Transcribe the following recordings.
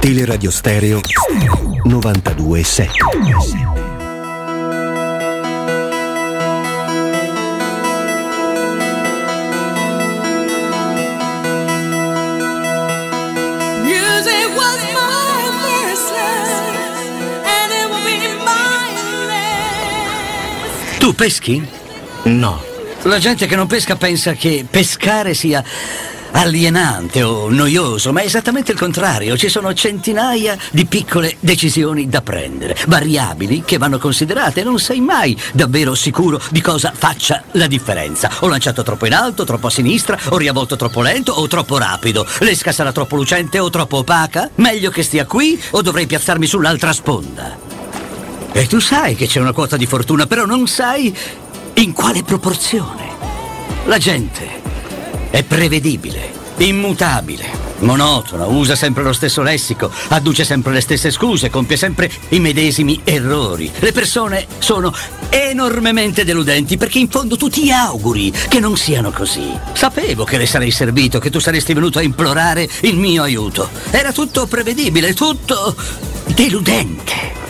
Teleradio Stereo 92.7 Tu peschi? No. La gente che non pesca pensa che pescare sia alienante o noioso, ma è esattamente il contrario. Ci sono centinaia di piccole decisioni da prendere, variabili che vanno considerate. Non sei mai davvero sicuro di cosa faccia la differenza. Ho lanciato troppo in alto, troppo a sinistra, ho riavolto troppo lento o troppo rapido. L'esca sarà troppo lucente o troppo opaca? Meglio che stia qui o dovrei piazzarmi sull'altra sponda? E tu sai che c'è una quota di fortuna, però non sai in quale proporzione. La gente è prevedibile, immutabile, monotona, usa sempre lo stesso lessico, adduce sempre le stesse scuse, compie sempre i medesimi errori. Le persone sono enormemente deludenti perché in fondo tu ti auguri che non siano così. Sapevo che le sarei servito, che tu saresti venuto a implorare il mio aiuto. Era tutto prevedibile, tutto deludente.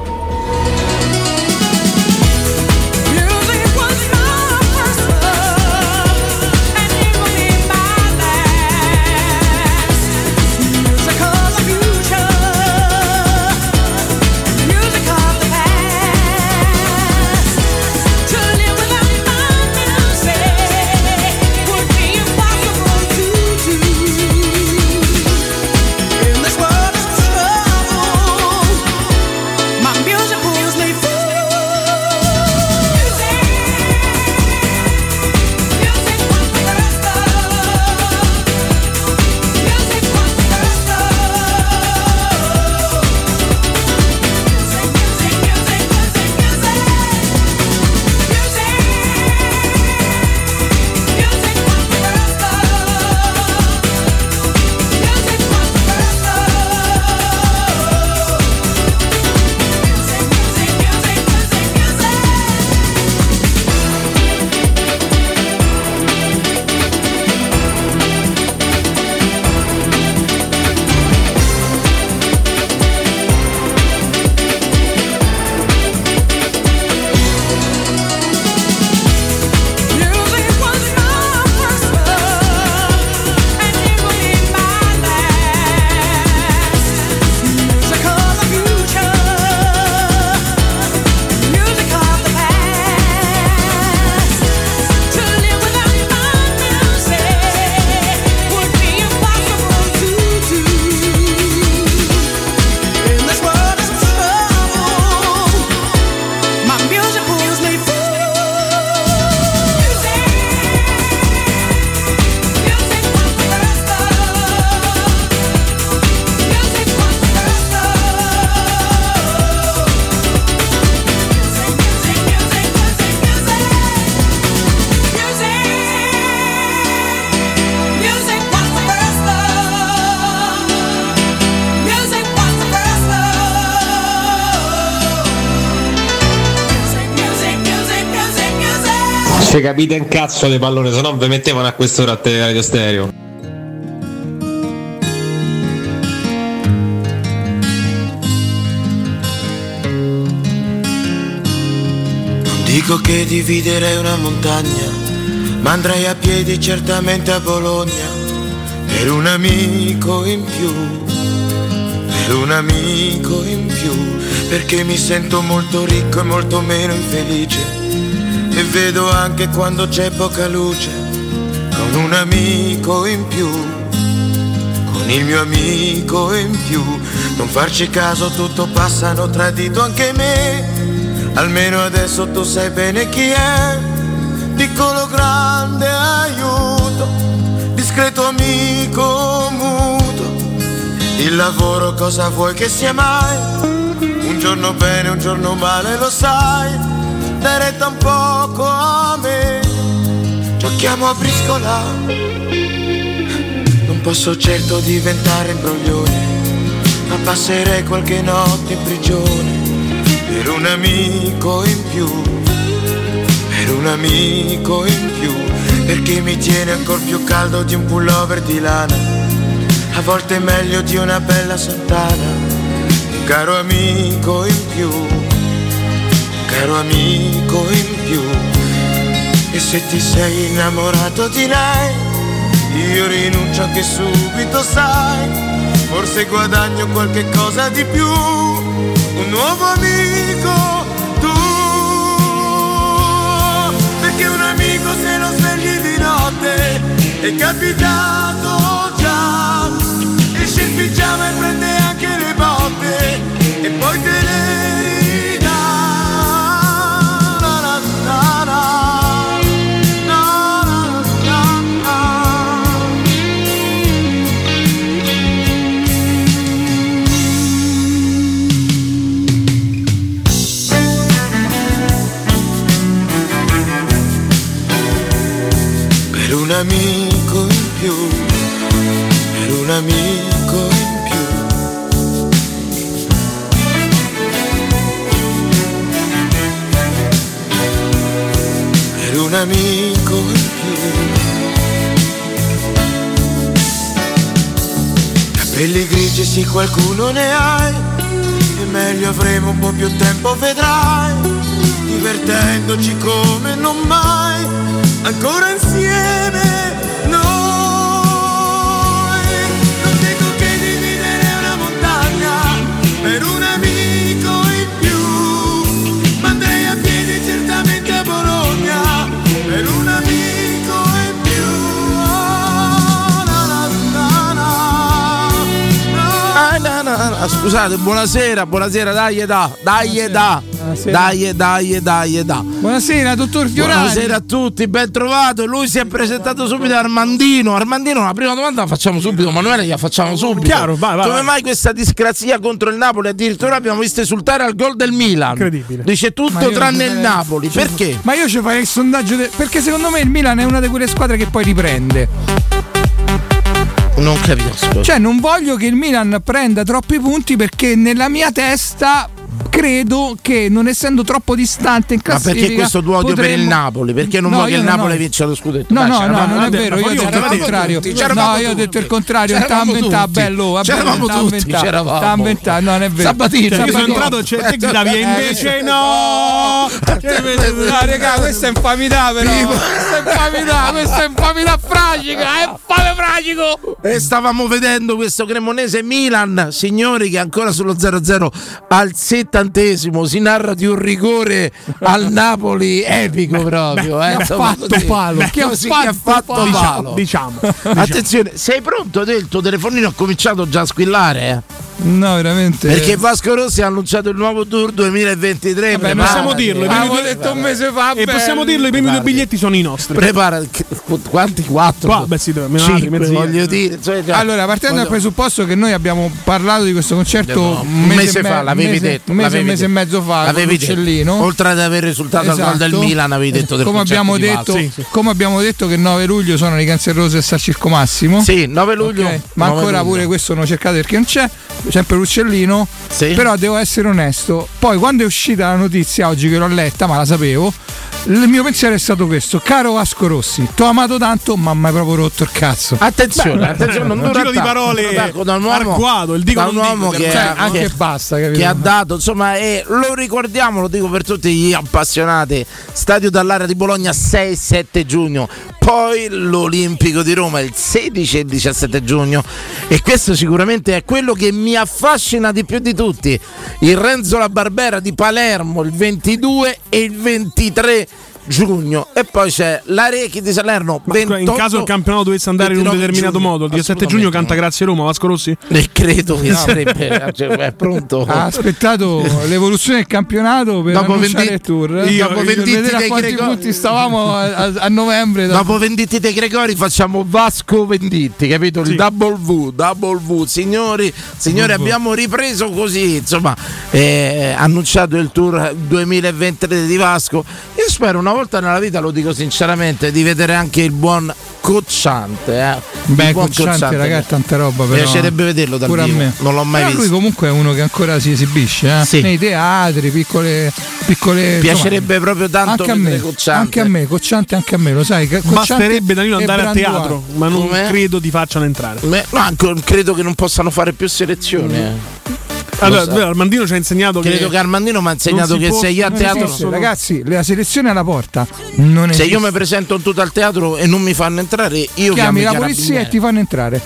Se capite un cazzo di pallone, se no vi mettevano a quest'ora a Radio Stereo. Non dico che dividerei una montagna, ma andrei a piedi certamente a Bologna per un amico in più, per un amico in più, perché mi sento molto ricco e molto meno infelice e vedo anche quando c'è poca luce, con un amico in più, con il mio amico in più, non farci caso tutto passa, hanno tradito anche me, almeno adesso tu sai bene chi è, piccolo grande aiuto, discreto amico muto, il lavoro cosa vuoi che sia mai, un giorno bene, un giorno male, lo sai, dai retta un poco a me. Giochiamo a briscola, non posso certo diventare imbroglione, ma passerei qualche notte in prigione per un amico in più, per un amico in più, perché mi tiene ancora più caldo di un pullover di lana, a volte meglio di una bella santana caro amico in più, caro amico in più. E se ti sei innamorato di lei, io rinuncio anche subito, sai, forse guadagno qualche cosa di più, un nuovo amico tu. Perché un amico se lo svegli di notte è capitato già, esce in pigiama e prende amico in più, per un amico in più. per un amico in più. Capelli grigi sì qualcuno ne hai, e meglio avremo un po' più tempo vedrai, divertendoci come non mai, ancora insieme no, Scusate, buonasera, buonasera, dai, da, dai, da, dai, dai, dai, da. Buonasera, dottor Fiorani. Buonasera a tutti, ben trovato. Lui si è presentato subito Armandino. Armandino, la prima domanda la facciamo subito. Manuele, la facciamo subito. Chiaro, vai, vai, Come mai questa discrazia contro il Napoli? Addirittura abbiamo visto esultare al gol del Milan. Incredibile. Dice tutto tranne il Napoli. Perché? Ma io ci farei il sondaggio de- perché secondo me il Milan è una di quelle squadre che poi riprende. Non capisco. Cioè non voglio che il Milan prenda troppi punti perché nella mia testa credo che non essendo troppo distante in Ma classifica perché questo tuo odio per il potremmo- Napoli? Perché non No, vuoi che il Napoli no. vinca lo scudetto? No, no, no, non è vero, ma io ho detto il contrario. tutti, No, io ho detto il tutti. contrario, inventato, tutti. bello, C'eravamo tutti, c'eravamo. t'ha inventato, no, non è vero. Sabatino. Cioè, io sono Sabatino. entrato e te gridavi e Eh, invece no! No, raga, questa è infamità però. Questa è infamità, questa è infamità fragica, è fame fragico. E stavamo vedendo questo Cremonese Milan, signori, che ancora sullo 0-0 al settantesimo si narra di un rigore al Napoli epico proprio. eh, Che ha fatto così. palo, che ha Così fatto palo. palo. Diciamo, Attenzione, sei pronto? Te, il tuo telefonino ha cominciato già a squillare. eh? No, veramente. Perché Vasco Rossi ha annunciato il nuovo tour 2023. Vabbè, possiamo dirlo, Avevo due- detto un mese fa. E possiamo dirlo, i primi due biglietti sono i nostri. Prepara quanti? Quattro? Qua, beh, sì, Cinque, voglio dire. cioè, già- Allora, partendo dal voglio- presupposto che noi abbiamo parlato di questo concerto No, un mese, mese e me- fa, l'avevi mese- detto. un mese, un mese e mezzo fa, L'avevi detto. Uccellino. Oltre ad aver risultato al gol del Esatto. Milan, avevi detto del come abbiamo, detto. Sì, sì. come abbiamo detto che il 9 luglio sono i Cancerosi a San Circo Massimo. Sì, 9 luglio. Ma 9 ancora luglio. pure questo non cercate perché non c'è, sempre Uccellino. Sì. Però devo essere onesto. Poi quando è uscita la notizia oggi che l'ho letta, ma la sapevo, il mio pensiero è stato questo: caro Vasco Rossi, t'ho amato tanto, ma mi hai proprio rotto il cazzo. Attenzione, attenzione, non un giro di parole da un uomo, arcuato, il dico da un non dico, uomo che, Cioè, ha- anche che- basta, capito? che ha dato, insomma, e lo ricordiamo, lo dico per tutti gli appassionati, Stadio dall'area di Bologna 6-7 giugno, poi l'Olimpico di Roma il 16 e il 17 giugno e questo sicuramente è quello che mi affascina di più di tutti, il Renzo La Barbera di Palermo il 22 e il 23 giugno e poi c'è l'Arechi di Salerno Ma 28 in caso il campionato dovesse andare in un 29 determinato giugno. modo, il 17 giugno canta. Grazie Roma, Vasco Rossi? E credo che sarebbe cioè, è pronto Ha aspettato l'evoluzione del campionato per Dopo vendi- il tour. io- dopo venditi dei Gregori- punti stavamo a, a- a novembre. Dopo Venditti De Gregori facciamo Vasco Venditti, capito? Il Sì. double V, double V. Signori, signori abbiamo ripreso così, insomma, eh, annunciato il tour 2023 di Vasco. Io spero una volta nella vita, lo dico sinceramente, di vedere anche il buon Cocciante. Eh. Beh, Il buon Cocciante, ragazzi, tanta roba. Mi Però. piacerebbe vederlo dal Pure a vivo, me. non l'ho mai Però visto. Lui comunque è uno che ancora si esibisce eh? Sì. nei teatri, piccole. piccole Piacerebbe proprio tanto anche a vedere me, Cocciante. anche a me, Cocciante anche a me, lo sai. che Cocciante Basterebbe Danilo e andare a teatro, ma non Com'è? credo ti facciano entrare. Beh, no, anche- credo che non possano fare più selezioni. eh. Allora, so. Armandino ci ha insegnato Credo che che Armandino mi ha insegnato che può- se io a teatro. Esiste, ragazzi, la selezione alla porta non Se esiste. io mi presento tutto al teatro e non mi fanno entrare, io chiamo chiami i la polizia e ti fanno entrare.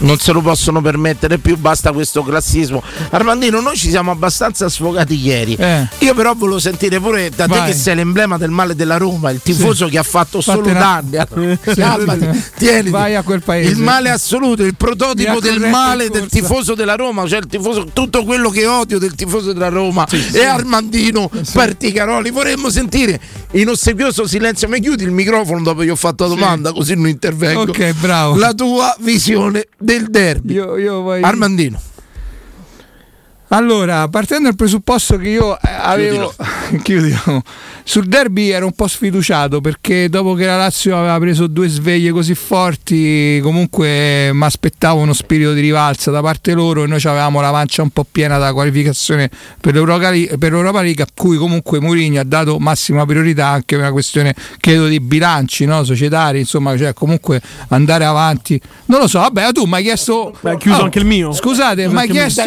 Non se lo possono permettere più, basta questo classismo. Armandino, noi ci siamo abbastanza sfogati ieri. Eh. Io però volevo sentire pure da Vai. te che sei l'emblema del male della Roma, il tifoso che ha fatto solo danni. Sì. Calmati, tieniti. Vai a quel paese. Il male assoluto, il prototipo del male del tifoso della Roma, cioè il tifoso, tutto quello che odio del tifoso della Roma e Armandino Particaroli. Vorremmo sentire in ossequioso silenzio. Mi chiudi il microfono dopo che ho fatto la domanda, così non intervengo. Ok, bravo. La tua visione del derby. Io, io poi- Armandino. Allora, partendo dal presupposto che io eh, avevo Chiudilo. sul derby ero un po' sfiduciato perché dopo che la Lazio aveva preso due sveglie così forti, comunque mi aspettavo uno spirito di rivalsa da parte loro e noi avevamo la pancia un po' piena dalla qualificazione per l'Europa League, per l'Europa League, a cui comunque Mourinho ha dato massima priorità anche per una questione credo di bilanci no? societari, insomma, cioè comunque andare avanti. Non lo so, vabbè, tu mi hai chiesto Beh, ha chiuso Oh, anche il mio. Scusate, mi hai chiesto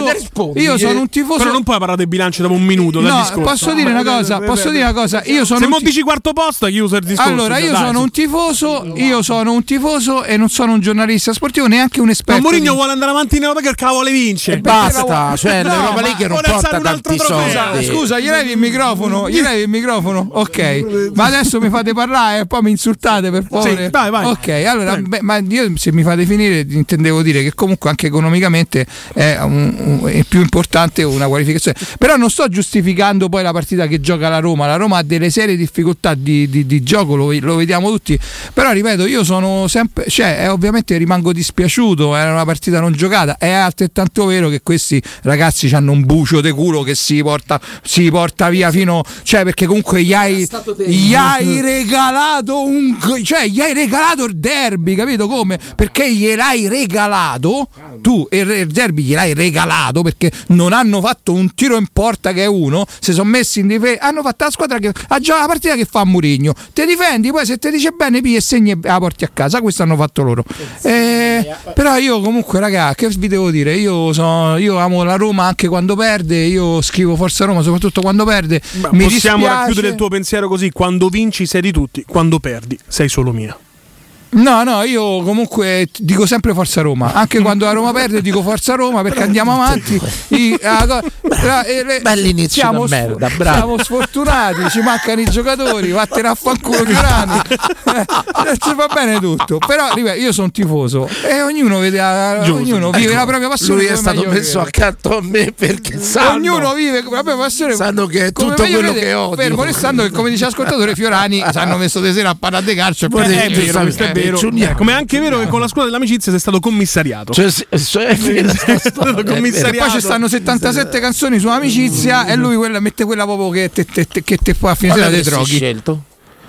io sono un tifoso Però non puoi parlare dei bilanci dopo un minuto No, discorso. posso dire una cosa, posso dire una cosa, io sono Se ti- dici quarto posto chiuso il discorso. allora, io dai, sono un tifoso, io sono un tifoso e non sono un giornalista sportivo, neanche un Ma esperto. Mourinho di- vuole andare avanti in Europa perché la vuole vincere. Basta, cioè No, l'Europa ma League non porta tanti soldi. Scusa, gli levi il microfono, gli levi il microfono, ok. Ma adesso mi fate parlare e poi mi insultate per favore. Sì, vai, vai. Ok, allora, ma io se mi fate finire intendevo dire che comunque anche economicamente è, un- un- è più importante una qualificazione. Però non sto giustificando poi la partita che gioca la Roma. La Roma ha delle serie difficoltà di, di- di gioco, lo, lo vediamo tutti. Però ripeto, io sono sempre, cioè, eh, ovviamente rimango dispiaciuto. Era una partita non giocata. È altrettanto vero che questi ragazzi hanno un bucio de culo che si porta, si porta via fino, cioè, perché comunque gli hai, gli hai regalato un, cioè, gli hai regalato il derby, capito come? Perché gliel'hai regalato tu e il derby gliel'hai regalato perché non hanno fatto un tiro in porta che è uno, si sono messi in difesa, hanno fatto la squadra che ha giocato la partita che fa Murigno. Ti difendi, poi se ti dice bene, pigli e segni e la porti a casa. Questo hanno fatto loro. Eh, però io comunque, raga, che vi devo dire? Io, sono, io amo la Roma anche quando perde, io scrivo Forza Roma soprattutto quando perde. Ma Mi possiamo dispiace. racchiudere il tuo pensiero così: quando vinci sei di tutti, quando perdi sei solo mia. No, no, io comunque dico sempre Forza Roma. Anche quando la Roma perde dico Forza Roma perché andiamo avanti. I- la co- la- e le- Bell'inizio siamo merda, bravo. Siamo sfortunati, ci mancano i giocatori, vattene a fanculo Chiurani. Eh, ci va bene tutto. Però ripeto, io sono tifoso e ognuno vede la- ognuno vive la propria passione. Lui è stato messo crede. accanto a me perché sanno, Ognuno vive la propria passione. sanno che è tutto quello crede. che odio. Fermo restando che, come dice l'ascoltatore, Fiorani si hanno messo di sera a parlare di calcio e poi Eh, vero, eh. Eh, Come è anche vero che con la scuola dell'amicizia sei stato commissariato. Cioè, se- se- è vero, sta storia, è vero. commissariato. E poi ci stanno 77 canzoni su amicizia e lui quella, mette quella proprio che te, te, te- che te fa a fine sera dei droghi. scelto?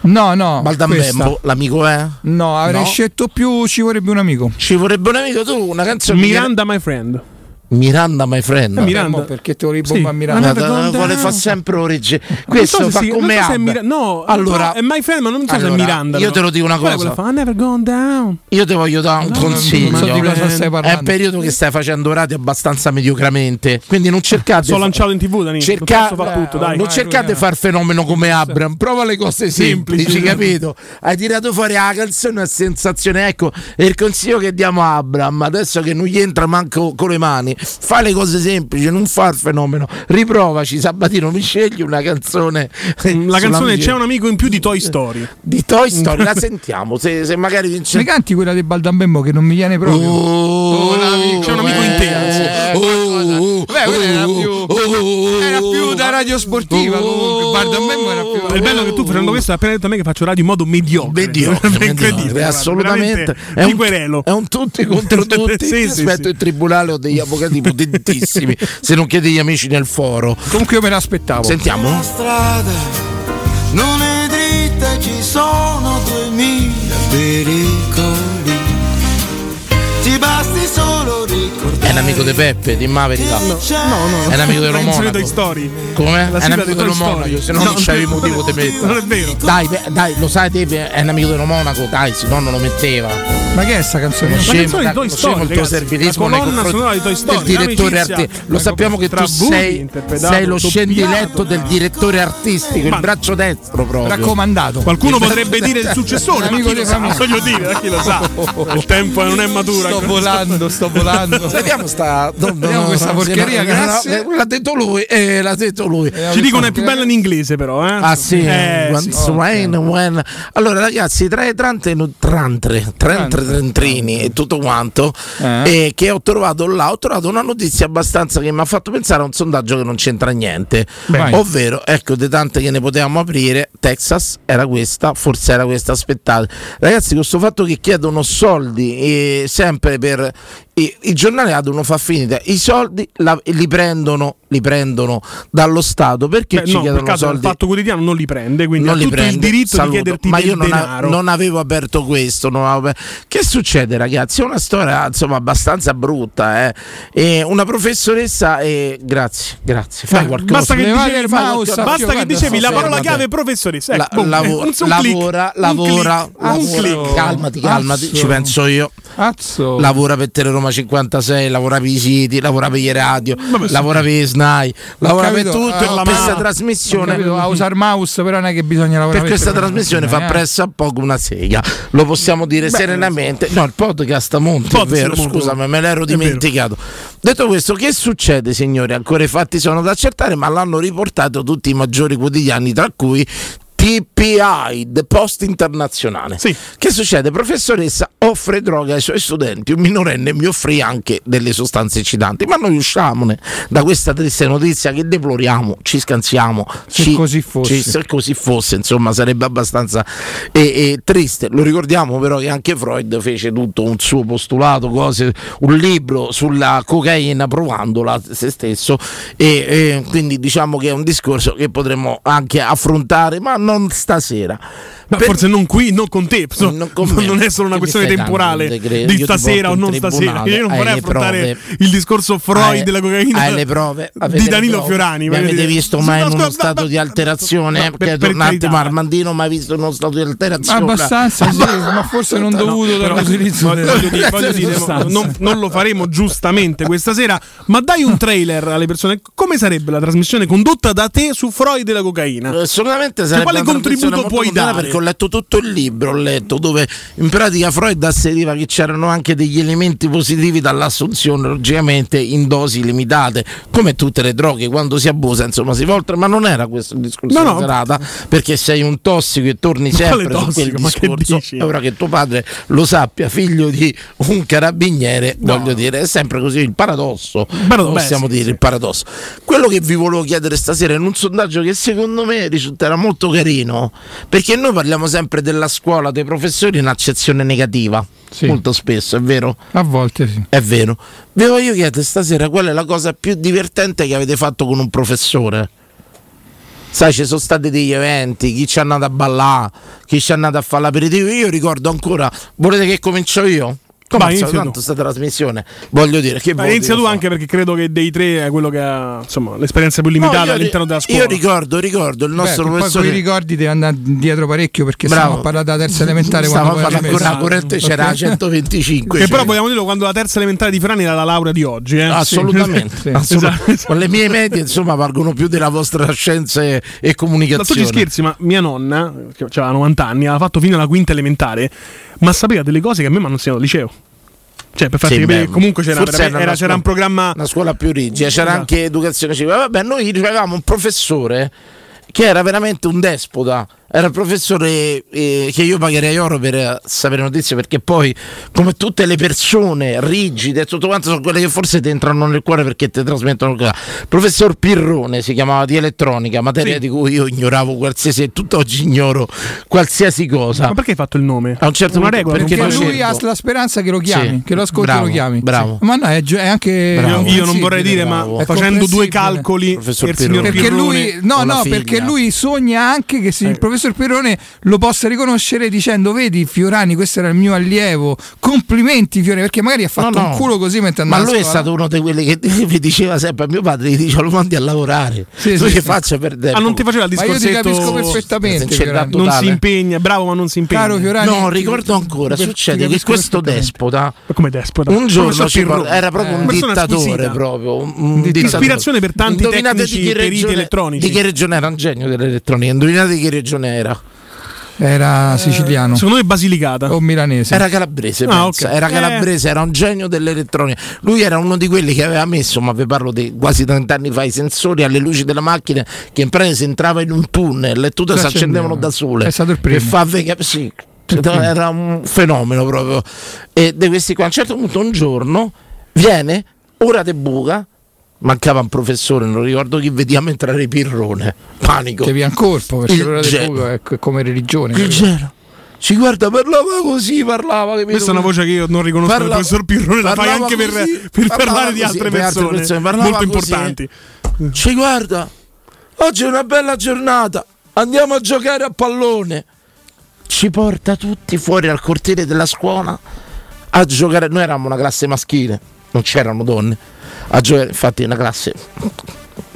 No, no. Baldambembo, l'amico è? No, avrei No? scelto più ci vorrebbe un amico. Ci vorrebbe un amico tu, una canzone Miranda, my friend. Miranda, my friend. Eh, Miranda. Mo perché te volevi Sì. bomba a Milano? Ma Guarda, Never Gone vuole fare sempre origine. Questo so fa si- come so. Mira- no, allora, no, è My Friend, ma non so se è allora, Miranda. io te lo dico una cosa. fa Never Gone Down. Io ti voglio dare un No, consiglio. Non so di cosa stai È un periodo che stai facendo radio abbastanza mediocramente. Quindi non cercate. Sono lanciato in tv, Dani. Cerca- fare tutto, dai. non cercate di far fenomeno come Abram, prova le cose semplici, Semplici. capito? Hai tirato fuori la canzone a sensazione, ecco, e il consiglio che diamo a Abram, adesso che non gli entra manco con le mani, fai le cose semplici, non fa il fenomeno. Riprovaci, Sabatino, mi scegli una canzone. La canzone C'è un amico in più di Toy Story. di Toy Story, la sentiamo. Se, se magari vince. Mi canti quella di Baldambemmo che non mi viene proprio. Oh, C'è un amico in te, anzi. Eh, qualcosa. Beh, quella era più, era più da radio sportiva comunque. Baldambemmo era più. Il bello è che tu facendo questo hai appena detto a me che faccio radio in modo mediocre. Mediocre, È mediocre, incredibile. guarda, assolutamente. È un, è un tutti contro tutti. Sì, aspetto sì. in tribunale ho degli avvocati potentissimi. se non chiedi gli amici nel foro. Comunque io me l'aspettavo. Sentiamo. La strada non è dritta, ci sono duemila pericoli. Ti basti solo ricordare. È un amico di Peppe, di la verità. No, no, È un amico dello La canzone Monaco. Toy Story. Come? La È un amico di dello Toy Story. Monaco, se no, No, non c'avevi motivo di mettere. Non è vero. Dai, dai, lo sai te, è un amico dello Monaco, dai, se no non lo metteva. Ma che è sta canzone? Ma Scemo, canzone di Toy servilismo La colonna sonora di Toy Story, del direttore artistico. Lo sappiamo che tu sei, sei lo scendiletto del direttore artistico, il Ma- braccio destro proprio. Raccomandato. Qualcuno potrebbe dire il successore, ma chi lo di sa? Voglio dire, chi lo sa? Il tempo non è maturo. Sto volando, sto volando. Vediamo sta no, Vediamo no, questa porcheria, grazie. no, L'ha detto lui, eh, l'ha detto lui. Ci dicono è più bella in inglese, però. Eh? Ah sì, Eh, Once sì. rain, when- allora ragazzi tra i trante, trantre, trantre, trentrini e tutto quanto Eh. eh, che ho trovato là ho trovato una notizia abbastanza che mi ha fatto pensare a un sondaggio che non c'entra niente Vai. ovvero ecco di tante che ne potevamo aprire Texas era questa forse era questa aspettate ragazzi questo fatto che chiedono soldi eh, sempre per i, i giornali la devono far finita i soldi la- li prendono li prendono dallo Stato perché Beh, ci no, per chiedono caso il soldi fatto quotidiano non li prende, quindi non ha li tutto prende, il diritto saluto. di chiederti ma del io non, a- denaro. non avevo aperto questo non avevo aper- che succede ragazzi è una storia insomma abbastanza brutta eh. E una professoressa e grazie grazie fai Eh, qualcosa basta che dicevi, il fai mouse, qualcosa. Basta che dicevi la parola fermo, chiave vabbè. professoressa. La- ecco, boom, lavora, un- un lavora, click, un lavora, click, un lavora. click. calmati, calmati, Azzo. ci penso io. Azzo. Lavora per Teleroma 56, lavora per i siti, lavora per i radio, lavora per i SNAI, lavora per tutto. ah, per ho questa trasmissione capito, a usare mouse, però non è che bisogna lavorare. per questa per- trasmissione fa eh. presso a poco una sega, lo possiamo dire serenamente. No, il podcast a monte, è vero, a monte. scusami, me l'ero dimenticato. Detto questo, che succede, signori? Ancora i fatti sono da accertare, ma l'hanno riportato tutti i maggiori quotidiani, tra cui TPI, The Post Internazionale. Sì. Che succede? Professoressa offre droga ai suoi studenti, un minorenne mi offrì anche delle sostanze eccitanti, ma noi usciamone da questa triste notizia che deploriamo, ci scansiamo. Se ci- così fosse. ci- se così fosse, insomma, sarebbe abbastanza eh, eh, triste. Lo ricordiamo però che anche Freud fece tutto un suo postulato, cose, un libro sulla cocaina provandola se stesso e eh, quindi diciamo che è un discorso che potremmo anche affrontare, ma non stasera. Ma Per- forse non qui, non con te. so- Non con non è solo una Che mi questione temporale decreto? di Io stasera o non stasera. Io non hai vorrei affrontare prove. il discorso Freud Hai- della cocaina hai le prove? Avete di Danilo prove? Fiorani. Mi avete visto mai in uno stato di alterazione? no, per- per un attimo. Armandino, mai visto in uno stato di alterazione? Abbastanza, sì, ma forse non dovuto dall'utilizzo sostanze. non, non lo faremo giustamente questa sera, ma dai un trailer alle persone. Come sarebbe la trasmissione condotta da te su Freud e la cocaina? Assolutamente sarebbe quale una trasmissione contributo puoi dare? Letto tutto il libro, ho letto dove in pratica Freud asseriva che c'erano anche degli elementi positivi dall'assunzione, logicamente in dosi limitate, come tutte le droghe, quando si abusa, insomma, si volta, ma non era questo il discorso No, di no. serata, perché sei un tossico e torni sempre su quel tossico? Ma che discorso. dici? E ora che tuo padre lo sappia, figlio di un carabiniere, No. voglio dire, è sempre così il paradosso. Paradosso, possiamo beh, sì, dire sì. il paradosso. Quello che vi volevo chiedere stasera in un sondaggio che secondo me risulterà molto carino, perché noi parliamo sempre della scuola, dei professori in accezione negativa, Sì. molto spesso, è vero? A volte sì. È vero. Vi voglio chiedere stasera qual è la cosa più divertente che avete fatto con un professore? Sai, ci sono stati degli eventi, chi ci è andato a ballare, chi ci è andato a fare l'aperitivo. Io ricordo ancora, volete che comincio io? Come inizia tu. tanto sta trasmissione, voglio dire che Ma inizia tu anche perché credo che dei tre è quello che ha insomma, l'esperienza più limitata No, all'interno della scuola. Io ricordo, ricordo il Beh, nostro poi professore. con i ricordi devi andare dietro parecchio perché Bravo. stiamo a parlare della terza elementare Stava quando poi parlando ancora corrente c'era la 125. Che cioè. però vogliamo dirlo quando la terza elementare di Frani era la laurea di oggi. Eh? Assolutamente, Sì, assolutamente. esatto. Con le mie medie, insomma, valgono più della vostra scienze e Ma tu comunicazione. ci scherzi, ma mia nonna, che aveva 90 anni, aveva fatto fino alla quinta elementare, ma sapeva delle cose che a me mi hanno insegnato al liceo. Cioè, per farti Sì, capire beh, comunque c'era, era era, c'era un programma. una scuola più rigida, c'era Esatto. anche educazione civica. Vabbè, noi avevamo un professore che era veramente un despota. Era il professore eh, che io pagherei oro per eh, sapere notizie perché poi, come tutte le persone rigide e tutto quanto, sono quelle che forse ti entrano nel cuore perché ti trasmettono cosa. Professor Pirrone si chiamava di elettronica, materia Sì. di cui io ignoravo qualsiasi, e tutt'oggi ignoro qualsiasi cosa. Ma perché hai fatto il nome? A un certo Una punto, regola, perché Perché lui ha la speranza che lo chiami, Sì. che lo ascolti e Bravo, lo chiami. bravo. Sì. Ma no, è, gi- è anche. Bravo. Io non vorrei dire, Bravo. ma facendo due calcoli, Professor il Pirrone. Perché lui, no, no, perché lui sogna anche che Eh. il professor Pirone lo possa riconoscere dicendo: Vedi, Fiorani, questo era il mio allievo. Complimenti, Fiorani, perché magari ha fatto No, no. un culo così mentre Ma andava lui a è stato uno di quelli che mi diceva sempre a mio padre, gli diceva lo mandi a lavorare. Sì, tu sì, che sì. faccia per tempo. Ah, non ti faceva il Ma io ti discorsetto. capisco perfettamente. Non si impegna, bravo, ma non si impegna. Caro Fiorani, No, ricordo ancora, ti- ti succede che questo despota Ma come despota? un giorno era proprio un Una persona dittatore proprio, un, un Di- dittatore. ispirazione per tanti Indovinate tecnici di che periti regione- elettronici. Di che regione era un genio dell'elettronica? Indovinate di che regione era? Era siciliano Secondo me Basilicata. o milanese. Era calabrese, Ah, pensa. ok. era Eh. calabrese, era un genio dell'elettronica. Lui era uno di quelli che aveva messo, ma vi parlo di quasi 30 anni fa, i sensori alle luci della macchina che in pratica si entrava in un tunnel e tutte Si accendevano da sole. È stato il primo. Farvi cap- sì, era un fenomeno proprio. E di questi qua, a un certo punto un giorno viene, ora te buca, mancava un professore, non ricordo chi, vediamo entrare Pirrone. Panico. Che via in corpo perché Il l'ora del buco è co- come religione. Il genio. Ci guarda, parlava così, parlava. capito? Questa è una voce che io non riconosco del Parlava- professor Pirrone, la fai anche per, così, per parlava parlare di così, altre per altre persone, persone, parlava molto così. importanti. Ci guarda, oggi è una bella giornata, andiamo a giocare a pallone. Ci porta tutti fuori al cortile della scuola a giocare. Noi eravamo una classe maschile, non c'erano donne. A giocare, infatti, una classe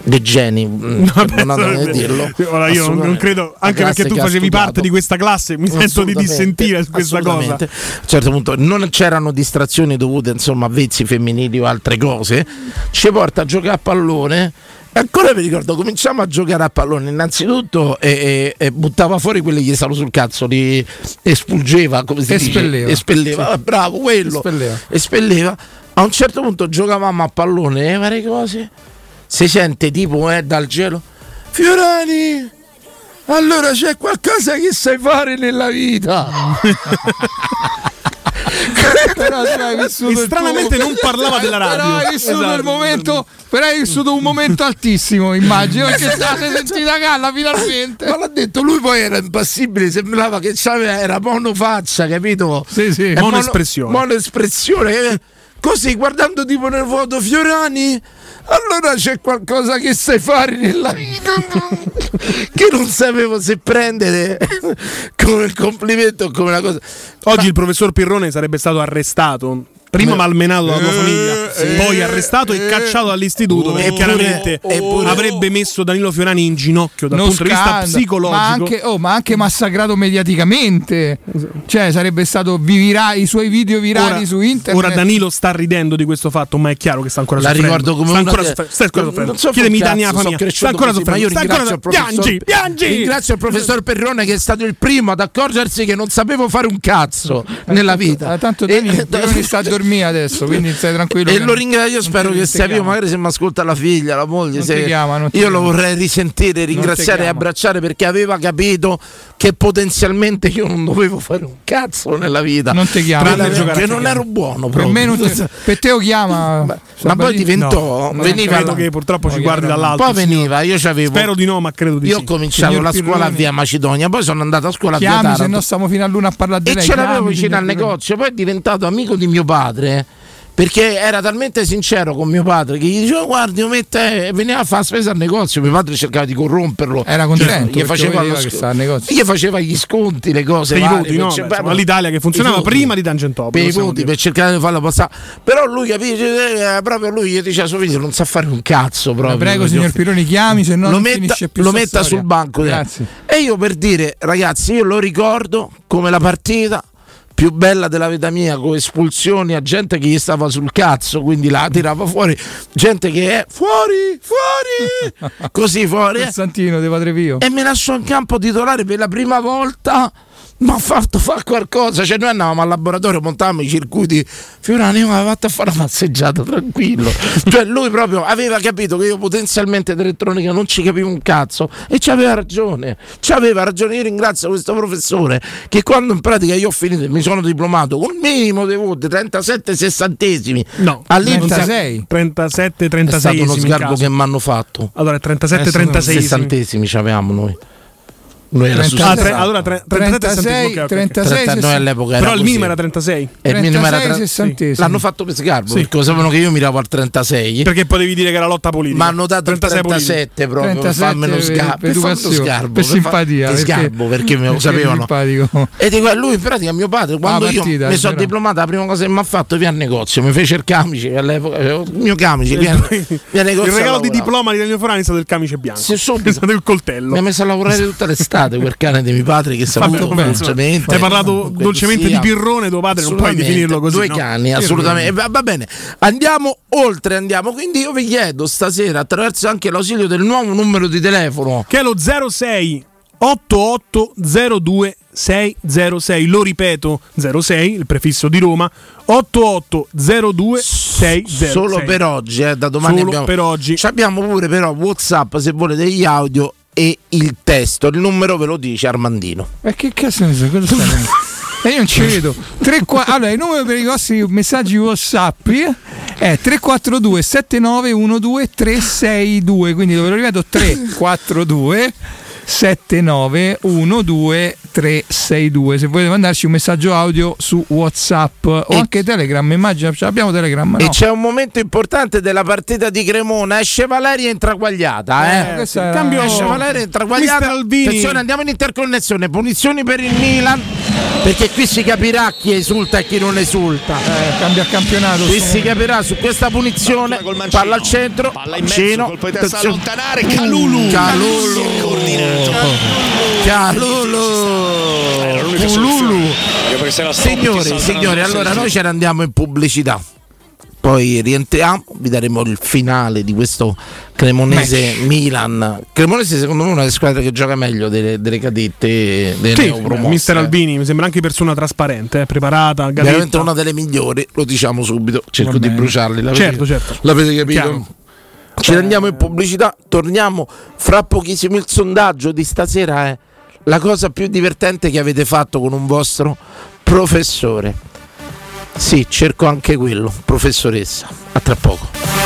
dei geni, mm, Vabbè, non da dirlo. Ora io non- credo, anche perché tu facevi parte di questa classe, mi sento di dissentire su questa cosa. A un certo punto non c'erano distrazioni dovute insomma a vezzi femminili o altre cose. Ci porta a giocare a pallone. E ancora mi ricordo, cominciamo a giocare a pallone. Innanzitutto e, e- e buttava fuori quelli che gli stavano sul cazzo, li espulgeva, come si Espelleva. dice? Espelleva. Ah, bravo, quello. Espelleva. Espelleva. A un certo punto giocavamo a pallone e varie cose. Si sente tipo eh, dal cielo. Fiorani! Allora c'è qualcosa che sai fare nella vita. Però vissuto stranamente non parlava della radio. Però hai vissuto Esatto. il momento. Però hai vissuto un momento altissimo, immagino. Perché state sentita galla finalmente. Ma l'ha detto, lui poi era impassibile, sembrava che c'aveva, era monofaccia, capito? Sì, sì. È Monoespressione. Mono, monoespressione. Così, guardando tipo nel vuoto Fiorani, allora c'è qualcosa che sai fare nella vita che non sapevo se prendere come il complimento o come una cosa. Oggi il professor Pirrone sarebbe stato arrestato. Prima malmenato dalla tua famiglia, poi arrestato e cacciato dall'istituto perché chiaramente avrebbe messo Danilo Fiorani in ginocchio dal punto di vista psicologico. Ma anche, oh, ma anche massacrato mediaticamente. Cioè, sarebbe stato vira- i suoi video virali Ora, su internet. ora Danilo sta ridendo di questo fatto, ma è chiaro che sta ancora La soffrendo. ricordo come sta ancora de- soffrendo. Sta ancora soffrendo. so Chiedemi cazzo, famiglia. sono Sta ancora così, ma soffrendo. io Sta ancora professor Piangi, piangi. Ringrazio il professor Perrone che è stato il primo ad accorgersi che non sapevo fare un cazzo nella vita. Tanto E- Dani, Dani sta a dormire adesso, quindi stai tranquillo. E lo ringrazio, io spero che sia vivo, chiama. magari se mi ascolta la figlia, la moglie. Se- chiama, io lo vorrei risentire, ringraziare e abbracciare perché aveva capito che potenzialmente io non dovevo fare un cazzo nella vita. Non ti chiama. Giocare che non calcio. ero buono Per me ti- per te lo chiama. Ma poi diventò, No, veniva Credo che purtroppo ci No, guardi chiaro. dall'alto. poi veniva, io c'avevo Spero di no, ma credo di io ho sì. cominciato Signor la scuola a via Macedonia, poi sono andato a scuola a via Chiami, se Taranto. no stiamo fino a luna a parlare di E lei. ce l'avevo vicino al negozio, poi è diventato amico di mio padre. Perché era talmente sincero con mio padre che gli diceva: Guardi, io mette, veniva a fare spesa al negozio. Mio padre cercava di corromperlo. Era contento, Cioè, gli faceva, vedeva lo che sc- stava al negozio. gli faceva gli sconti, le cose. Per i voti, no? cer- Beh, insomma, l'Italia che funzionava prima di Tangentopoli, Per i voti, dire. per cercare di farlo passare. Però lui capisce, eh, proprio lui gli dice a suo figlio: Non sa fare un cazzo. Proprio, prego, signor Pironi, chiami, se no lo non metta, finisce più lo metta storia. sul banco. eh. Grazie. E io per dire, ragazzi, io lo ricordo come la partita più bella della vita mia, con espulsioni a gente che gli stava sul cazzo, quindi la tirava fuori, gente che è fuori, fuori, così fuori. eh. Santino di Padre Pio. E mi lasciò in campo titolare per la prima volta ma ha fatto fare qualcosa. Cioè, noi andavamo al laboratorio, montavamo i circuiti. Fiorani aveva fatto fare una passeggiata tranquillo. cioè, lui proprio aveva capito che io potenzialmente d'elettronica non ci capivo un cazzo. E ci aveva ragione. Ci aveva ragione. Io ringrazio questo professore che quando in pratica io ho finito e mi sono diplomato con il minimo dei voti, 37 sessantesimi. No, all'Inps 36. 37 è 36 stato uno sgarbo che mi hanno fatto. Allora 37 Adesso 36 Sessantesimi ci avevamo noi. Noi era 30 Ah, su tre- 60. allora tre- 37 36, ok, ok, ok. 36, 30 noi all'epoca era Però il minimo era 36. E il minimo era 36 tre- sessantesimi. L'hanno fatto per sgarbo Sì. perché lo sapevano che io miravo al 36. Perché potevi dire che era lotta politica. Ma hanno dato il 36 politica. 37 proprio 37 per farmelo per- sgarbo. per educazione, sgarbo, per simpatia, Per perché- sgarbo perché me lo perché sapevano. E dico, lui in pratica mio padre quando io partita, mi sono però. diplomato la prima cosa che mi ha fatto via al negozio mi fece il camice all'epoca avevo il mio camice via, via al negozio il regalo di diploma di Daniel Forani è stato il camice bianco. È stato il mi coltello. ha messo a lavorare tutta l'estate quel cane di mio padre che saluto dolcemente Hai parlato dolcemente di Pirrone, tuo padre, non puoi definirlo così. Due no? cani, assolutamente. Va, va bene, andiamo oltre, andiamo. Quindi io vi chiedo stasera, attraverso anche l'ausilio del nuovo numero di telefono, Che è lo 06 8802 606. Lo ripeto, 06, il prefisso di Roma, 8802 606. solo per oggi, eh, da domani Solo abbiamo, per oggi. Ci abbiamo pure però WhatsApp se volete gli audio e il testo. Il numero ve lo dice Armandino. Ma che cazzo ne so? Cosa E io non ci vedo. Tre, qua- allora, il numero per i vostri messaggi WhatsApp è 342 7912 362. Quindi ve lo ripeto 342 7912 362. Se volete mandarci un messaggio audio su WhatsApp o E- anche Telegram, immagino ce l'abbiamo Telegram. E No. c'è un momento importante della partita di Cremona. Esce Valeria in traguagliata. Eh. Eh, cambio- Esce Valeria in traguagliata. Mister Albini. Attenzione, andiamo in interconnessione. Punizioni per il Milan. Perché qui si capirà chi esulta e chi non esulta. Eh, cambia campionato. Qui si capirà su questa punizione. Palla al centro. Palla in mezzo, Mancino. colpo di testa allontanare, Calulu. Calulu. Calulu. Calulu. Signori, signori, allora noi ce ne andiamo in pubblicità. Poi rientriamo, vi daremo il finale di questo Cremonese Milan. Cremonese secondo me è una delle squadre che gioca meglio delle, delle cadette delle Sì. Mister Albini mi sembra anche persona trasparente, eh, preparata, Veramente gavetta. una delle migliori, lo diciamo subito, cerco di bruciarli. L'avete, Certo, certo. l'avete capito? Chiaro. Ci rendiamo in pubblicità, torniamo fra pochissimo. Il sondaggio di stasera è la cosa più divertente che avete fatto con un vostro professore. Sì, cerco anche quello, professoressa. A tra poco.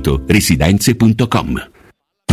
residenze.com.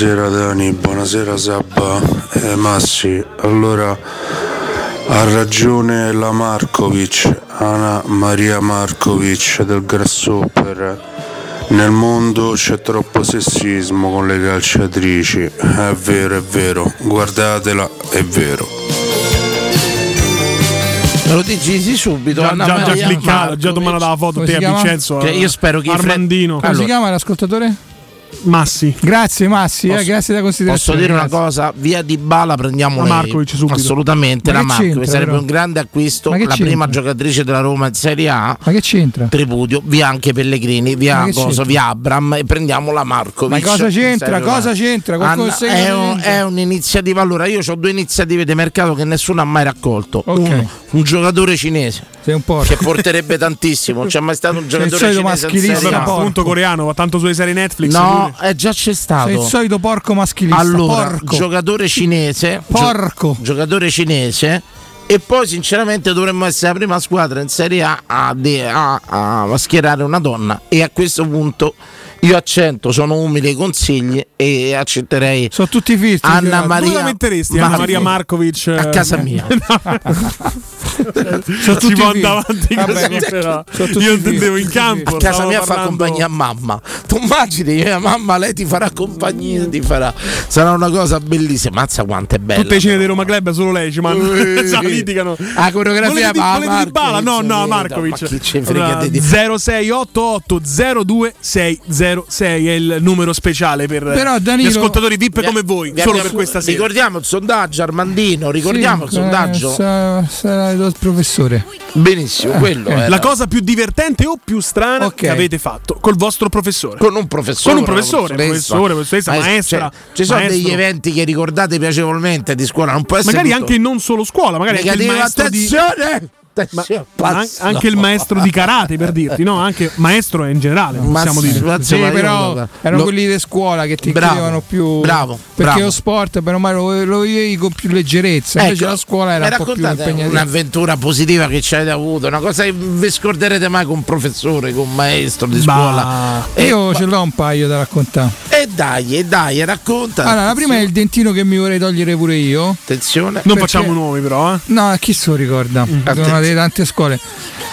Buonasera Dani, buonasera Sabba e Massi. Allora ha ragione la Markovic, Anna Maria Markovic del Grasshopper. Nel mondo c'è troppo sessismo con le calciatrici. È vero, è vero. Guardatela, è vero. Me lo dici sì, subito. Già, Anna già, già cliccato, già domanda la foto Come te a? Vincenzo. Che io spero che Armandino. Come si chiama l'ascoltatore? Massi. Grazie Massi, eh, Posso- grazie della Posso considerazione. dire una grazie. cosa? Via di Bala prendiamo La. Markovic subito. Assolutamente Ma la Markovic sarebbe però? un grande acquisto, la c'entra? prima giocatrice della Roma in Serie A. Ma che c'entra? Tripudio, via anche Pellegrini, via Coso, via Abram e prendiamo la Markovic. Ma cosa c'entra? Cosa c'entra? Anna, è, un- è un'iniziativa. Allora, io ho due iniziative di mercato che nessuno ha mai raccolto. Ok. Uno, un giocatore cinese Sei un porco. che porterebbe tantissimo. Non c'è mai stato un Sei il giocatore solito cinese in maschilista, Serie A. Vabbè, porco. appunto coreano, va tanto sulle serie Netflix. No, pure. eh, già c'è stato. Sei il solito porco maschilista. Allora, porco. giocatore cinese, gio- Porco. giocatore cinese e poi sinceramente dovremmo essere la prima squadra in Serie A a, de- a- a schierare una donna e a questo punto io accento, sono umili ai consigli e accetterei Sono tutti filtri. Anna Maria la metteresti Anna. Maria Markovic? a casa mia. Sono tutti si può figli. andare avanti Vabbè, però. Tutti Io intendevo in campo. a casa mia fa parlando- compagnia a mamma. Tu immagini, mia mamma, lei ti farà compagnia, ti farà. Sarà una cosa bellissima. Mazza quanto è bella. Tutte le cene di Roma Club solo lei ci mandano. Eh. Litigano. La coreografia Volete di- ma Bala? No, no, Markovic. Ma chi ce frega Allora, di 0688 02606 è il numero speciale per Però, gli Danilo- ascoltatori VIP come voi, Vi solo abbiamo- per questa sera. Ricordiamo il sondaggio, Armandino. Ricordiamo Sì, il sondaggio. eh, sa- sarà il professore. Benissimo, quello ok. era. La cosa più divertente o più strana Ok. che avete fatto col vostro professore. con un professore, Con un professore, una professore, professoressa, Maestro, maestra, cioè, ci sono maestro. degli eventi che ricordate piacevolmente di scuola, non può essere Magari tutto anche non solo scuola, magari anche il maestro di Attenzione! Attenzione, ma an- anche il maestro di karate per dirti, no? Anche maestro in generale, possiamo dire. ma- Sì, però erano lo- quelli di scuola che ti Bravo, chiedevano più. bravo, Perché bravo. lo sport, però mai lo, lo vivevi con più leggerezza. Invece Ecco, la scuola era un po' più un'avventura positiva che ci avete avuto, una cosa che vi scorderete mai con un professore, con un maestro di Bah. scuola. E, Io ce l'ho un paio da raccontare. e dai, e dai, racconta. Allora, la prima è il dentino che mi vorrei togliere pure io. Attenzione. Non Perché- facciamo nomi, però, eh. No, chi se lo ricorda? Una Attenzione. Delle tante scuole.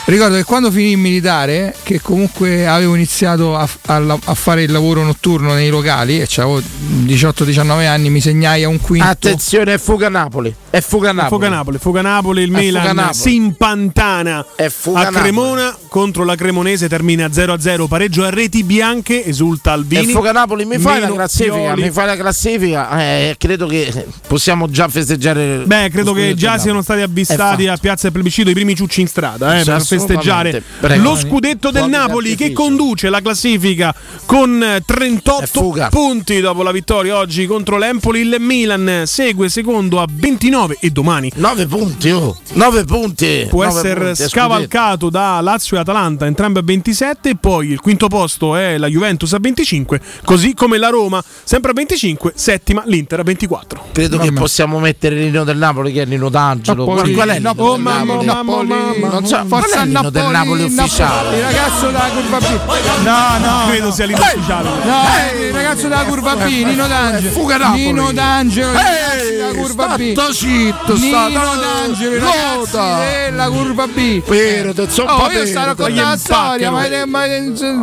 Ricordo che quando finì il militare, che comunque avevo iniziato a, a a fare il lavoro notturno nei locali, e avevo 18-19 anni, mi segnai a un quinto. Attenzione, è Fuga Napoli. È Fuga Napoli. Fuga Napoli, Fuga Napoli, il È Milan Fuga Napoli. si impantana È Fuga a Napoli. Cremona contro la Cremonese, termina 0-0, pareggio a reti bianche, esulta Alvini. Fuga Napoli mi fai la classifica, Pioli. mi fai la classifica, eh, credo che possiamo già festeggiare. Beh, credo che già siano stati avvistati È a Piazza del Plebiscito i primi ciucci in strada eh, per festeggiare Prego. lo scudetto del Napoli che conduce la classifica con eh, È 38 fuga. punti dopo la vittoria oggi contro l'Empoli. Il Milan segue secondo a 29 e domani 9 punti, oh. 9 punti. può Nove essere punti, scavalcato da Lazio e Atalanta, entrambe a 27, e poi il quinto posto è la Juventus a 25, così come la Roma, sempre a 25, settima l'Inter a 24. scudetto. Credo che possiamo mettere Nino del Napoli che è Nino D'Angelo. Napoli, Qual, qual è il Nino Napoli, del Napoli? Napoli, Non so, qual forza è il Nino del Napoli Napoli, ufficiale? Il ragazzo della curva B. No, no. Credo sia l'ufficiale. No, il ragazzo della curva B, Nino D'Angelo. Fuga Napoli. Nino D'Angelo, della curva B. sta zitto, sta- Nino D'Angelo, i ragazzi Nota. della curva B. Perdo, sono Oh, pa' io sto Gli la storia, ma,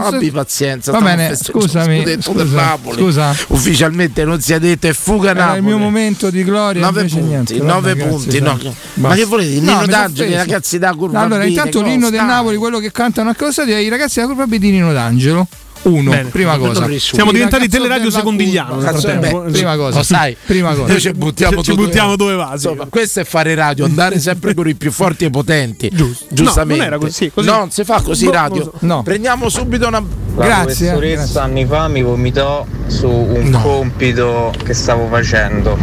Abbi pazienza. Va bene, scusami, scusa, Napoli. scusa. Ufficialmente non si è detto è Fuga Era Napoli. il mio momento di gloria. 9 invece punti, niente. 9 Vabbè, punti. no. Ma che volete? Il No, Nino D'Angelo. Ragazzi da curva Allora, B, intanto l'inno del. Napoli, quello che cantano a cosa i ragazzi della curva B di Nino D'Angelo. Uno, Bene. prima cosa. Siamo diventati teleradio secondigliano beh, prima cosa. Lo sai, Prima cosa. Noi ci buttiamo, ci dove- buttiamo dove va. Insomma, questo è fare radio, andare sempre con i più forti e potenti. Giusto. Giustamente. No, non era così, così. No, non si fa così Boh, radio. so. No. Prendiamo subito una. La Grazie, eh, professoressa grazie. anni fa mi vomitò su un No. compito che stavo facendo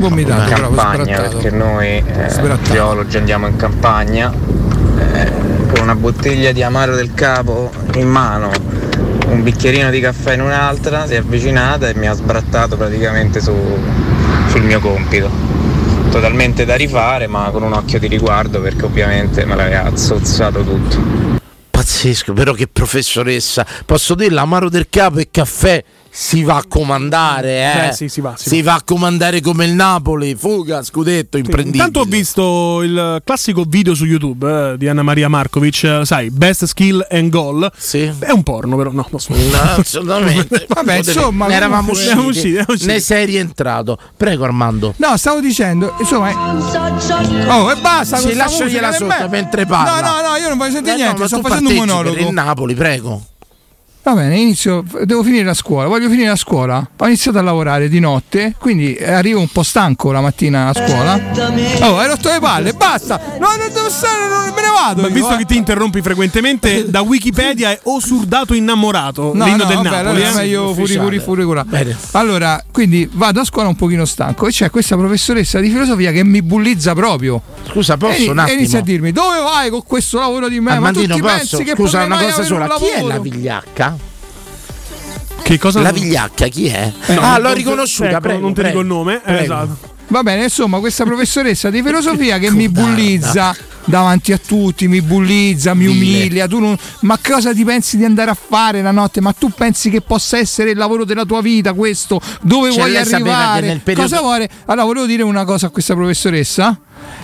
Vomitato, in campagna perché noi eh, geologi andiamo in campagna eh, con una bottiglia di amaro del capo in mano un bicchierino di caffè in un'altra si è avvicinata e mi ha sbrattato praticamente su- sul mio compito. Totalmente da rifare ma con un occhio di riguardo perché ovviamente me l'aveva zozzato tutto. Pazzesco, però che professoressa. Posso dirla, amaro del capo e caffè si va a comandare, eh. Eh, sì, si va, si va. a comandare come il Napoli, fuga, scudetto, imprendibile. Intanto ho visto il classico video su YouTube eh, di Anna Maria Markovic, eh, sai, Best Skill and Goal. Sì. È un porno, però no, no, No, assolutamente. Vabbè, insomma, ne eravamo usciti, Eravamo usciti, eravamo usciti. ne sei rientrato. Prego Armando. No, stavo dicendo, insomma. è- Oh, e basta. Sì, lasciagliela sotto mentre parla. No, no, no, io non voglio sentire Eh no, niente, ma sto facendo un monologo. per il Napoli, prego. Va bene, inizio, devo finire la scuola, voglio finire la scuola. Ho iniziato a lavorare di notte, quindi arrivo un po' stanco la mattina a scuola. Oh, hai rotto le palle, basta! No, non devo stare, non me ne vado. Ma io, visto eh. che ti interrompi frequentemente, da Wikipedia è Osurdato innamorato, No, l'inno no, del vabbè, Napoli. allora eh. è meglio furi, furi, furi, cura. Bene. Allora, quindi vado a scuola un pochino stanco e c'è questa professoressa di filosofia che mi bullizza proprio. Scusa, posso e, un e attimo? inizia a dirmi dove vai con questo lavoro di me? Armandino, Ma tu ti posso? pensi che Scusa, una cosa sola. Chi è la vigliacca? Che cosa? La vigliacca, chi è? Eh, ah, l'ho riconosciuta, ecco, prego, non ti prego. dico il nome. eh, esatto. Va bene, insomma, questa professoressa di filosofia che mi bullizza davanti a tutti, mi bullizza, mi umilia. Tu non- ma cosa ti pensi di andare a fare la notte? Ma tu pensi che possa essere il lavoro della tua vita questo? Dove Cioè, vuoi arrivare? periodo- Cosa vuole? Allora, volevo dire una cosa a questa professoressa.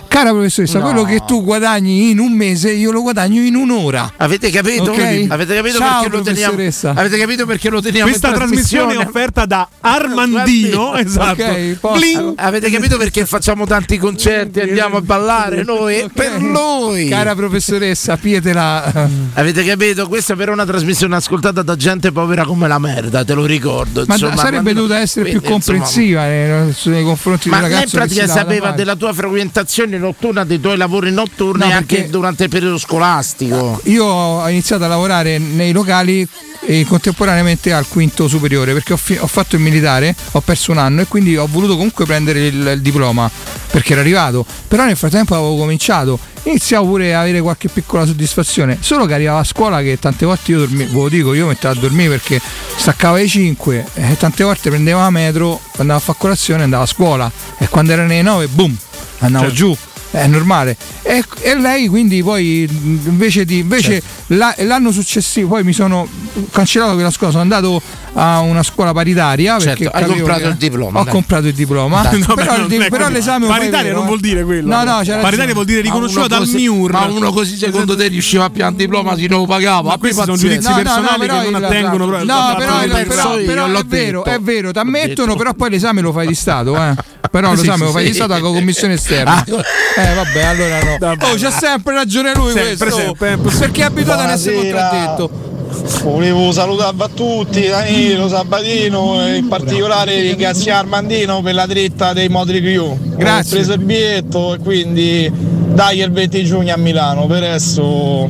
Cara professoressa, No. quello che tu guadagni in un mese, io lo guadagno in un'ora. Avete capito? Ok? Avete capito Ciao, perché lo teniamo? Avete capito perché lo teniamo Questa in trasmissione è offerta da Armandino. Esatto. Ok, posso- Bling. Avete capito perché facciamo tanti concerti e andiamo a ballare noi? Ok. Per noi! Cara professoressa, pietela. Avete capito? Questa per una trasmissione ascoltata da gente povera come la merda, te lo ricordo. Ma insomma, sarebbe quando- dovuta essere più quindi, insomma, comprensiva nei, nei confronti Ma di un lei in ragazzo che si pratica sapeva della tua frequentazione notturna, dei tuoi lavori notturni No, anche durante il periodo scolastico. Io ho iniziato a lavorare nei locali e contemporaneamente al quinto superiore perché ho, fi- ho fatto il militare, ho perso un anno e quindi ho voluto comunque prendere il, il diploma perché era arrivato. Però nel frattempo avevo cominciato, iniziavo pure a avere qualche piccola soddisfazione. Solo che arrivavo a scuola che tante volte io dormivo, ve lo dico, io mettevo a dormire perché staccavo alle 5 e tante volte prendevo la metro, andavo a fare colazione e andavo a scuola e quando erano le 9 boom, andavo Certo. giù. È normale. E, e lei quindi poi invece di invece la- l'anno successivo poi mi sono cancellato quella scuola, sono andato a una scuola paritaria perché Certo, hai capivo comprato il diploma, Ho dai. comprato il diploma. No, però, beh, il però l'esame lo Paritaria non eh. vuol dire quello. No, no, c'è Paritaria vuol dire uno dal così- MIUR. Ma uno così secondo te riusciva a un diploma si non lo pagava? Ma questi sono giudizi No, no, personali no, che non attengono proprio No, alla però, è vero, è vero, ti ammettono, però poi l'esame lo fai di Stato, eh. Però Sì, l'esame sì, lo fai sì. di Stato con la commissione esterna. Ah. Eh vabbè, allora no. Vabbè. Oh, c'ha sempre ragione lui Sempre, questo. sempre. Perché è abituato ad essere Buonasera. contraddetto. Volevo salutarvi a tutti, Danilo, Sabatino e in particolare ringraziare Armandino per la dritta dei Modri Crew. Grazie. Ho preso il biglietto e quindi dai il 20 giugno a Milano, per adesso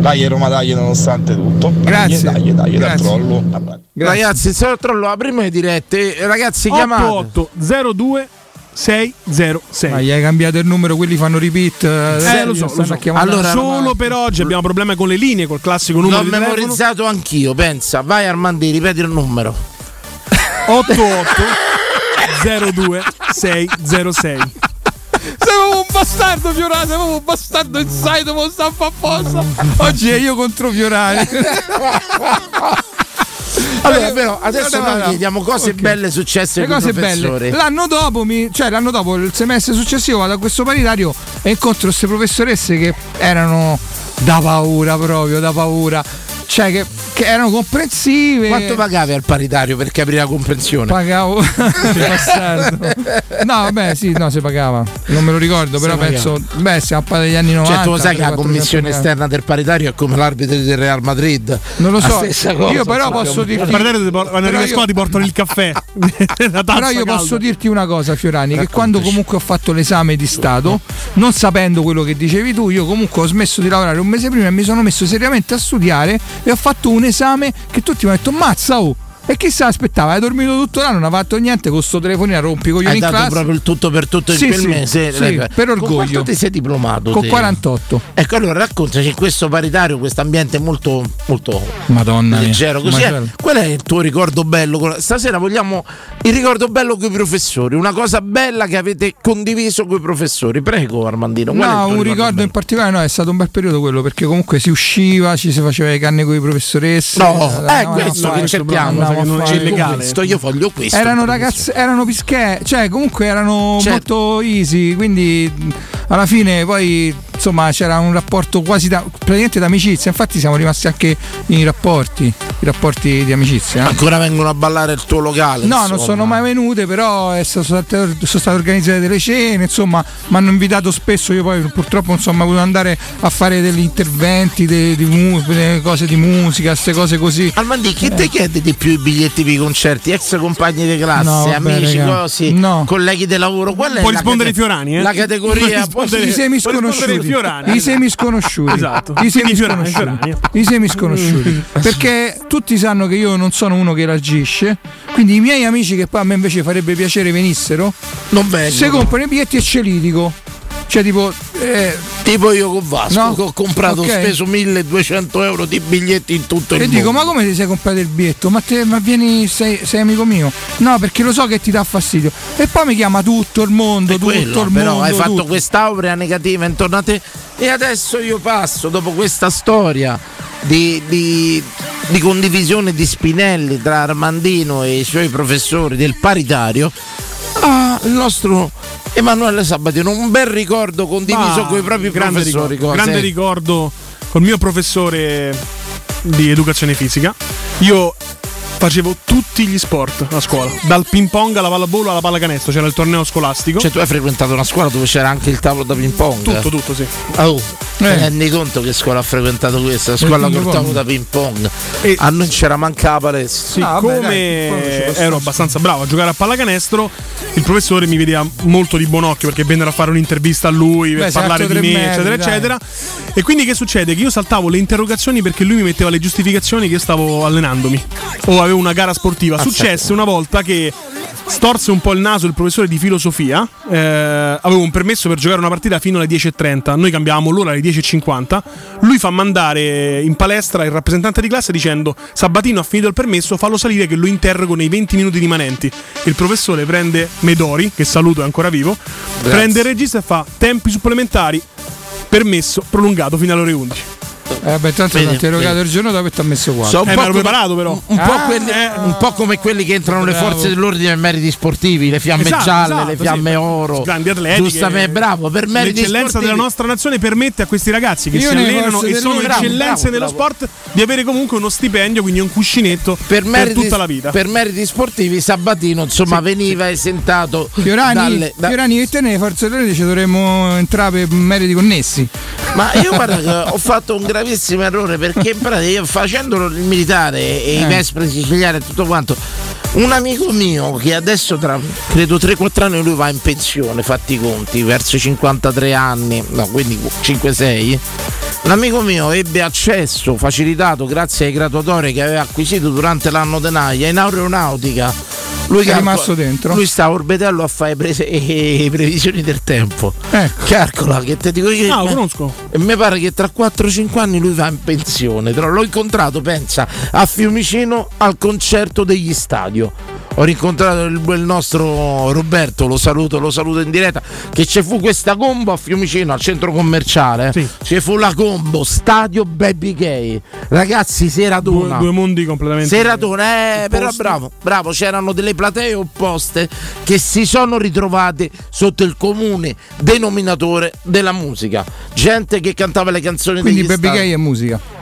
dai Roma dai nonostante tutto. Grazie. Dai, dai, dai, trollo. Ragazzi, se trollo la prima le dirette, ragazzi, chiamate. 8802 606. Ma gli hai cambiato il numero, quelli fanno repeat. Eh, lo so, lo so. Allora, solo per oggi abbiamo problema con le linee, col classico numero L'ho di telefono. memorizzato anch'io, pensa. Vai Armandi, ripeti il numero. 88 02 606. Sei proprio un bastardo Fiorani, sei proprio un bastardo inside, mo sta a fa apposta. Oggi è io contro Fiorani. Allora, però, adesso no, no, noi no. chiediamo cose Ok. belle successe Le cose belle. L'anno dopo, mi, cioè l'anno dopo, il semestre successivo, vado a questo paritario e incontro queste professoresse che erano da paura proprio, da paura. Cioè che, che erano comprensive. Quanto pagavi al paritario per capire la comprensione? Pagavo. No, vabbè, sì, no, si pagava. Non me lo ricordo, Si però pagava. penso. Beh, siamo a degli anni 90. Cioè, tu lo sai che la 300-400 commissione esterna del paritario è come l'arbitro del Real Madrid. Non lo La so. stessa cosa, io però posso dirti. Al paritario quando arrivi a io- scuola ti portano il caffè. La tazza Però io calda. posso dirti una cosa, Fiorani, che quando comunque ho fatto l'esame di Stato, non sapendo quello che dicevi tu, io comunque ho smesso di lavorare un mese prima e mi sono messo seriamente a studiare e ho fatto un esame che tutti mi hanno detto mazza oh! E chi se l'aspettava? Hai dormito tutto l'anno, non ha fatto niente con sto telefonino rompi coglioni Hai in dato classe. proprio il tutto per tutto in Sì, quel sì, mese. sì, Ecco. per Con orgoglio. quanto ti sei diplomato? Con te? 48. Ecco, allora raccontaci in questo paritario, questo ambiente molto, molto Madonna mia. leggero. Così è. Qual è il tuo ricordo bello? Stasera vogliamo il ricordo bello con i professori, una cosa bella che avete condiviso con i professori. Prego, Armandino. qual è il No, tuo un ricordo in particolare no, è stato un bel periodo quello perché comunque si usciva, ci si faceva i canne con i professoresse. No, andavamo è questo a che cerchiamo, andavamo non a è fare. illegale. Questo io voglio questo. Erano ragazzi, erano pische, cioè comunque erano Certo. molto easy, quindi alla fine poi insomma c'era un rapporto quasi da, praticamente d'amicizia, infatti siamo rimasti anche in rapporti, i rapporti di amicizia. eh. Ancora vengono a ballare il tuo locale. No, non insomma. sono mai venute, però è stato- sono state, sono state organizzate delle cene, insomma, mi hanno invitato spesso, io poi purtroppo non sono mai potuto andare a fare degli interventi, de- di mu- delle cose di musica, queste cose così. Almandi, chi ti chiede di più biglietti per i concerti? Ex compagni di classe, No, vabbè, amici, raga. così, No. colleghi di lavoro? Qual è Può la rispondere cate- Fiorani, eh? La Può categoria rispondere- I semi sconosciuti. Fiorani. I semi sconosciuti. Esatto. I semi Fiorani, sconosciuti. I semi sconosciuti. Perché tutti sanno che io non sono uno che reagisce. Quindi i miei amici che poi a me invece farebbe piacere venissero, non vengono. se comprano i biglietti e ce li dico. Cioè tipo eh, Tipo io con Vasco No? che ho comprato, ho Ok. speso 1200 euro di biglietti in tutto il e mondo. dico, ma come ti sei comprato il biglietto? Ma, te, ma vieni, sei, sei amico mio? No, perché lo so che ti dà fastidio. E poi mi chiama tutto il mondo, tutto Quello, il però mondo. hai fatto tutto. quest'aurea negativa intorno a te e adesso io passo dopo questa storia di, di- di condivisione di Spinelli tra Armandino e i suoi professori del paritario al nostro Emanuele Sabatino un bel ricordo condiviso con i propri grande professori ricordo, grande ricordo col mio professore di educazione fisica. Io facevo tutti gli sport a scuola, dal ping pong alla pallavolo alla pallacanestro, c'era il torneo scolastico. cioè tu hai frequentato una scuola dove c'era anche il tavolo da ping pong tutto, tutto, sì. Oh, ti Eh. rendi conto che scuola ha frequentato questa? La scuola col tavolo da ping pong. E- A noi c'era manca la palestra. Ah, vabbè, Siccome dai, non ero abbastanza bravo a giocare a pallacanestro, il professore mi vedeva molto di buon occhio perché vennero a fare un'intervista a lui per Beh, parlare di me, eccetera, dai. eccetera. E quindi che succede? Che io saltavo le interrogazioni perché lui mi metteva le giustificazioni che io stavo allenandomi o avevo una gara sportiva. Successe una volta che storse un po' il naso il professore di filosofia. eh, avevo un permesso per giocare una partita fino alle 10.30. Noi cambiavamo l'ora alle 10.50. Lui fa mandare in palestra il rappresentante di classe dicendo: Sabatino ha finito il permesso, fallo salire che lo interrogo nei 20 minuti rimanenti. Il professore prende Medori, che saluto è ancora vivo, prende il regista e fa tempi supplementari. Permesso prolungato fino alle ore 11. Eh, beh, tanto ti interrogato vedi. il giorno dopo e ti ha messo qua. So, un, Eh, po preparato, però. un, po' Ah, quelli, eh. un po' come quelli che entrano le Bravo. forze dell'ordine ai meriti sportivi, le fiamme Esatto, gialle, esatto, le sì, fiamme per- oro. grandi atleti Giustamente, che- bravo, per meriti L'eccellenza sportivi. della nostra nazione permette a questi ragazzi che Io si allenano e sono bravo, eccellenze bravo, nello bravo. sport di avere comunque uno stipendio, quindi un cuscinetto per, per, meriti, tutta la vita. per meriti sportivi Sabatino insomma veniva esentato Fiorani, dalle, da- Fiorani e te nelle forze dell'ordine ci dovremmo entrare per meriti connessi. Ma io guarda che ho fatto un gravissimo errore perché in pratica io facendo il militare e i Eh. vespri siciliani e tutto quanto un amico mio che adesso tra credo 3-4 anni lui va in pensione fatti i conti verso i 53 anni no quindi 5-6 un amico mio ebbe accesso facilitato grazie ai graduatori che aveva acquisito durante l'anno tenaia in aeronautica lui È rimasto dentro? Lui sta a orbetello a fare prese- e previsioni del tempo. Ecco. Calcola che ti dico io. Ah, lo conosco. E mi pare che tra 4-5 anni lui va in pensione. Però l'ho incontrato, pensa, a Fiumicino al concerto degli stadio. Ho rincontrato il, il nostro Roberto, lo saluto, lo saluto in diretta. Che ci fu questa combo a Fiumicino al centro commerciale. Sì. Ci fu la combo Stadio Baby Gay. Ragazzi, Due, seratona. due mondi completamente Seratone, eh, però bravo, bravo, c'erano delle platee opposte che si sono ritrovate sotto il comune denominatore della musica. Gente che cantava le canzoni Quindi Baby stati. Gay è musica.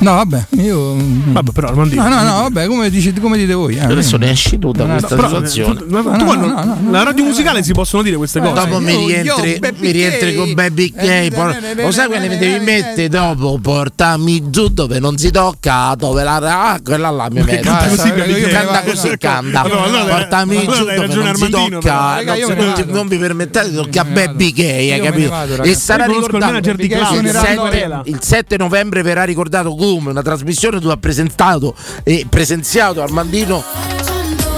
No, vabbè, io. Vabbè, però Armandino. No, no, no, vabbè, come, dici, come dite voi? eh. Adesso ne esci tu da No, questa Però, situazione. tu- tu- No, tu no, no, no, no, la radio no, musicale no. si possono dire queste Eh, cose. Dopo mi rientri, mi rientri con Baby. Eh, eh, lo sai eh, quelle mi eh, devi eh, mettere eh. dopo? Portami giù dove non si tocca, dove la. Ah, quella là mi mette. canta così, Canta così, no. canta. Portami giù dove non si tocca. non, non non vi permettete di toccare Baby. Gay, hai capito? e sarà ricordato. il a 7, Varela. il 7 novembre verrà ricordato come una trasmissione dove ha presentato e presenziato Armandino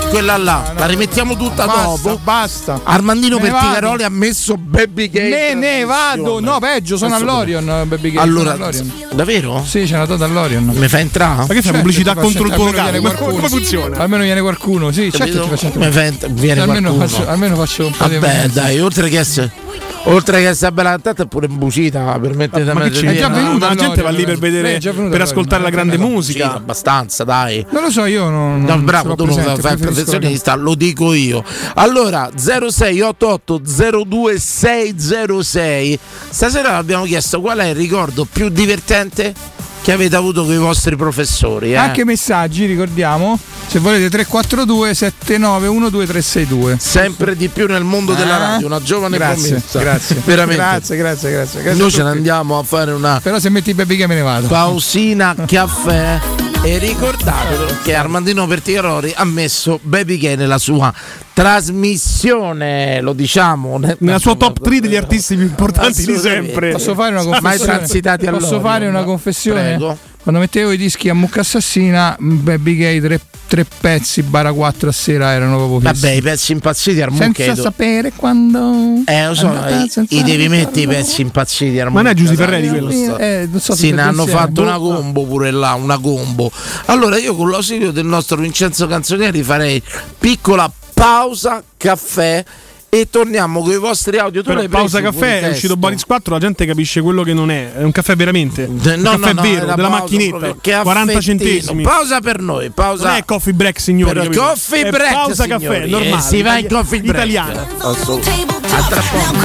quella là la rimettiamo tutta Basta, dopo basta. Armandino ne Perticaroli ha messo Baby Me in ne vado. No, peggio, sono all'Orion, Baby Gay. allora all'Orion. davvero? Sì, c'è una data all'Orion. mi fa entrare? Ma che fai Certo, pubblicità contro il tuo locale? come, funziona? Almeno viene qualcuno, sì, certo ti faccio Mi fa ent- viene almeno qualcuno faccio, almeno faccio un po' di vabbè evidenza. dai oltre che essere Oltre che essere bella cantante è pure imbucita, permettetemi Ma che di c'è? È dire. già no? venuta, la gente va lì per vedere, per ascoltare la ma- grande Sì, musica. abbastanza, dai. Non lo so, io non. No, non bravo, tu non presente, la- professionista, lo dico io. Allora, 0688 02606. Stasera abbiamo chiesto qual è il ricordo più divertente che avete avuto con i vostri professori. Eh? Anche messaggi, ricordiamo. Se volete 342 7912 362. Sempre di più nel mondo della Ah, radio, una giovane grazie, promessa. grazie. Veramente. Grazie, grazie, grazie. grazie Noi ce ne andiamo a fare una Però se metti Baby che me ne vado. pausina caffè. E ricordatevelo che Armandino Pertigarori ha messo Baby Gay nella sua trasmissione, lo diciamo. Nella sua top 3 degli artisti più importanti di sempre. Posso fare una Mai confessione? transitati Posso fare una confessione? Prego. Quando mettevo i dischi a Mucca Assassina, Baby Gay, tre, tre pezzi, bara 4 a sera erano proprio fissi. Vabbè, i pezzi impazziti al Senza Mucchedo. sapere quando. Eh, lo so, andata i, devi mettere i pezzi impazziti al Ma non è sai? Ferreri quello? Sto- Eh, non so sì, ne hanno insieme. fatto una combo pure là, una combo. Allora io con l'ausilio del nostro Vincenzo Canzonieri farei piccola pausa caffè e torniamo con i vostri audio. Tu Però l'hai pausa preso caffè, è uscito? Boris 4, la gente capisce quello che non è. È un caffè veramente. Eh, un No, caffè no, no, vero, della pausa macchinetta. proprio, 40 caffettino. centesimi. Pausa per noi, pausa. Non è coffee break, capito? coffee break, Pausa signori. caffè, Eh, normale. si va in coffee break. Assolutamente. A tra poco.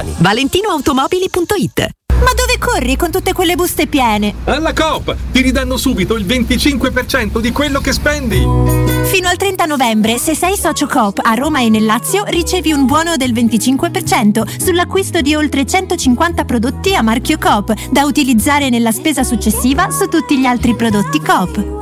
valentinoautomobili.it Ma dove corri con tutte quelle buste piene? Alla Coop ti ridanno subito il 25% di quello che spendi. Fino al 30 novembre, se sei socio Coop a Roma e nel Lazio, ricevi un buono del 25% sull'acquisto di oltre 150 prodotti a marchio Coop, da utilizzare nella spesa successiva su tutti gli altri prodotti Coop.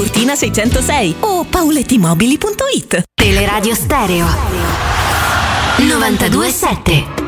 606 o paulettimobili.it. Teleradio Stereo 927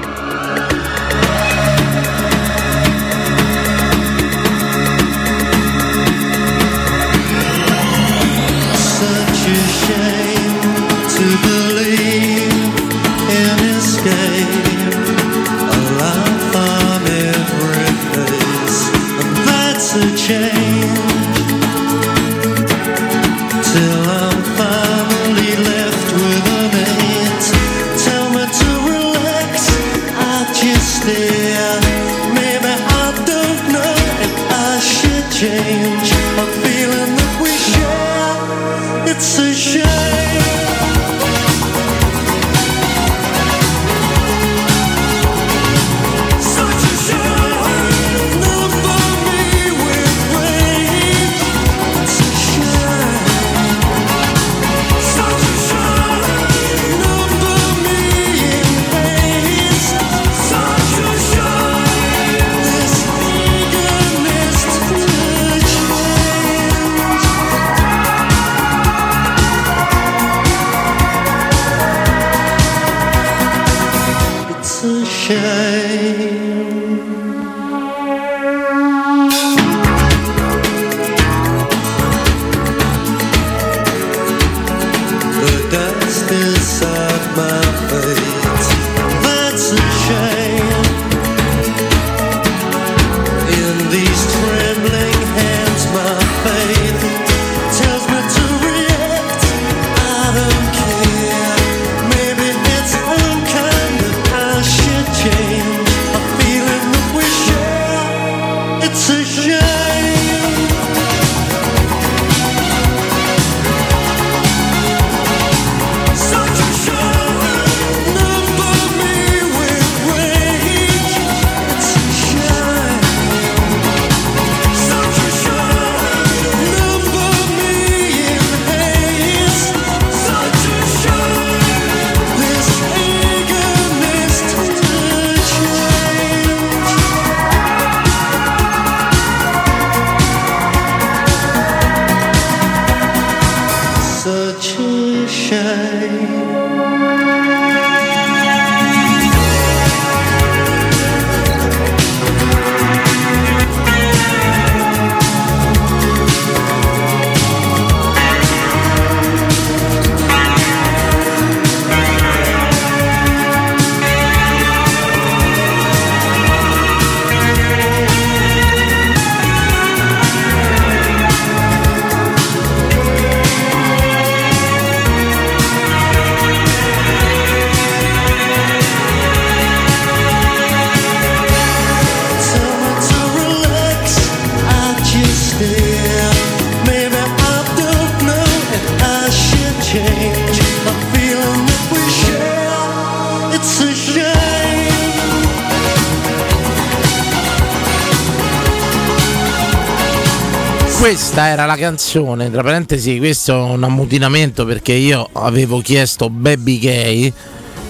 la canzone, tra parentesi, questo è un ammutinamento perché io avevo chiesto Baby Gay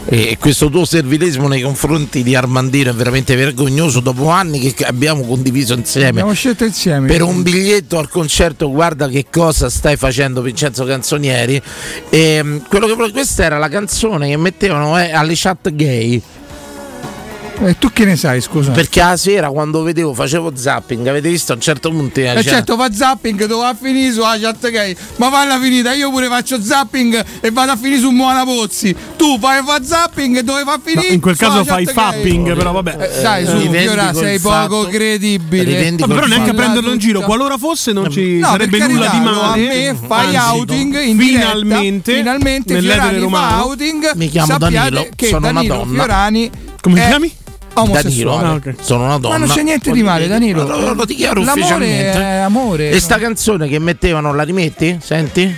e questo tuo servilismo nei confronti di Armandino è veramente vergognoso. Dopo anni che abbiamo condiviso insieme Abbiamo scelto insieme. per un biglietto al concerto guarda che cosa stai facendo Vincenzo Canzonieri. E, mm, quello che questa era la canzone che mettevano eh, alle chat gay E tu che ne sai, scusa? perché la sera quando vedevo facevo zapping avete visto a un certo punto eh, E cioè- certo fa zapping dove va a finire su la chat gay Ma falla finita, io pure faccio zapping e vado a finire su Moana Pozzi Tu fai fa zapping e dove va a No, finire? in quel caso fai gay. fapping, però vabbè. Eh, dai, su, Rivendico Fiora, il sei fatto- poco credibile rivendico Vabbè, però neanche fatto- prenderlo in giro, qualora fosse non ci No, sarebbe nulla di male. A me fai Anzi, outing in diretta. finalmente, finalmente nell'etere Fiorani fa romano. outing. Mi chiamo Sappiate Danilo, che sono una Danilo donna. Fiorani Come ti chiami? Danilo, Ah, ok. sono una donna Ma non c'è niente di male, Danilo. Lo, lo- lo dichiaro L'amore ufficialmente è amore. e sta canzone che mettevano la rimetti? Senti?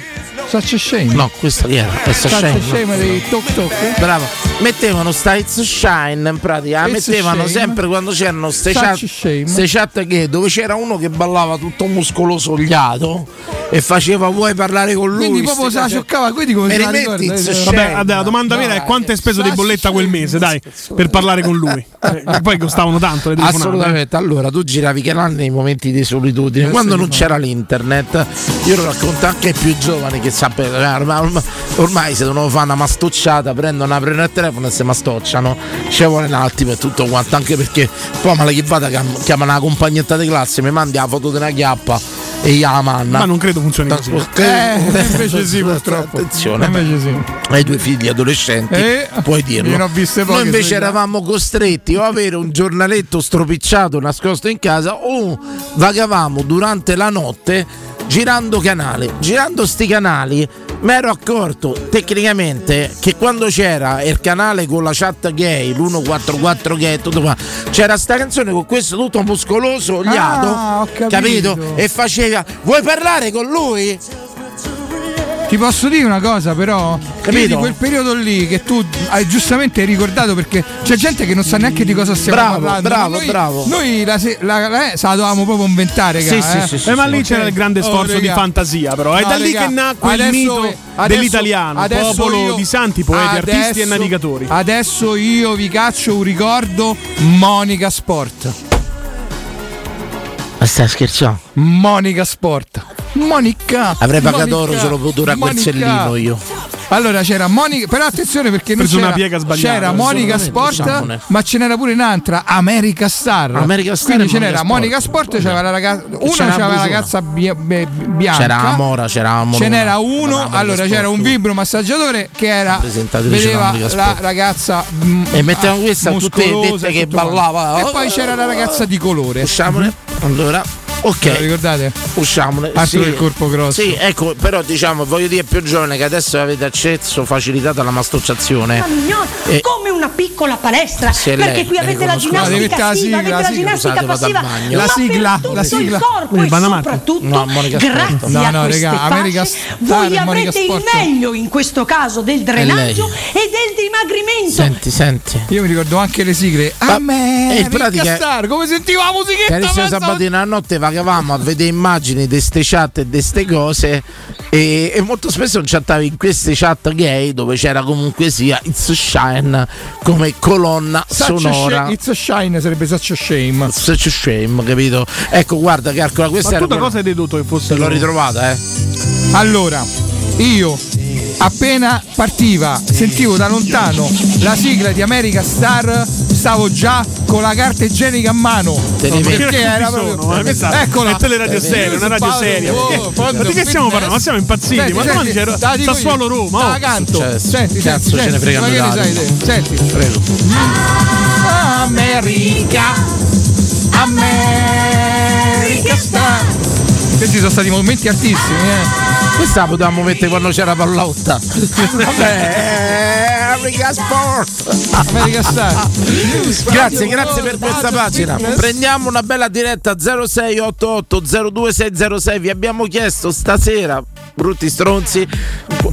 A shame. No, questa chi era? Shine. shame dei Tok Tok. Bravo. Mettevano sta It's Shine in pratica, It's mettevano Shame. sempre quando c'erano ste chat, ste chat che dove c'era uno che ballava tutto muscoloso oliato e faceva vuoi parlare con lui? Quindi proprio se la cioccava, quindi come se la rimetti ricorda? It's Eh, Shame? Vabbè, vabbè, la domanda vera è quanto hai speso di bolletta quel mese, dai, per parlare con lui. Eh, che poi costavano tanto le telefonate. Assolutamente, allora tu giravi canali nei momenti di solitudine, quando non c'era l'internet, io lo racconto anche ai più giovani che sapete, eh, ormai, ormai se devono fare una mastocciata prendono, aprono il telefono e si mastocciano, ci vuole un attimo e tutto quanto, anche perché poi male che vada chiam- chiamano la compagnetta di classe, mi mandi la foto una chiappa e io la manna. Ma non credo funzioni così. Eh, invece sì, purtroppo. Attenzione, Invece sì. ai due figli adolescenti, Eh, puoi dirlo. io ne ho viste poche, Noi invece eravamo costretti o avere un giornaletto stropicciato nascosto in casa o vagavamo durante la notte girando canali. Girando sti canali mi ero accorto tecnicamente che quando c'era il canale con la chat gay, l'144 gay, e tutto qua, c'era sta canzone con questo tutto muscoloso, oliato, Ah, ho capito. E faceva, vuoi parlare con lui? Ti posso dire una cosa però? Capito? Di quel periodo lì che tu hai giustamente ricordato perché c'è gente che non sa neanche di cosa stiamo Bravo, parlando. bravo, noi, bravo. Noi la, se- la, la- eh, se la dovevamo proprio inventare, Sì, cara, sì, eh. sì, sì, Eh, ma lì c'era il grande Oh, sforzo di raga. fantasia, però. È No, da lì raga, che nacque il adesso- mito adesso- dell'italiano, adesso popolo io- di santi, poeti, artisti e adesso- navigatori. Adesso io vi caccio un ricordo Monica Sport. Ma stai scherzando? Monica Sport. Monica. Avrei pagato Monica, oro solo per durare quel sellino io. Allora c'era Monica, però attenzione perché non c'era, una piega sbagliata. c'era Monica Sport, diciamone. ma ce n'era pure un'altra, America Star. America Star Quindi ce Monica n'era Sport. Monica Sport, c'era la ragazza, una c'era c'era la ragazza bia- be- bianca. C'era Amora, c'era Amora. Ce n'era uno, Amora allora Sport. c'era un vibromassaggiatore che era vedeva la Sport. ragazza mm, E mettevano questa tutte dette che ballava. E poi c'era la ragazza di colore. Usciamone. Allora, ok. ricordate? Usciamone. Arthur sì. il corpo grosso. Sì, ecco, però diciamo, voglio dire più giovane che adesso avete accesso facilitato alla mastocciazione. Una mignona, Eh. come una piccola palestra è perché lei, qui la avete la ginnastica la sigla, avete la la sigla. ginnastica passiva. La sigla, la sigla. il corpo Il e soprattutto No, grazie No, a no, queste regà, America Star, voi avrete il meglio in questo caso del drenaggio e del dimagrimento Senti, senti. Io mi ricordo anche le sigle. Ma- America eh, pratica- Star, come sentiva la musichetta? Carissima pensa- Sabatina, a notte vagavamo a vedere immagini di ste chat e di ste cose e, e molto spesso chattavi in queste chat gay dove c'era comunque sia It's Shine come colonna Such sonora. It's a shine sarebbe such a shame. Such a shame, capito? Ecco, guarda, calcola, questa Ma era tu da cosa hai dedotto che fosse Se l'ho ritrovata, eh. Allora, io appena partiva, sentivo da lontano la sigla di America Star, stavo già con la carta igienica a mano. Te ne perché era Sono, proprio. ma questa Eccola. è teleradio seria, una radio seria. oh, Perché- di che stiamo parlando? Ma siamo impazziti? Senti, ma domani c'era. Sassuolo Roma. Oh. la canto. Cioè, senti, cazzo senti, ce ne senti, frega ma che ne nulla. sai te? Senti. Prego. America. America Star. Questi sono stati momenti altissimi, eh. Questa la potevamo mettere quando c'era Pallotta. Vabbè, America Sport. America Star. Grazie, grazie per questa pagina. Prendiamo una bella diretta 0688 02606. Vi abbiamo chiesto stasera brutti stronzi.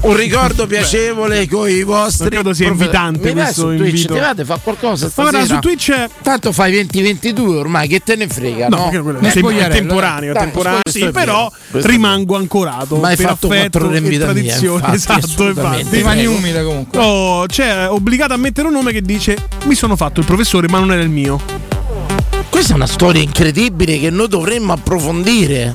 Un ricordo piacevole con i vostri. credo sia invitante Mi questo su Twitch, invito. ti va a fare qualcosa guarda, su Twitch Tanto fai 20-22 ormai, che te ne frega, no? Nel è tem- spogliarello, temporaneo, dai. temporaneo, sì, è però questo è rimango ancorato Ma hai per fatto affetto quattro ore in e vita mia, tradizione. infatti, esatto, infatti. Rimani umile comunque. Oh, c'è obbligato a mettere un nome che dice mi sono fatto il professore ma non era il mio. Questa è una storia incredibile che noi dovremmo approfondire.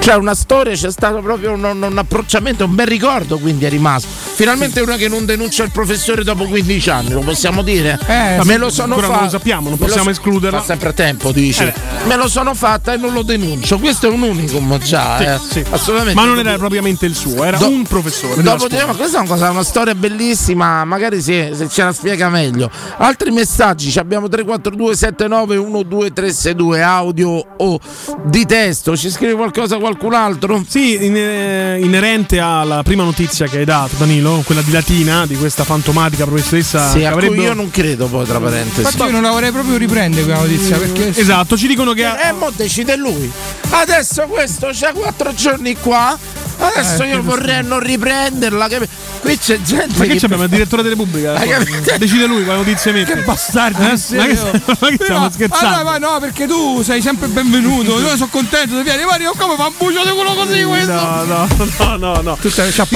Cioè, una storia, c'è stato proprio un, un- approcciamento, un bel ricordo, quindi è rimasto. Finalmente una che non denuncia il professore dopo 15 anni, lo possiamo dire? Eh, Ma me lo sono fatto. non lo sappiamo, non possiamo so- escluderla. Fa sempre a tempo, dici. Eh. Me lo sono fatta e non lo denuncio. Questo è un unicum già, Sì, eh. sì. Assolutamente. Ma non era propriamente il suo, era Do- un professore. Dopo di scuola. ma questa è una, cosa, una storia bellissima, magari se, se ce la spiega meglio. Altri messaggi, ci abbiamo 342 79 12362 audio o di testo, ci scrive qualcosa qualcun altro? Sì, in- eh, inerente alla prima notizia che hai dato, Danilo, quella di Latina, di questa fantomatica professoressa. Sì, che avrebbe- io non credo poi tra parentesi. Infatti io non la vorrei proprio riprendere quella notizia perché Esatto, ci dicono che. E mo decide lui. Adesso questo c'ha quattro giorni qua. Adesso Eh, io che vorrei non riprenderla. capi- Qui c'è gente. Ma che che c'abbiamo il direttore della Repubblica? Capito? Decide lui quale notizie mette. Che bastardi Eh? che Ma che, ma che stiamo Ma- scherzando? Ah, ma no, perché tu sei sempre benvenuto. Io sono contento di vieni, ma io come fa un bucio di quello così questo? No, no, no, no, no.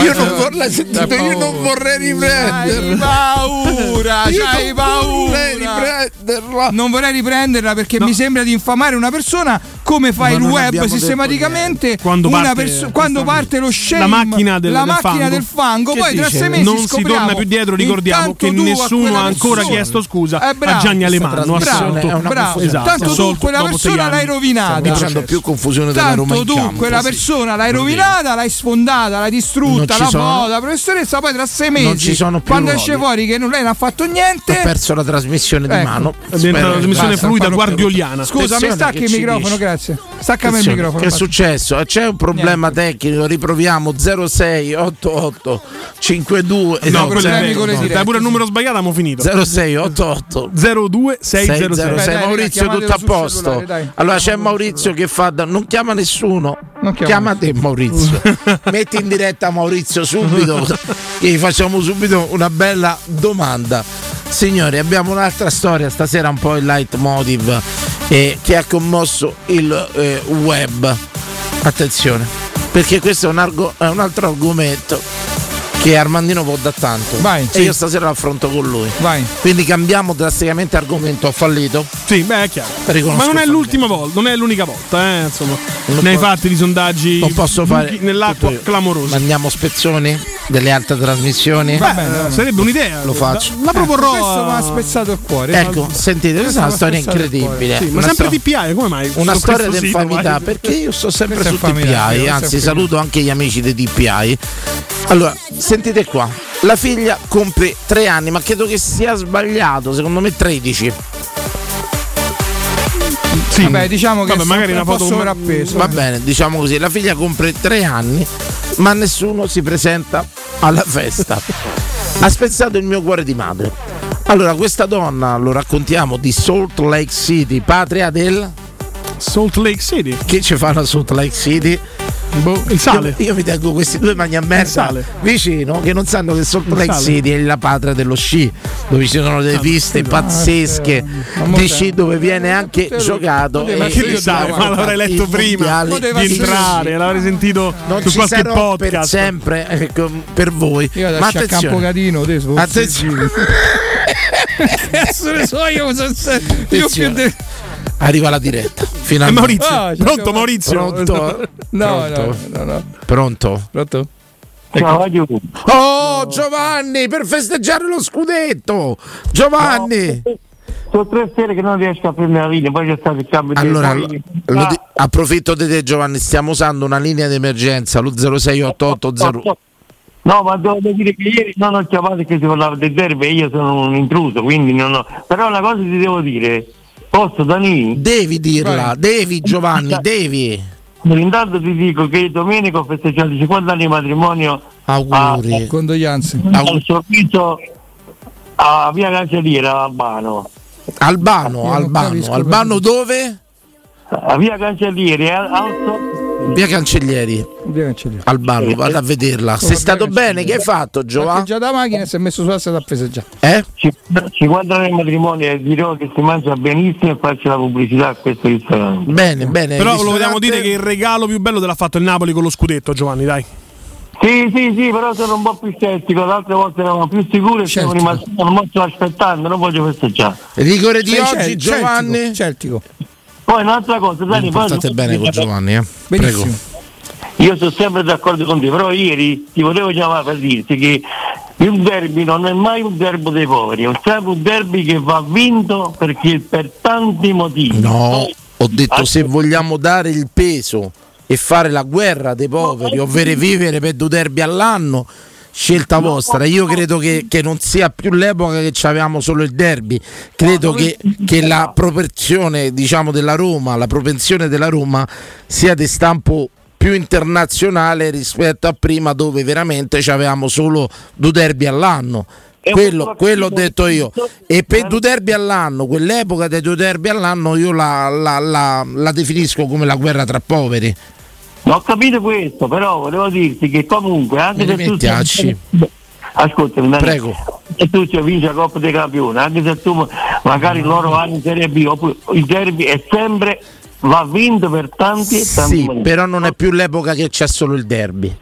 Io non vorrei sentito, io non vorrei Hai riprenderla. paura, Io c'hai non paura. vorrei riprenderla. Non vorrei riprenderla perché mi sembra di infamare una persona come fa Ma il web sistematicamente. Quando una parte- perso- quando parte lo shame, La macchina del- la del macchina fango. del fango, poi tra dice? sei mesi Non si scopriamo. torna più dietro, ricordiamo che nessuno ha ancora persona- chiesto scusa Eh, bravo, a Gianni una Bravo, confusione. Esatto, tanto tu quella persona l'hai rovinata. facendo più confusione della Roma Tanto tu quella persona l'hai rovinata, l'hai sfondata, l'hai distrutta, la foto, la professoressa, poi tra sei mesi, Non ci sono più quando ruoli. esce fuori che non, lei non ha fatto niente, perso la trasmissione di Ecco. mano. È diventata una trasmissione Basta, fluida guardioliana. Scusa, mi stacchi il microfono, dici? grazie. Staccami il microfono. Che è successo? C'è un problema tecnico, riproviamo 0688 52 No, no, quello è problemi vero. con le dirette, Dai pure il numero sbagliato, abbiamo finito. 0688 02 606. 606 Dai, dai, Maurizio chiamatelo tutto a posto allora c'è Maurizio che fa non chiama nessuno Non chiama chiama te Maurizio metti in diretta Maurizio subito gli facciamo subito una bella domanda. Signori abbiamo un'altra storia. Stasera un po' il leitmotiv eh, che ha commosso il eh, web. Attenzione perché questo è un, argo- è un altro argomento che Armandino può da tanto Vai, e sì. io stasera l'affronto con lui Vai. quindi cambiamo drasticamente argomento ho fallito Sì, beh, è chiaro. Riconosco Ma non è l'ultima volta, non è l'unica volta, eh, insomma. Non ne hai fatti di sondaggi non posso fare nell'acqua clamorosi. Mandiamo spezzoni delle altre trasmissioni. Beh, sarebbe un'idea. Lo faccio. La proporrò. Questo mi ha a- spezzato il cuore. Ecco, sentite, questa è una storia incredibile. Sì, ma Una sempre sto- DPI, come mai? Una storia di infamità, perché io sto sempre su DPI, anzi saluto anche gli amici di DPI. Allora, sentite qua, la figlia compie tre anni, ma credo che sia sbagliato, secondo me 13. Sì. Vabbè, diciamo che Vabbè, magari una un po' foto sovrappeso. Va bene, diciamo così, la figlia compie tre anni, ma nessuno si presenta alla festa. Ha spezzato il mio cuore di madre. Allora, questa donna, lo raccontiamo, di Salt Lake City, patria del... Salt Lake City. Che ci fa la Salt Lake City? Boh, il sale. Io, io mi tengo questi due magni a merda vicino che non sanno che Salt Lake. City è la patria dello sci, dove ci sono delle piste pazzesche di sci dove viene anche giocato. Ma che io dico, Ma l'avrei letto prima di entrare, l'avrei sentito Non su ci qualche sarò per podcast. sempre ecco, per voi. Io Ma adesso a attenzione, te su. attenzione. Cazzo ne so io. Io più de- Arriva la diretta. Finalmente. Maurizio, Ah, ci pronto Maurizio? Pronto? No, no, Pronto? no, no. Pronto? Pronto? Ciao, aiuto. Oh Giovanni, per festeggiare lo scudetto! Giovanni! Sono tre sere che non riesco a prendere la linea, poi c'è stato il cambio di Allora, poi- lo- lo di- approfitto di te Giovanni, stiamo usando una linea di emergenza, lo 0688 No, ma devo dire che ieri non ho chiamato perché si parlava di derby e io sono un intruso, quindi non ho... Però una cosa ti devo dire, posso Dani? Devi dirla, Vai. devi Giovanni, devi. Intanto ti dico che domenica ho festeggiato i 50 anni di matrimonio Auguri. Condoglianze. al sorriso a via Cancelliera a Albano. Albano, Albano, Albano dove? A via Cancellieri al, al so- Via Cancellieri. Via Cancellieri. Al ballo, vado a vederla. Sei stato bene? Che hai fatto, Giovanni? già da macchina e si è messo sulla strada a festeggiare. Eh? Ci, ci guardano ai matrimoni e dirò che si mangia benissimo e faccio la pubblicità a questo ristorante. Bene, bene. Però vogliamo ristorante- dire che il regalo più bello te l'ha fatto il Napoli con lo scudetto, Giovanni, dai. Sì, sì, sì, però sono un po' più scettico, l'altra volta eravamo più sicuri e siamo rimasti non molto aspettando, non voglio festeggiare. Rigore di Sei oggi, Giovanni. Celtico. Poi un'altra cosa, Dani, poi State bene con Giovanni, eh? Prego. Io sono sempre d'accordo con te, però ieri ti volevo chiamare per dirti che il derby non è mai un derby dei poveri, è sempre un derby che va vinto perché per tanti motivi. No, ho detto se vogliamo dare il peso e fare la guerra dei poveri, ovvero vivere per due derby all'anno, scelta vostra. Io credo che, che non sia più l'epoca che avevamo solo il derby. Credo che, che la proporzione diciamo, della Roma, la propensione della Roma sia di stampo più internazionale rispetto a prima dove veramente avevamo solo due derby all'anno. Quello, quello ho detto io e per due derby all'anno quell'epoca dei due derby all'anno io la, la- la- la definisco come la guerra tra poveri Ho capito questo, però volevo dirti che comunque anche se tu Acci? ascoltami, Prego. se tu ci vinci la Coppa dei Campioni, anche se tu magari loro hanno in Serie B, oppure il derby è sempre va vinto per tanti e tanti sì motivi. però non è più l'epoca che c'è solo il derby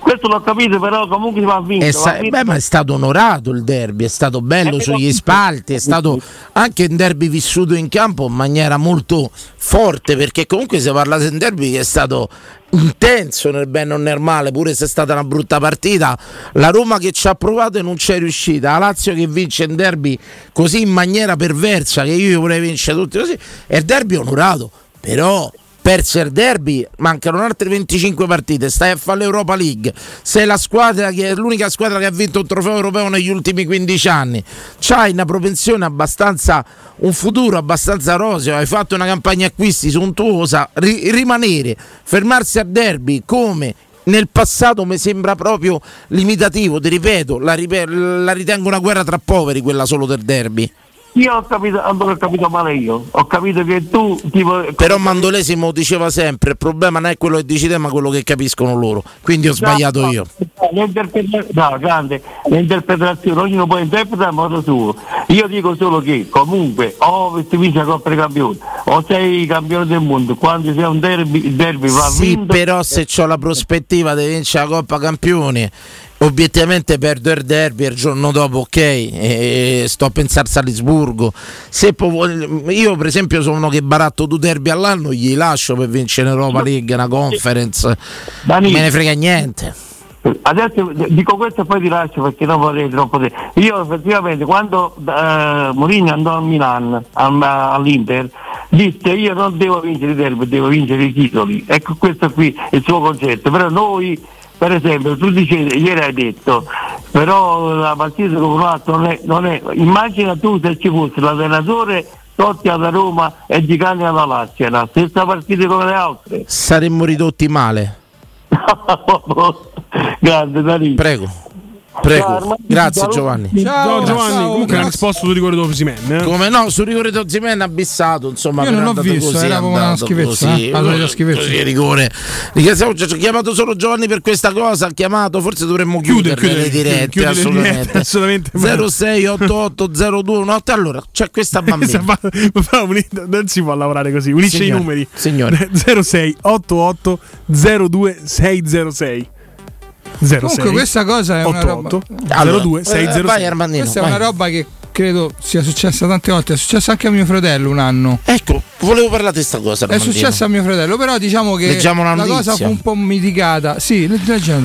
Questo l'ho capito, però comunque va. È va sta- vinto. beh, ma è stato onorato il derby, è stato bello Eh, sugli spalti, è stato anche un derby vissuto in campo in maniera molto forte, perché comunque si parla di un derby che è stato intenso nel bene o nel male, pure se è stata una brutta partita. La Roma che ci ha provato e non c'è riuscita, la Lazio che vince un derby così in maniera perversa che io vorrei vincere tutti così, è il derby onorato, però perso il derby, mancano altre 25 partite, stai a fare l'Europa League, sei la squadra che è l'unica squadra che ha vinto un trofeo europeo negli ultimi 15 anni, c'hai una propensione abbastanza, un futuro abbastanza roseo, hai fatto una campagna acquisti sontuosa, ri- rimanere, fermarsi al derby come? Nel passato mi sembra proprio limitativo, ti ripeto, la, ripe- la ritengo una guerra tra poveri quella solo del derby. Io ho capito, allora ho capito male io. Ho capito che tu tipo. Però Mandolesi me lo diceva sempre, il problema non è quello che dici te, ma quello che capiscono loro. Quindi ho sbagliato io. L'interpreta- no, grande, l'interpretazione, ognuno può interpretare a modo suo. Io dico solo che comunque o ti vince la Coppa dei Campioni o sei campione del mondo, quando sei un derby, il derby va Sì, vinto. però se ho la prospettiva di vincere la Coppa Campioni, obiettivamente perdo il derby il giorno dopo, ok, e sto a pensare a Salisburgo. Se voglio- io per esempio sono uno che baratto due derby all'anno, gli lascio per vincere l'Europa League, una conference, non me ne frega niente. Adesso dico questo e poi ti lascio perché non vorrei troppo te. Io effettivamente quando eh, Mourinho andò a Milan al- all'Inter disse io non devo vincere i derby, devo vincere i titoli. Ecco questo qui il suo concetto. Però noi, per esempio, tu dicevi, ieri hai detto, però la partita con un altro non è, non è. Immagina tu se ci fosse l'allenatore Totti alla Roma e Gicani alla Lazio, la stessa partita come le altre. Saremmo ridotti male. Grande Danilo. Prego. Prego. Grazie Giovanni. Ciao, Giovanni, comunque ha risposto sul rigore d'Osimhen. Eh? Come no, sul rigore di Osimhen abissato, insomma, Io non l'ho andato visto, così, era come una schifezza, così. eh? La solita schifezza. Così, rigore. Ringraziamo, ci ha chiamato solo Giovanni per questa cosa, ha chiamato, forse dovremmo Chiude, chiudere chiude, le dirette, chiude assolutamente. dirette, assolutamente. 06880218 allora c'è questa bambina. Fa- uni- non si può lavorare così, unisce Signore, i numeri. signore. 06 88 02 606. 06 Comunque questa cosa è una roba 88 02 606. vai, Armandino, Questa è vai. una roba che credo sia successa tante volte, è successo anche a mio fratello un anno. Ecco, volevo parlare di questa cosa. È successo a mio fratello, però diciamo che Leggiamo la la cosa fu un po' mitigata. Sì.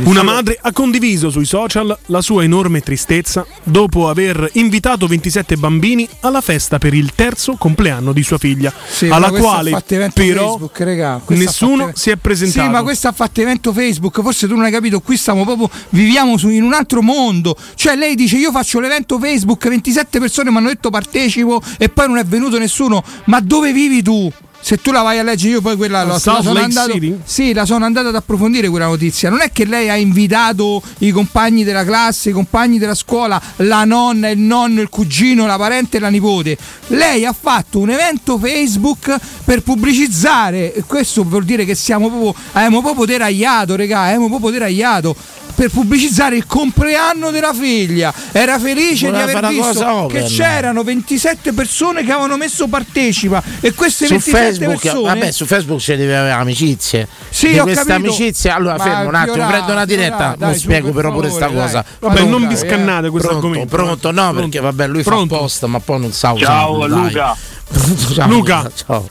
Una madre ha condiviso sui social la sua enorme tristezza dopo aver invitato 27 bambini alla festa per il terzo compleanno di sua figlia, Sì, alla quale però Facebook, regà. Nessuno fatto- si è presentato. Sì, ma questo ha fatto evento Facebook, forse tu non hai capito, qui stiamo proprio viviamo su- in un altro mondo. Cioè lei dice "Io faccio l'evento Facebook, 27 persone mi hanno detto partecipo e poi non è venuto nessuno". Ma dove vivi tu? se tu la vai a leggere, io poi quella la South sono andato, sì, la sono andato ad approfondire quella notizia. Non è che lei ha invitato i compagni della classe, i compagni della scuola, la nonna, il nonno, il cugino, la parente e la nipote. Lei ha fatto un evento Facebook per pubblicizzare. e Questo vuol dire che siamo proprio, abbiamo proprio deragliato, regà, abbiamo proprio deragliato. Per pubblicizzare il compleanno della figlia, era felice Voleva di aver visto che c'erano 27 persone che avevano messo partecipa e queste su 27 Facebook, persone vabbè, su Facebook ci deve avere amicizie. Sì, di ho queste capito. amicizie, allora Ma fermo un attimo, prendo una diretta, dai, non spiego per però pure favore, sta dai. cosa. Vabbè, Pronto, non vi scannate questo pronto, argomento. Pronto, no, perché vabbè, lui Pronto. fa apposta, ma poi non sa usarlo, Ciao. Luca. Ciao, Luca. Ciao.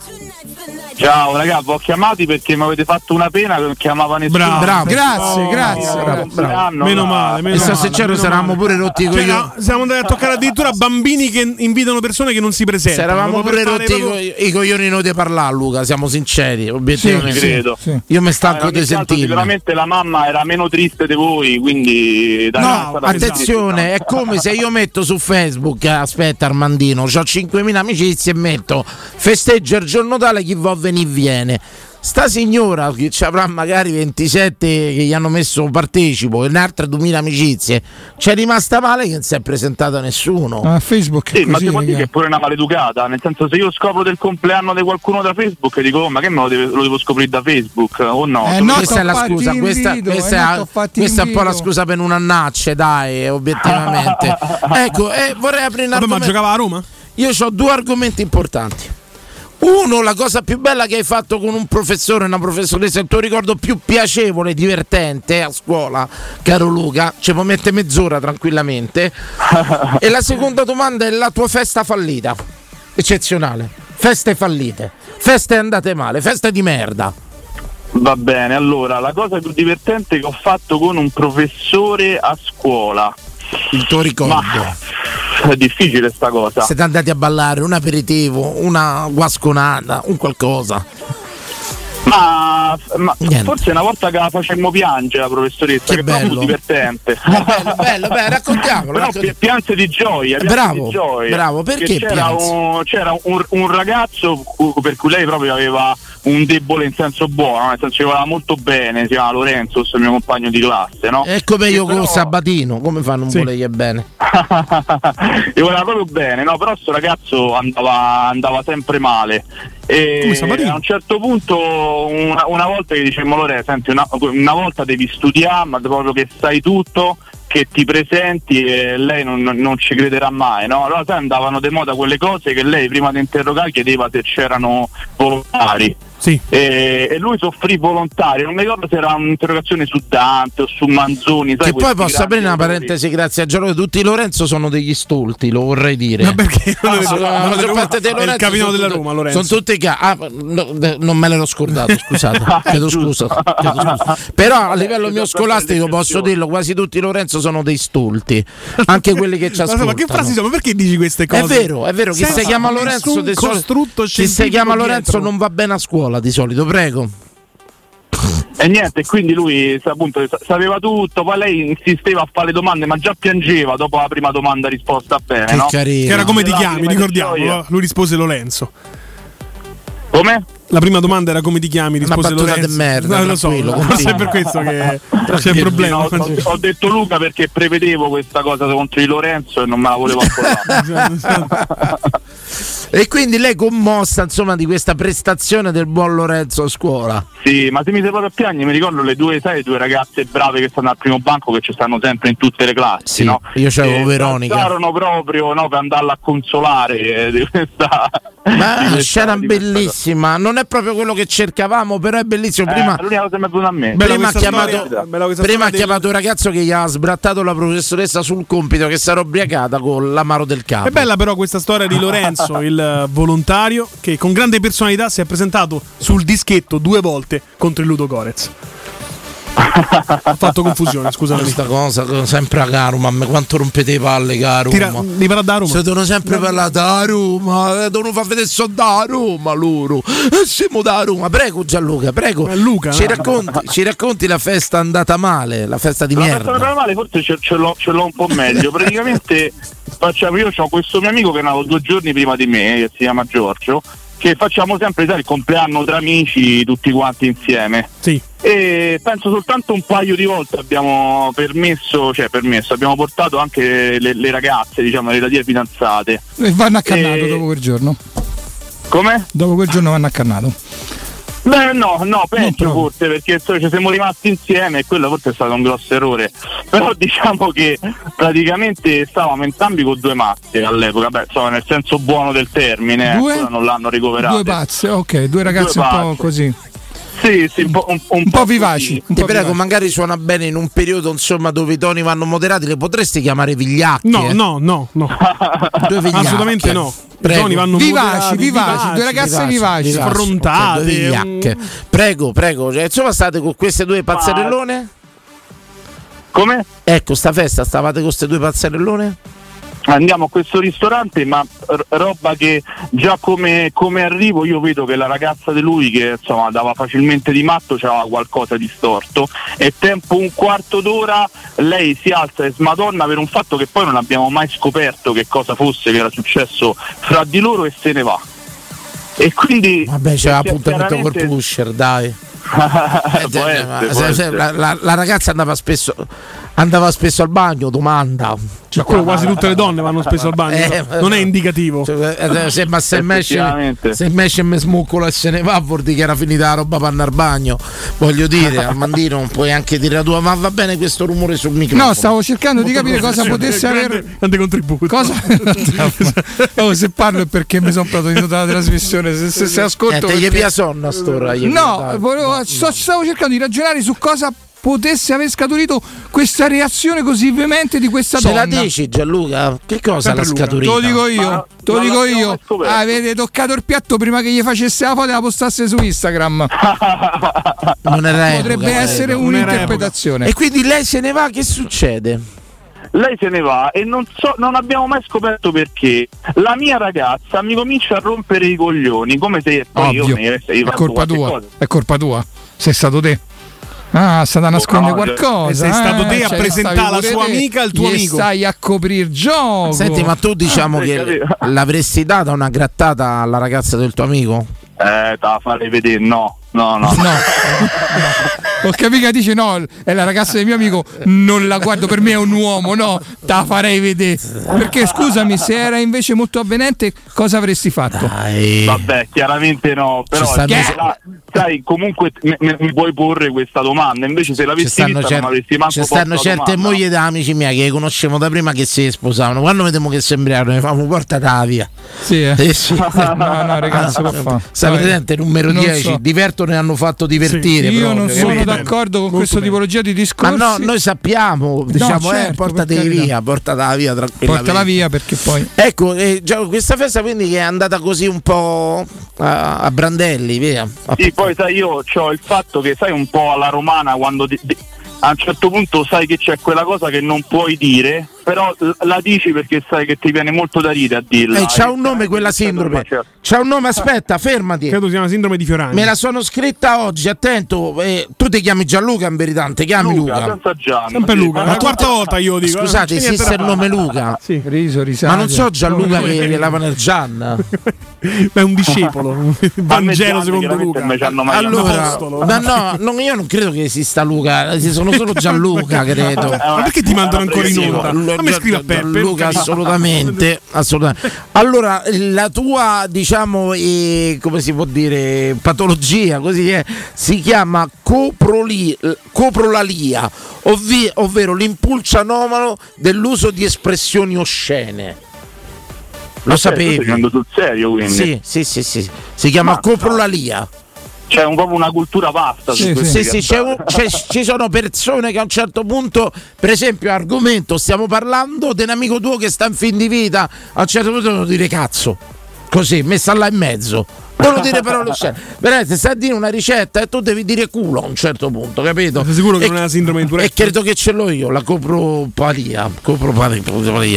Ciao ragazzi, ho chiamati perché mi avete fatto una pena che non chiamava nessuno. Bravo. Bravo. Grazie, Oh, grazie. bravo. compleanno, Meno no. male, meno E male, sincero, male. pure rotti i Cioè, no, siamo andati a toccare addirittura bambini che invitano persone che non si Se presentano. eravamo pure rotti i proprio- i coglioni noi di parlare, Luca, siamo sinceri, obiettivamente. Ci credo. Sì. Io mi stanco di caso, sentirmi. Sicuramente la mamma era meno triste di voi, quindi dai, No, attenzione, è come se io metto su Facebook, eh, aspetta Armandino, ho 5.000 amicizie e metto festeggia il giorno tale chi va a venire viene. Sta signora che ci avrà magari 27 che gli hanno messo partecipo e un'altra 2000 amicizie, c'è rimasta male che non si è presentata nessuno. Ah, Facebook è Sì, ma così, dire raga. che è pure una maleducata, nel senso se io scopro del compleanno di qualcuno da Facebook dico "Oh, ma che me lo, deve- lo devo scoprire da Facebook o no? Eh, no, questa è la scusa, questa, invito, questa eh, è, questa è un po' la scusa per un annacce, dai, obiettivamente. ecco, e vorrei aprire un Vabbè, ma giocava a Roma? Io ho due argomenti importanti. Uno, la cosa più bella che hai fatto con un professore, una professoressa, il tuo ricordo più piacevole, divertente a scuola, caro Luca, ci può mettere mezz'ora tranquillamente. e la seconda domanda è la tua festa fallita, eccezionale. Feste fallite, feste andate male, feste di merda. Va bene, allora la cosa più divertente che ho fatto con un professore a scuola. Il tuo ricordo. È difficile sta cosa. Siete andati a ballare un aperitivo, una guasconata, un qualcosa. Ma, ma forse una volta che la facemmo piangere la professoressa, Che che, però bello. divertente. Bello, bello, beh, raccontiamolo. Però raccont- pi- pianse di gioia, Bravo, di gioia. bravo, perché c'era, un, c'era un, un ragazzo per cui lei proprio aveva un debole in senso buono, nel senso che voleva molto bene, si chiama Lorenzo, il mio compagno di classe, no? È come io Che con però- Sabatino, come fanno un Sì. voler bene? e voleva proprio bene, no? Però sto ragazzo andava, andava sempre male. E a un certo punto, una, una volta gli dicemmo Lore, senti, una, una volta devi studiare, ma proprio che sai tutto, che ti presenti e lei non, non- ci crederà mai, no? Allora sai, andavano di moda quelle cose che lei prima di interrogare chiedeva se c'erano volontari. Sì. E, e lui soffrì volontario, non mi ricordo se era un'interrogazione su Dante o su Manzoni. sai, Che poi posso aprire una parentesi grazie a Giorgio. Tutti i Lorenzo sono degli stolti, lo vorrei dire. Ma perché? No, Quello la maggior Roma parte dei è il capitano della Roma, Lorenzo. Sono tutti ca- ah, no, non me l'ero scordato, scusate. chiedo scusa, chiedo scusa. Però a livello mio scolastico posso dirlo, quasi tutti i Lorenzo sono dei stolti. Anche quelli che ci ascoltano. ma che frasi sono? Ma perché dici queste cose? È vero, è vero, chi si chiama Lorenzo chi si chiama Lorenzo non va bene a scuola di solito, prego. E niente, quindi lui appunto sa- sapeva tutto, poi lei insisteva a fare le domande, ma già piangeva dopo la prima domanda risposta bene, Che no? carino. Che era come ti chiami, di ricordiamo. Lui rispose Lorenzo. Come? La prima domanda era come ti chiami, Una rispose battuta Lorenzo. di merda, No, lo so, continua. è per questo che c'è il problema. No, ho, ho detto Luca perché prevedevo questa cosa contro di Lorenzo e non me la volevo accordare. E quindi lei commossa insomma di questa prestazione del buon Lorenzo a scuola. sì, ma se mi sei proprio a piangere, mi ricordo le due, sai, le due ragazze brave che stanno al primo banco che ci stanno sempre in tutte le classi, Sì, no? io c'avevo E Veronica. Erano proprio no, per andarla a consolare eh, di questa. Ma di una questa- scena di bellissima, non è proprio quello che cercavamo, però è bellissimo. Prima, Eh, l'unica cosa che mi è venuta a me. Bella prima ha chiamato, prima ha chiamato un ragazzo che gli ha sbrattato la professoressa sul compito che era ubriacata con l'amaro del capo. È bella però questa storia di Lorenzo, il volontario, che con grande personalità si è presentato sul dischetto due volte contro il Ludo Gorez. Ha fatto confusione, scusami. Questa cosa sempre a Caruma, ma quanto rompete le palle, caro. Tira, devi parlare da Roma. Se devono sempre parlare da Roma, eh, devono far vedere so da Roma loro. E siamo da Roma. Prego Gianluca, prego. Eh, Luca, ci, no? racconti, ci racconti la festa andata male, la festa di La merda. festa normale forse ce, ce l'ho, ce l'ho un po' meglio. Praticamente facciamo, io ho questo mio amico che è nato due giorni prima di me, che si chiama Giorgio, che facciamo sempre sai, il compleanno tra amici tutti quanti insieme. Sì. E penso soltanto un paio di volte abbiamo permesso, cioè permesso, abbiamo portato anche le, le ragazze, diciamo, le relative fidanzate. E vanno accannato E- dopo quel giorno. Come? Dopo quel giorno vanno accannato. Beh no, no, peggio forse perché insomma, ci siamo rimasti insieme e quello forse è stato un grosso errore. Però diciamo che praticamente stavamo entrambi con due mazze all'epoca, beh, insomma, nel senso buono del termine, Due? ancora non l'hanno ricoverato. Due pazze, ok, due ragazze un po' così. Sì, sì, un po', un, un Un po' vivaci. Un Ti po' prego, vivaci. magari suona bene in un periodo insomma dove i toni vanno moderati, le potresti chiamare vigliacche? No, no, no, no. Due vigliacche. Assolutamente no. I Prego. toni vanno Vivaci, moderati, vivaci, due ragazze vivaci. sfrontate. ok, due vigliacche. Prego, prego. Cioè, insomma, state con queste due pazzerellone? Come? Ecco, sta festa, stavate con queste due pazzerellone? Andiamo a questo ristorante, ma roba che già come, come arrivo io vedo che la ragazza di lui che insomma dava facilmente di matto c'aveva qualcosa di storto e tempo un quarto d'ora lei si alza e smadonna per un fatto che poi non abbiamo mai scoperto che cosa fosse che era successo fra di loro e se ne va. E quindi Vabbè, c'era perché appuntamento col pusher, dai. Eh, Può essere, se- essere. la, la- la ragazza andava spesso, andava spesso al bagno, domanda. Ma quello quasi tutte le donne vanno spesso al bagno. Eh, non è indicativo. Cioè, eh, se, ma se me esce, Effettivamente. se me esce e me smuccola e se ne va vuol dire che era finita la roba per andare al bagno voglio dire Armandino puoi anche dire la tua ma va bene questo rumore sul microfono No, stavo cercando di capire cosa potesse. Grande, grande contributo. Cosa? oh, se parlo è perché mi sono protagonista della trasmissione. Se, se, se ascolto. Eh, te gli perché- pia sonno a st'ora, No, volevo- sto- stavo cercando di ragionare su cosa potesse aver scaturito questa reazione così veemente di questa ce la donna. dici Gianluca? che cosa l'ha scaturita? Te lo dico io, Ma te lo dico io. Ah, avete toccato il piatto prima che gli facesse la foto e la postasse su Instagram. non era Potrebbe epoca, essere credo. un'interpretazione. e quindi lei se ne va che succede? lei se ne va e non, so, non abbiamo mai scoperto perché la mia ragazza mi comincia a rompere i coglioni come se poi Ovvio. io mi avessi È fatto colpa qualche tua. cosa. È colpa tua. Sei stato te. Ah, sta da nascondere no, qualcosa. sei stato eh, te a cioè, presentare la sua amica al tuo amico. Stai a coprir gioco. Senti, ma tu diciamo Eh, che l'avresti data una grattata alla ragazza del tuo amico? Eh, te la farei vedere, no, no, no. No. Ho capito che dice no, è la ragazza del mio amico, non la guardo, per me è un uomo, no, te la farei vedere. Perché scusami, se era invece molto avvenente, cosa avresti fatto? Vabbè, chiaramente no, però sai, la- sai, comunque mi, mi- puoi porre questa domanda, invece se l'avessi stanno, vista cer- non avresti manco ci stanno certe domanda. mogli da amici miei che conoscevo da prima che si sposavano. Quando vediamo che sembriano, ne famo portata via. Sì, eh. Eh sì. No, no, ragazzi, fa. Vai. presente numero Non 10? so. Diverto ne hanno fatto divertire. Io proprio, non sono capito? d'accordo con questa tipologia di Ma discorsi. no, noi sappiamo, diciamo, eh, certo, portate per carità. via, portala via tranquillamente. Portala via perché poi. Ecco, eh, già questa festa quindi che è andata così un po' a, a brandelli, via. Sì, poi sai, io ho il fatto che sai un po' alla romana quando di- di- a un certo punto sai che c'è quella cosa che non puoi dire, però la dici perché sai che ti viene molto da ridere a dirla. Eh, c'ha un nome quella sindrome. C'ha un nome, aspetta, fermati. Credo si chiama sindrome di Fiorani. Me la sono scritta oggi, attento. eh, tu ti chiami Gianluca in verità, ti chiami Luca. senza Gianni. Sempre sì. Luca. La quarta volta io dico. eh, Scusate, esiste il nome. Luca. Sì. Riso, risate. Ma non so Gianluca che, che lava nel Gian. È un discepolo. Vangelo secondo Luca. Allora, ma no, non- io non credo che esista Luca, ci sono solo Gianluca, credo. Ma perché ti mandano ancora in onda? Lu- A me scrive Peppe. Luca, assolutamente, assolutamente. Allora, la tua, diciamo, eh, come si può dire, patologia, così è, si chiama coproli- coprolalia, ovvi- ovvero l'impulso anomalo dell'uso di espressioni oscene. Lo certo, sapevi? stai dicendo sul serio quindi? Sì, sì, sì, sì. Si chiama Ma- coprolalia. C'è un, proprio una cultura vasta su Sì, sì, c'è un- c'è- ci sono persone che a un certo punto, per esempio, argomento, stiamo parlando di un amico tuo che sta in fin di vita, a un certo punto devono dire cazzo, così, messa là in mezzo. Devono dire parole oscene. Veramente, stai a dire una ricetta e tu devi dire culo a un certo punto, capito? Sei sicuro che E- non è la sindrome di E Tourette? credo che ce l'ho io, la copropalia. copropalia.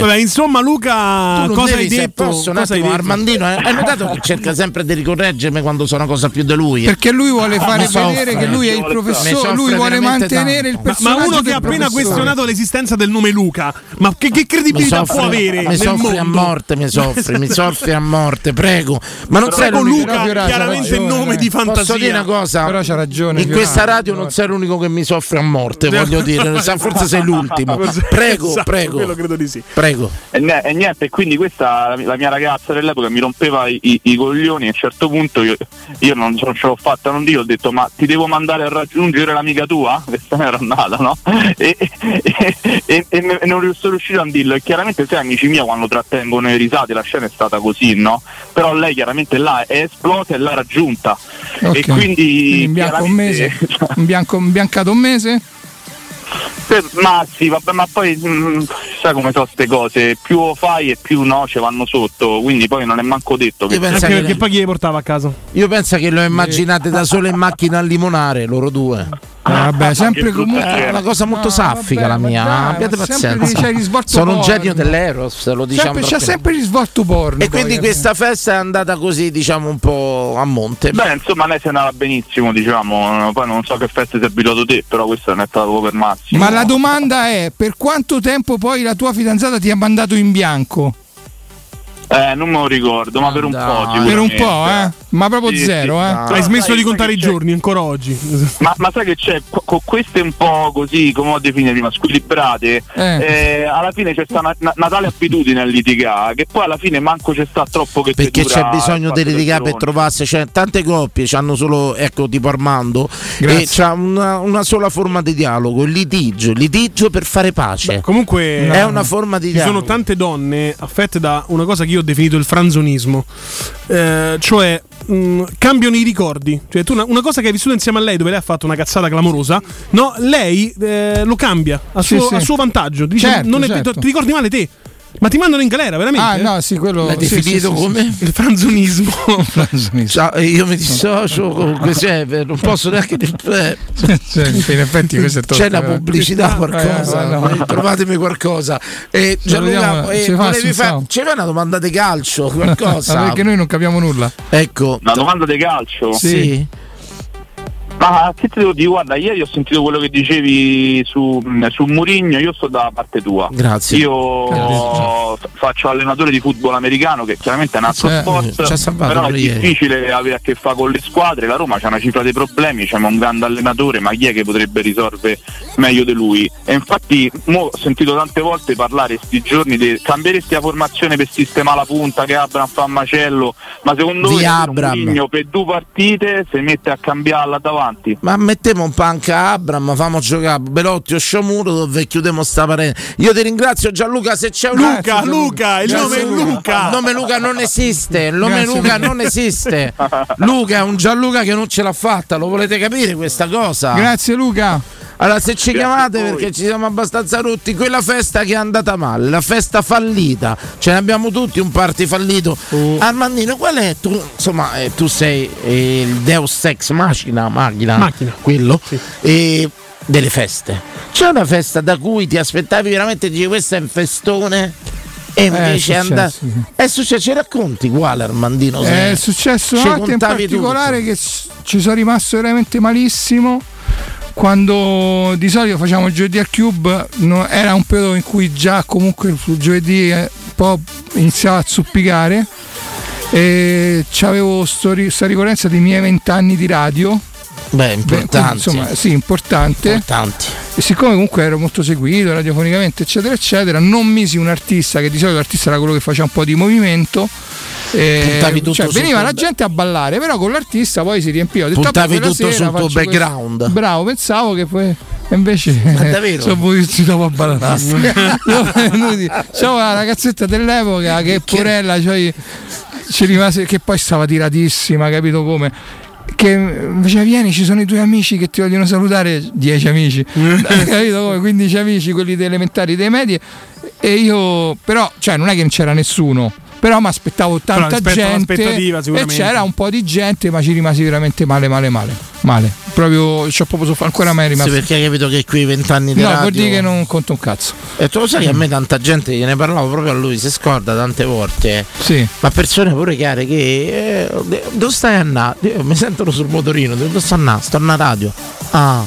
Vabbè, insomma, Luca, cosa hai se detto? posso, Cosa hai attimo, detto? Armandino, eh, hai notato che cerca sempre di ricorreggermi quando so una cosa più di lui? Perché lui vuole fare Mi soffre. vedere che lui è il professore, soffre lui vuole mantenere il tanto. Ma, ma personaggio uno che ha appena professore. questionato l'esistenza del nome Luca, ma che, che credibilità mi può avere mi soffri mondo? a morte, mi soffri, mi soffri a morte, prego. Ma non Però sei Luca, Fiora c'ha chiaramente ragione, nome di Posso dire fantasia. una cosa? Però c'ha ragione. In Fiora. questa radio non sei l'unico che mi soffre a morte, voglio dire. Forse sei l'ultimo. Prego, Esatto, prego. Quello credo di sì. Prego. E, ne- e niente, quindi questa la, mia ragazza dell'epoca mi rompeva i, i- i coglioni a un certo punto io, io non, ce l'ho fatta, non dico, ho detto ma ti devo mandare a raggiungere l'amica tua? Questa non era andata, no? E, e- e- e non sono riuscito a dirlo e chiaramente sai amici miei quando trattengono le risate la scena è stata così, no? Però lei chiaramente là è esplosa e l'ha raggiunta. Ok. E quindi, in bianco un mese, in bianco, in biancato un mese. Per- ma sì, vabbè, ma poi mm, sai come sono queste cose, più fai e più no ci vanno sotto, quindi poi non è manco detto che penso che- perché poi chi le portava a casa? Io penso che lo immaginate da solo in macchina a limonare, loro due. Eh, vabbè, sempre comunque. È una cosa molto No, saffica vabbè, la mia. dai, Abbiate pazienza. c'è il risvolto Sono un genio dell'Eros, lo diciamo. Sempre, c'è sempre il risvolto porno. E poi, quindi eh. questa festa è andata così, diciamo, un po' a monte. Beh, insomma, lei se andava benissimo, diciamo. Poi non so che feste si è abituato te, però questo non è stato per Massimo. Ma la domanda è: per quanto tempo poi la tua fidanzata ti ha mandato in bianco? Eh, non me lo ricordo, ma per un po'. Per un po', eh? Ma proprio Sì, zero, sì. eh? Però Hai smesso sai- di contare i c'è- giorni ancora oggi. Ma, ma sai che c'è? Con queste un po' così, come ho definito prima, squilibrate, eh, alla fine c'è sta una, una, una tale abitudine a litigare che poi alla fine manco c'è sta troppo che Perché c'è bisogno di litigare per trovarsi, cioè tante coppie hanno solo, ecco, tipo Armando, Grazie. e c'ha una, una sola forma di dialogo, il litigio, il litigio per fare pace. Comunque è una forma di ci dialogo. sono tante donne affette da una cosa che io ho definito il franzonismo, Eh, cioè mh, cambiano i ricordi. Cioè, tu una, una cosa che hai vissuto insieme a lei, dove lei ha fatto una cazzata clamorosa, no, lei eh, lo cambia a Sì, suo, sì. a suo vantaggio. Dice, Certo, non è- certo. ti ricordi male te. Ma ti mandano in galera, veramente? Ah, no, sì, quello. L'hai sì, definito sì, sì, come? Il franzonismo. Ciao, e io mi dissocio comunque, cioè, per- non posso neanche Sì, in effetti questo è troppo, c'è la eh. pubblicità Eh, qualcosa eh, no. eh, trovatemi qualcosa e Gianluca eh, ci fa volevi sul fa- sound. ci fai una domanda di calcio qualcosa Ma perché noi non capiamo nulla. ecco Una domanda di calcio? sì. Ma che ti devo dire? Guarda, ieri ho sentito quello che dicevi su, su Murigno, io sto dalla parte tua. Grazie. Io Grazie. faccio allenatore di football americano che chiaramente è un altro Cioè, sport, ci ha salvato però è pure ieri. difficile avere a che fare con le squadre. La Roma c'ha una cifra dei problemi, c'è un grande allenatore, ma chi è che potrebbe risolvere meglio di lui? E infatti ho sentito tante volte parlare questi giorni di cambieresti la formazione per sistemare la punta che Abram fa macello, ma secondo Di Abram. Mourinho per due partite si mette a cambiarla davanti? Ma mettiamo un po' anche a Abram famo giocare Belotti o Sciamuro dove chiudiamo sta parentesi io ti ringrazio Gianluca se c'è un Luca, Luca, il nome è Luca. il nome Luca non esiste il nome Grazie, Luca Luca. non esiste Luca è un Gianluca che non ce l'ha fatta lo volete capire questa cosa Grazie Luca. Allora, se ci Grazie chiamate perché ci siamo abbastanza rotti, quella festa che è andata male, la festa fallita, ce ne abbiamo tutti un party fallito. Armandino, qual è tu? Insomma, eh, tu sei eh, il Deus Ex Machina, macchina, Macchina. quello eh, delle feste. C'è una festa da cui ti aspettavi veramente, dici questo è un festone? E invece è è andato. sì. È successo, ci racconti quale Armandino? È successo una volta in particolare tutto. che ci sono rimasto veramente malissimo. Quando di solito facciamo il giovedì al Cube, no- era un periodo in cui già comunque il giovedì eh, un po' iniziava a zoppicare e avevo questa ricorrenza dei miei vent'anni di radio. Beh, importante. Insomma, sì, importante. Importanti. E siccome comunque ero molto seguito radiofonicamente, eccetera, eccetera, non misi un artista che di solito l'artista era quello che faceva un po' di movimento. e- tutto cioè, veniva la gente a ballare, però con l'artista poi si riempiva. Ho detto, Puntavi "Vabbè, quella tutto sera sul tuo faccio questo". background. Bravo, pensavo che poi. e Invece Ma davvero? sono dopo a ballare. C'era una ragazzetta dell'epoca che porella cioè, ci rimase che poi stava tiratissima, capito come? Che invece vieni, ci sono i tuoi amici che ti vogliono salutare, 10 amici, capito? Come? 15 amici, quelli dei elementari, dei medie, e io però, cioè non è che non c'era nessuno, però mi aspettavo tanta gente e c'era un po' di gente, ma ci rimasi veramente male, male, male, male. proprio, c'ho proprio ancora mai Sì, rimasto. perché hai capito che qui vent'anni di no, radio vuol dire che non conta un cazzo. E tu lo sai che a me tanta gente gliene parlavo proprio a lui, si scorda tante volte. Sì. Ma persone pure chiare che eh, dove stai a andare? Mi sentono sul motorino, dove sto a andare? Sto a radio. Ah.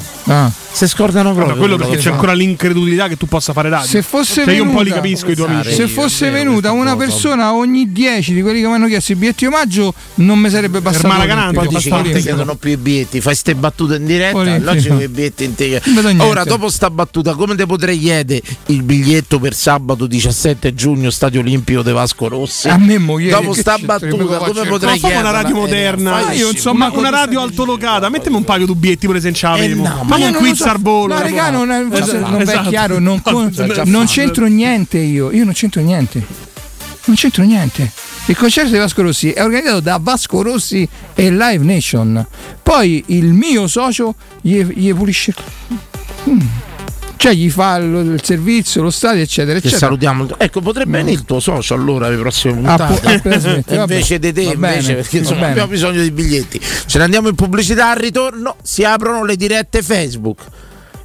Si scordano proprio. Vabbè, quello perché c'è fa. ancora l'incredulità che tu possa fare radio. Se fosse cioè, io un po' li venuta- capisco i tuoi amici. Se fosse venuta una persona ogni 10 di quelli che mi hanno chiesto i biglietti di omaggio, non mi sarebbe bastato. Poi niente. dici che non ti chiedono più i biglietti, fai ste battute in diretta, Olimpico. logico che i biglietti in te. Non vedo niente. Ora, dopo sta battuta, come te potrei chiedere il biglietto per sabato 17 giugno, Stadio Olimpico de Vasco Rossi? A me mo chiedi Dopo sta battuta, come potrei Ma fai chiedere? una radio moderna, Eh, io insomma, una radio altolocata. Mettimi un paio di biglietti pure se non ce l'avevo. no, ma ma un non quiz so. al volo. No, raga, non, è- Esatto, non è chiaro, non, non c'entro niente io. Io non c'entro niente. Non c'entro niente. Il concerto di Vasco Rossi è organizzato da Vasco Rossi e Live Nation. Poi il mio socio gli, gli pulisce. Mm. Cioè gli fa il servizio, lo stadio, eccetera, Che eccetera. salutiamo. Ecco, potrebbe venire il tuo socio allora alle prossime puntate. pu- ah, invece di te, invece, perché insomma abbiamo bisogno di biglietti. Ce ne andiamo in pubblicità al ritorno. Si aprono le dirette Facebook.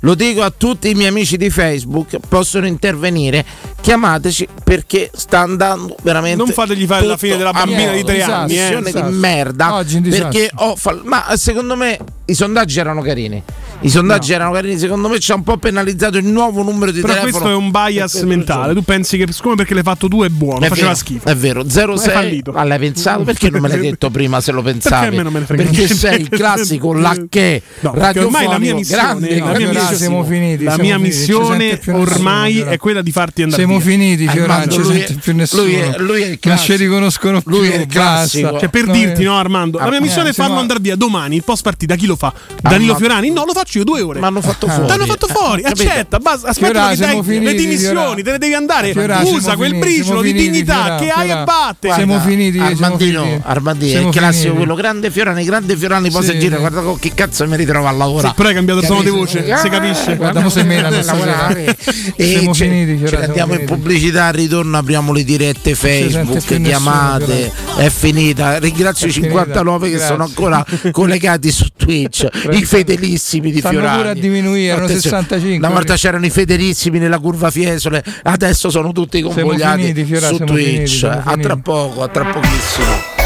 Lo dico a tutti i miei amici di Facebook, possono intervenire, chiamateci perché sta andando veramente. Non fategli fare la fine della bambina di tre anni, eh. disastro, di Disastro. merda. Oggi perché ho fall- ma secondo me i sondaggi erano carini. I sondaggi erano carini, secondo me ci ha un po' penalizzato il nuovo numero di Però telefono. questo è un bias mentale. Tu pensi che siccome perché l'hai fatto tu è buono, È faceva vero, schifo. È vero, 06. Hai fallito. Ma l'hai pensato? Perché non me l'hai detto prima se lo pensavi? Perché me non me ne frega Perché sei il classico lacché No, ormai la mia radiofonico, missione, grande, la mia missione- siamo finiti, la mia missione ormai è quella di farti andare Siamo via. finiti, Fioran, Armando, ci lui sente è- più nessuno. lui è- lui è il non classico. ci riconoscono più. Lui è il classico. basta. Cioè, per No, dirti, eh. no, Armando, la mia Ah, missione eh, è farlo siamo- andare via domani. Il post partita, chi lo fa? Danilo Fiorani? No, lo faccio io due ore. Ma hanno fatto Ah. fuori. T'hanno fatto fuori, Eh, accetta, basta, aspetta che dai siamo finiti, le dimissioni, te ne devi andare. Fiorà, Usa siamo quel finiti, briciolo siamo di finiti, dignità Fiorà, che hai Fiorà. e batte. Siamo finiti, siamo Armandino. Armandino, Siamo è il classico, quello grande Fiorani, grande Fiorani, poi si gira, guarda con che cazzo mi ritrovo a lavorare. Però hai cambiato il tono di voce, si capisce. Guardiamo se Guarda, stasera. lavorare. E Siamo finiti, ne andiamo siamo in. Pubblicità, al ritorno apriamo le dirette Facebook, più nessuno, chiamate, è finita. Ringrazio i 59 che finita, sono grazie. ancora collegati su Twitch, i fedelissimi di Stanno Fiorani. pure a diminuire, erano Attenzione, 65. Una volta c'erano i fedelissimi nella curva Fiesole, adesso sono tutti convogliati finiti, Fiorà, su Twitch. finiti, a tra poco, a tra pochissimo.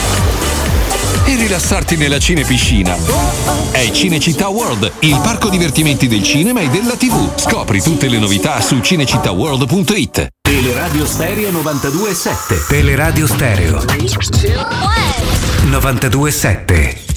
rilassarti nella cinepiscina. È Cinecittà World, il parco divertimenti del cinema e della TV. Scopri tutte le novità su cinecittàworld.it. Teleradio Stereo 92.7. Teleradio Stereo 92.7.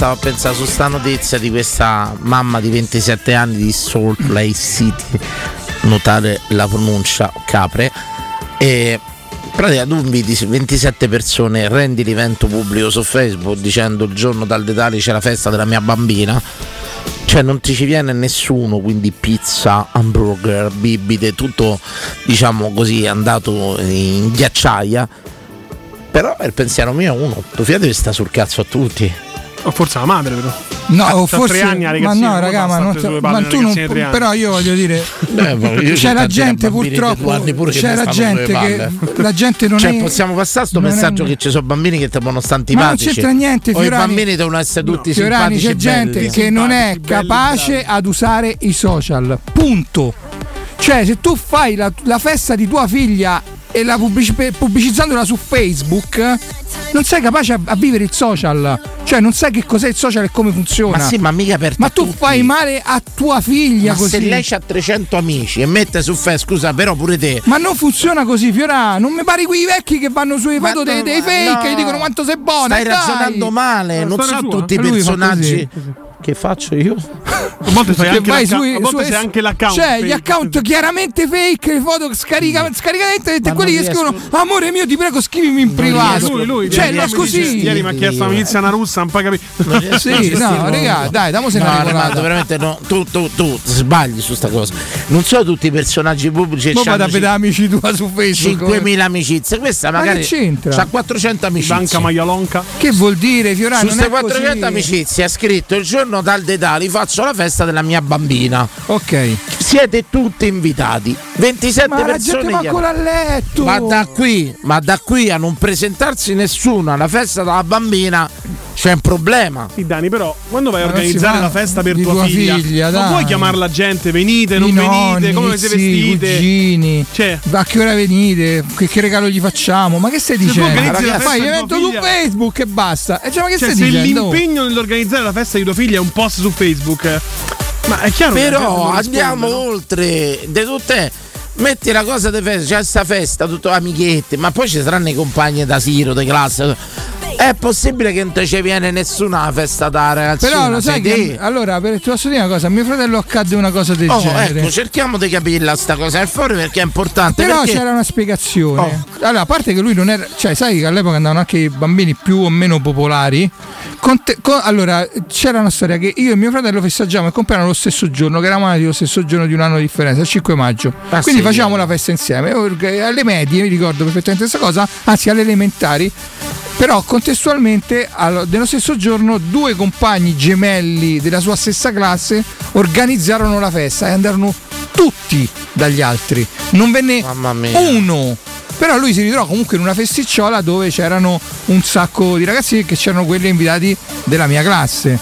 stavo a pensare su sta notizia di questa mamma di 27 anni di Salt Lake City, notare la pronuncia capre, e praticamente tu inviti 27 persone, rendi l'evento pubblico su Facebook dicendo il giorno dal dettaglio c'è la festa della mia bambina. Cioè non ti ci viene nessuno, quindi pizza, hamburger, bibite, tutto diciamo così andato in ghiacciaia. Però il pensiero mio è uno, figlio deve stare sul cazzo a tutti. O forse la madre, però. No, Ah, o forse tre anni ma no, raga, ma, non, ma tu non però io voglio dire Beh, c'è la gente purtroppo c'è la gente che la gente non cioè, è possiamo passare sto non è- messaggio che ci sono bambini che ti vogliono stare Ma non antipatici. c'entra niente, O i Fiorani. bambini devono essere tutti Fiorani simpatici c'è gente belli. che non è capace ad usare i social. Punto. Cioè, se tu fai la, la festa di tua figlia e la pubblici- pubblicizzandola su Facebook, non sei capace a, a vivere il social. Cioè, non sai che cos'è il social e come funziona. Ma sì, ma mica per Ma tu fai male a tua figlia Ma così. se lei ha 300 amici e mette su Facebook, scusa, però pure te. Ma non funziona così, Fiorà. Non mi pari quei vecchi che vanno sui foto dei, dei fake no. e dicono quanto sei buona. Stai dai. ragionando male, non sua? tutti i personaggi. così. Che faccio io? A volte fai Che anche, vai sui- a volte su- anche l'account. Cioè, fake. gli account chiaramente fake, le foto scarica, scaricate e Ma quelli che scrivono Amore mio, ti prego, scrivimi in privato. Lui, lui, cioè, ieri no, dice- Ieri mi ha chiesto un'amicizia una russa, non poi capito. Sì, no, raga, dai, No, una Renato, regolata. veramente no. Tu, tu, tu sbagli su sta cosa. Non sono tutti i personaggi pubblici che vado a vedere amici tua su Facebook. 5.000 amicizie. Questa Ma magari c'entra? c'ha 400 amicizie. Banca Maialonca. Che vuol dire, Fiorano? Su queste è 400 così. amicizie ha scritto il giorno dal Dedali faccio la festa della mia bambina. Ok. Siete tutti invitati. 27 Ma la gente persone. ancora hanno- a letto. Ma da qui, ma da qui a non presentarsi nessuno alla festa della bambina c'è un problema. Sì, Dani, però quando vai a organizzare la festa per tua, tua figlia, figlia, non puoi chiamare la gente, venite, non I venite, nonni, come siete zii, i vestite. cugini. Cioè, a che ora venite? Che, che regalo gli facciamo? Ma che stai tu dicendo? festa Fai di tua evento su Facebook e basta. E cioè, ma che cioè, stai se dicendo? l'impegno nell'organizzare la festa di tua figlia è un post su Facebook, eh, ma è chiaro che Però risponde, andiamo no? oltre di tutte. Metti la cosa di festa, c'è sta festa, tutto amichetti, ma poi ci saranno i compagni da Siro, di classe. È possibile che non te ci viene nessuna festa da ragazzina? Però lo sai che te? allora per, ti posso dire una cosa, a mio fratello accadde una cosa del Oh, genere. ecco, cerchiamo di capirla sta cosa al fuori perché è importante. Però perché- c'era una spiegazione. Oh. Allora, a parte che lui non era. Cioè, sai che all'epoca andavano anche i bambini più o meno popolari. Con te- con- allora, c'era una storia che io e mio fratello festeggiamo il compleanno lo stesso giorno, che eravamo nati lo stesso giorno di un anno di differenza, il 5 maggio. Ah, Quindi sì, facciamo eh. la festa insieme. Orga- Alle medie, mi ricordo perfettamente questa cosa, anzi alle elementari. Però contestualmente, nello stesso giorno, due compagni gemelli della sua stessa classe organizzarono la festa e andarono tutti dagli altri. Non venne uno. Però lui si ritrovò comunque in una festicciola dove c'erano un sacco di ragazzi che c'erano quelli invitati della mia classe.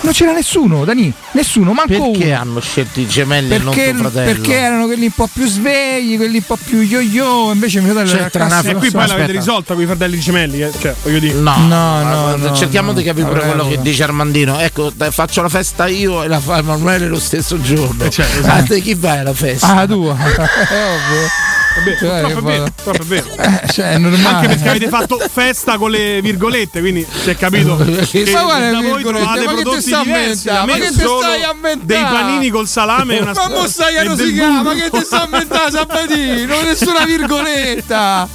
Non c'era nessuno, Dani, nessuno, manco Perché uno. hanno scelto i gemelli e non Perché, tuo fratello? perché erano quelli un po' più svegli, quelli un po' più yo-yo, invece mio fratello C'è era tra classico E qui poi l'avete risolta con i fratelli gemelli, eh? cioè, voglio dire. No, No, no, no, cerchiamo no. di capire pure quello che dice Armandino. Ecco, dai, faccio la festa io e la fa Emanuele lo stesso giorno. Eh, certo, Ah, te chi vai alla festa? Ah, tu? È ovvio. Vabbè, Cioè, purtroppo è che vero, purtroppo è vero. Eh, cioè, è normale. Anche perché avete fatto festa con le virgolette, quindi si è capito che Ma guarda da voi trovate ma che prodotti stai a diversi. Da Ma me che te sono stai a? Dei panini col salame e una Ma mo stai a rosicare, ma che ti sta a inventare Sabatino? Nessuna virgoletta.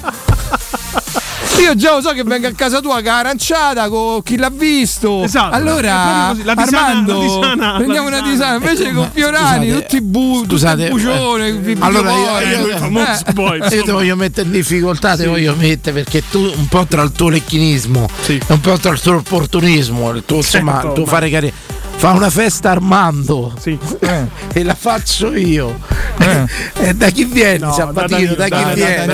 Io già lo so che vengo a casa tua con aranciata, con chi l'ha visto. Esatto, allora, la tisana- Armando, la tisana- prendiamo la una tisana. tisana. Invece con Fiorani, Scusate, tutti i bu, scusate, bucione, eh, allora io- io- Eh. poi, Io ti voglio mettere in difficoltà, ti voglio mettere perché tu un po' tra il tuo lecchinismo Sì. e un po' tra il tuo opportunismo, il tuo, insomma, Certo, il tuo ma- fare carriera. Fa una festa Armando Sì. Eh. e la faccio io. Eh. E da chi vieni, No, Sabatino? Da, da- da- chi da-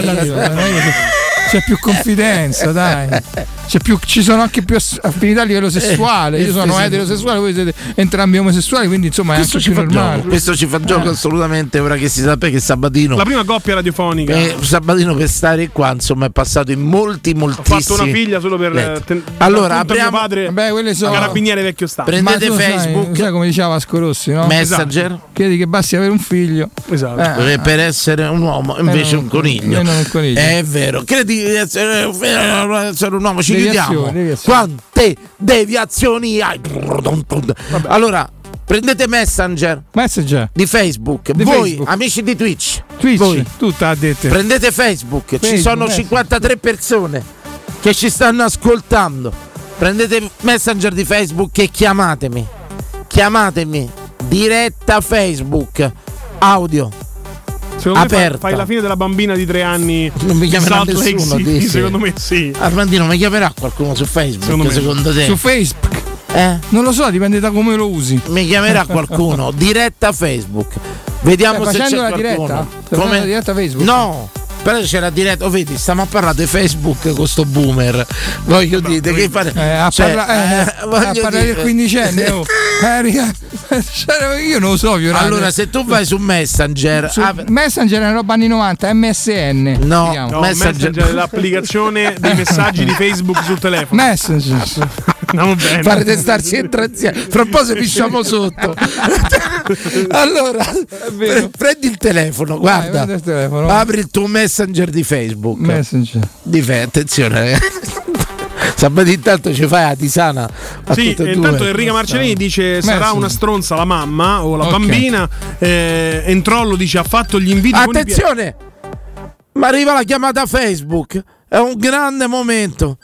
C'è più confidenza, dai. C'è più- ci sono anche più affinità a livello sessuale. Io sono eh, eterosessuale, voi siete entrambi omosessuali, quindi insomma è Questo anche ci, più fa normale. gioco, questo ci fa gioco assolutamente ora che si sa che Sabatino La prima coppia radiofonica. eh, Sabatino per stare qua insomma è passato in molti Ho moltissimi fatto una figlia solo per eh, ten- Allora, apriamo- mio padre Vabbè, quelle sono. carabiniere vecchio stato. Pre- Prendete Ma tu sai- Facebook. sai, come diceva Vasco Rossi, no? Messenger Chiedi che basti avere un figlio. Esatto. Eh, per- essere un uomo invece non- un coniglio eh, non un coniglio. è vero credi di essere, essere un uomo ci Devi chiudiamo. deviazioni. Quante deviazioni hai? Allora, prendete Messenger, Messenger. di Facebook. Di Voi, Facebook. amici di Twitch, Twitch, voi, tutta ha detto. prendete Facebook. Ci Facebook, sono Messenger. 53 persone che ci stanno ascoltando. Prendete Messenger di Facebook e chiamatemi. Chiamatemi. Diretta Facebook. Audio. Secondo me fai, aperta. la fine della bambina di tre anni. Non mi chiamerà Salt nessuno, City? Secondo me sì. Armandino, mi chiamerà qualcuno su Facebook? Secondo Secondo, te? Su Facebook. Eh? Non lo so, dipende da come lo usi. Mi chiamerà qualcuno. diretta Facebook. Vediamo Stai se c'è la qualcuno. diretta? Facendo la diretta Facebook? No. Però c'era diretta, oh, vedi, stiamo a parlare di Facebook con sto boomer. Voglio dire, che fare? Eh, a cioè, parla- eh, eh, voglio a parlare del dire- quindicenne. oh. Eh, riga- cioè, io non lo so, Fiorano. Allora, se tu vai su Messenger, Su apri- Messenger è una roba anni 90, MSN. No. No, Messenger- Messenger è l'applicazione dei messaggi di Facebook sul telefono. Messenger. Andiamo bene. farete starci entra insieme. Fra un po' se pisciamo sotto. allora, pre- prendi il telefono, guarda. prendo il telefono. Apri il tuo messenger di Facebook. Messenger. Di fe- attenzione, ragazzi. Sabato intanto ci fai la tisana. a Sì, intanto Enrica Marcellini dice sarà una stronza la mamma o la Ok. bambina. Eh, Entrollo dice ha fatto gli inviti. Attenzione! Ma arriva la chiamata Facebook. È un grande momento.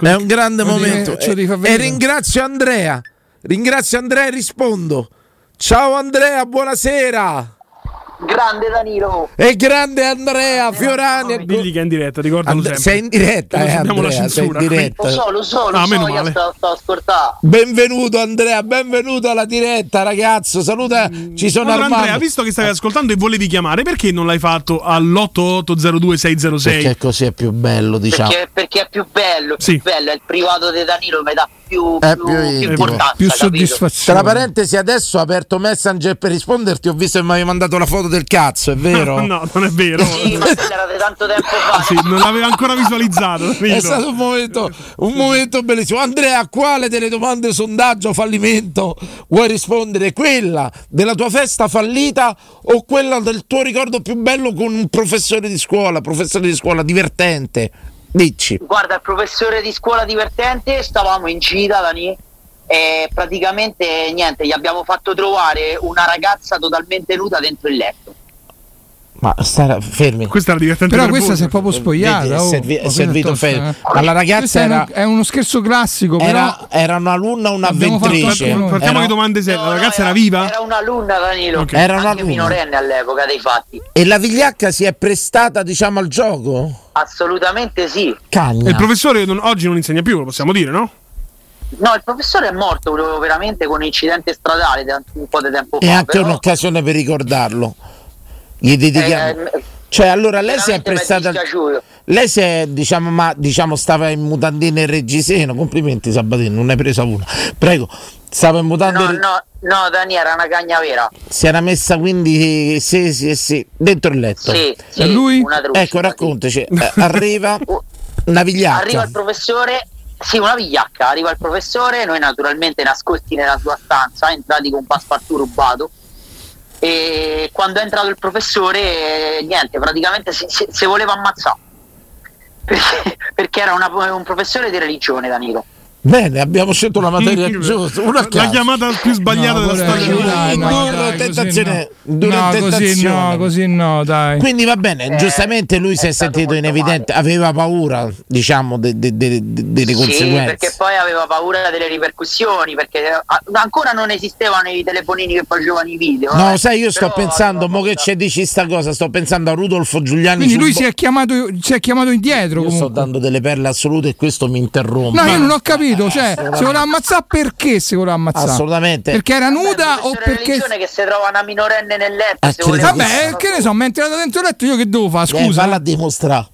È un grande momento. devi far E, e ringrazio Andrea. Ringrazio Andrea e rispondo. Ciao Andrea, buonasera. Grande Danilo. E grande Andrea Fiorani. e- Digli che è in diretta, ricordalo And- sempre. sei in diretta, eh, abbiamo la Andrea, sei in censura. diretta. Lo so, lo so, lo Ah, so, meno io male. sto, sto ascoltando. Benvenuto Andrea, benvenuto alla diretta, ragazzo. Saluta, ci sono Allora, Armando. Andrea, visto che stavi ascoltando e volevi chiamare, perché non l'hai fatto all'8802 Perché così è più bello, diciamo. Perché, perché è più bello, è più Sì. bello, è il privato di Danilo mi dà più, È più, più importanza. Più capito? Tra soddisfazione. parentesi, adesso ho aperto Messenger per risponderti. Ho visto che mi avevi mandato la foto del cazzo, è vero? no, non è vero. Sì, ma era di tanto tempo fa. Sì, non l'aveva ancora visualizzato. È stato un momento, un momento bellissimo. Andrea, a quale delle domande sondaggio fallimento vuoi rispondere? Quella della tua festa fallita o quella del tuo ricordo più bello con un professore di scuola, professore di scuola divertente? Dici. Guarda, il professore di scuola divertente, stavamo in gita, Dani, e praticamente niente, gli abbiamo fatto trovare una ragazza totalmente nuda dentro il letto. Ma sta fermi. Questa era divertente. Però per questa si è proprio spogliata. Vedi, è oh. servi- è Ma servito è fermo. eh. Ma la ragazza è, era- è uno scherzo classico, però Era, era un'alunna un'avventrice? Partiamo Era- di domande serie. La No, no, ragazza era era- viva? Era un'alunna, Danilo. Ok. Era Anche un'alunna. minorenne all'epoca dei fatti. E la vigliacca si è prestata, diciamo, al gioco? Assolutamente sì. Cagna. E il professore non- oggi non insegna più, lo possiamo dire, no? No, il professore è morto veramente con un incidente stradale da- un po' di tempo È fa. anche però, un'occasione per ricordarlo. Gli dedichiamo. eh, cioè, allora lei si è prestata. Lei si è, diciamo, ma diciamo, stava in mutandine e reggiseno. Complimenti, Sabatino, non ne hai presa una. Prego. Stava in mutande No, no, no, Dani era una cagna vera. si era messa quindi sì, sì, sì, dentro il letto. Sì, sì, E lui? una truffa. Ecco, raccontaci. Eh, arriva una vigliacca. Arriva il professore, sì, una vigliacca, arriva il professore, noi naturalmente nascosti nella sua stanza, entrati con un passepartout rubato. E quando è entrato il professore, niente, praticamente si, si- si voleva ammazzare. Perché, perché era una- un professore di religione, Danilo. Bene, abbiamo scelto la materia giusta. Una La caso. chiamata più sbagliata No, della storia. dai, no, Indurre dai, così tentazione- no. indurre No, così no, così no, dai. Quindi va bene, giustamente lui si è, sentito in evidente, aveva paura, diciamo, de- de- de- de- delle Sì, conseguenze. perché poi aveva paura delle ripercussioni, perché a- ancora non esistevano i telefonini che facevano i video. No, eh. sai, io sto Però pensando, mo che ci dici sta cosa, sto pensando a Rudolfo Giuliani. Quindi lui bo- si è chiamato, si è chiamato indietro. Io sto Comunque. dando delle perle assolute e questo mi interrompe. No, io non ho capito. Cioè, si voleva ammazzare perché si voleva ammazzare? Assolutamente. Perché era nuda o perché. religione che si trova una minorenne nel letto. Ah, se voleva- Vabbè, che ne so, mi è entrata dentro il letto, io che devo fare? Eh, Scusa. valla a dimostrare.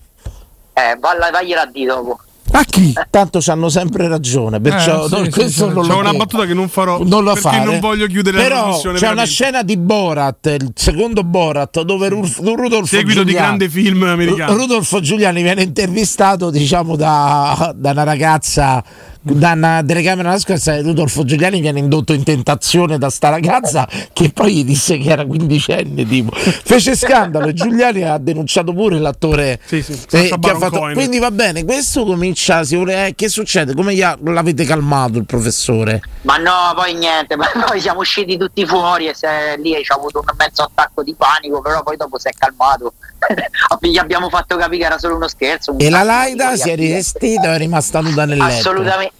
Eh, valla, vagliela a di dopo. A chi? Tanto c'hanno sempre ragione, perciò Eh, sì, no, sì, questo sì, non C'è lo una battuta che non farò non perché fare. non voglio chiudere la Però trasmissione. c'è una veramente. scena di Borat, il secondo Borat, dove Rudolfo Seguito di Giuliani- grande film americano. Ru- Rudolfo Giuliani viene intervistato, diciamo, da, da una ragazza da una telecamera nascosta Rudolfo Giuliani viene indotto in tentazione da sta ragazza che poi gli disse che era quindicenne tipo. fece scandalo e Giuliani ha denunciato pure l'attore Sì, sì, eh, che ha fatto Cohen. quindi va bene questo comincia si vuole- eh, che succede come gli ha- l'avete calmato il professore Ma no, poi niente, ma poi siamo usciti tutti fuori e se- lì ci ha avuto un mezzo attacco di panico, però poi dopo si è calmato. Gli abbiamo fatto capire che era solo uno scherzo. un e la Laida si è e è rimasta nuda nel letto Assolutamente.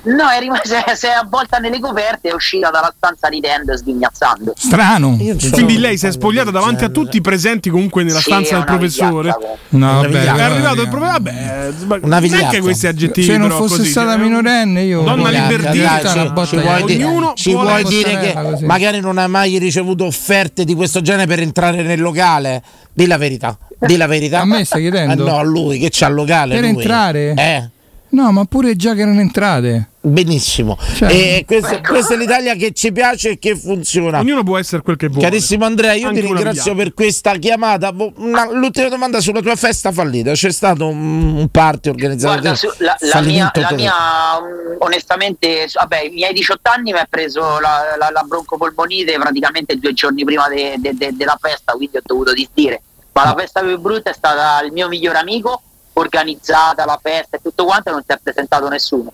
No, è rimasta, si è avvolta nelle coperte e è uscita dalla stanza ridendo e sghignazzando. Strano. Quindi lei si è spogliata davanti a tutti i presenti comunque nella Sì, stanza del professore. No, vabbè, è arrivato il professore. Vabbè, Una neanche questi aggettivi. Se non fosse così, stata cioè, minorenne, io Donna libertina. botta ci di vuoi, Ognuno ci vuoi dire che così. magari non hai mai ricevuto offerte di questo genere per entrare nel locale? Di la verità. Di la verità. A me stai chiedendo? Ah, no, a lui che c'ha il locale. Per lui. entrare? Eh. No, ma pure già che erano entrate. Benissimo. Cioè- e questa, questa è l'Italia che ci piace e che funziona. Ognuno può essere quel che vuole. Carissimo Andrea, io Anche ti ringrazio per questa chiamata. Una- l'ultima domanda sulla tua festa fallita. C'è stato un, party organizzato Guarda, da su- la, la mia, la mia, mm, onestamente, vabbè, i miei 18 anni mi ha preso la, la, la broncopolmonite praticamente due giorni prima de- de- de- della festa, quindi ho dovuto disdire. Ma la festa più brutta è stata il mio migliore amico, organizzata la festa e tutto quanto, e non si è presentato nessuno.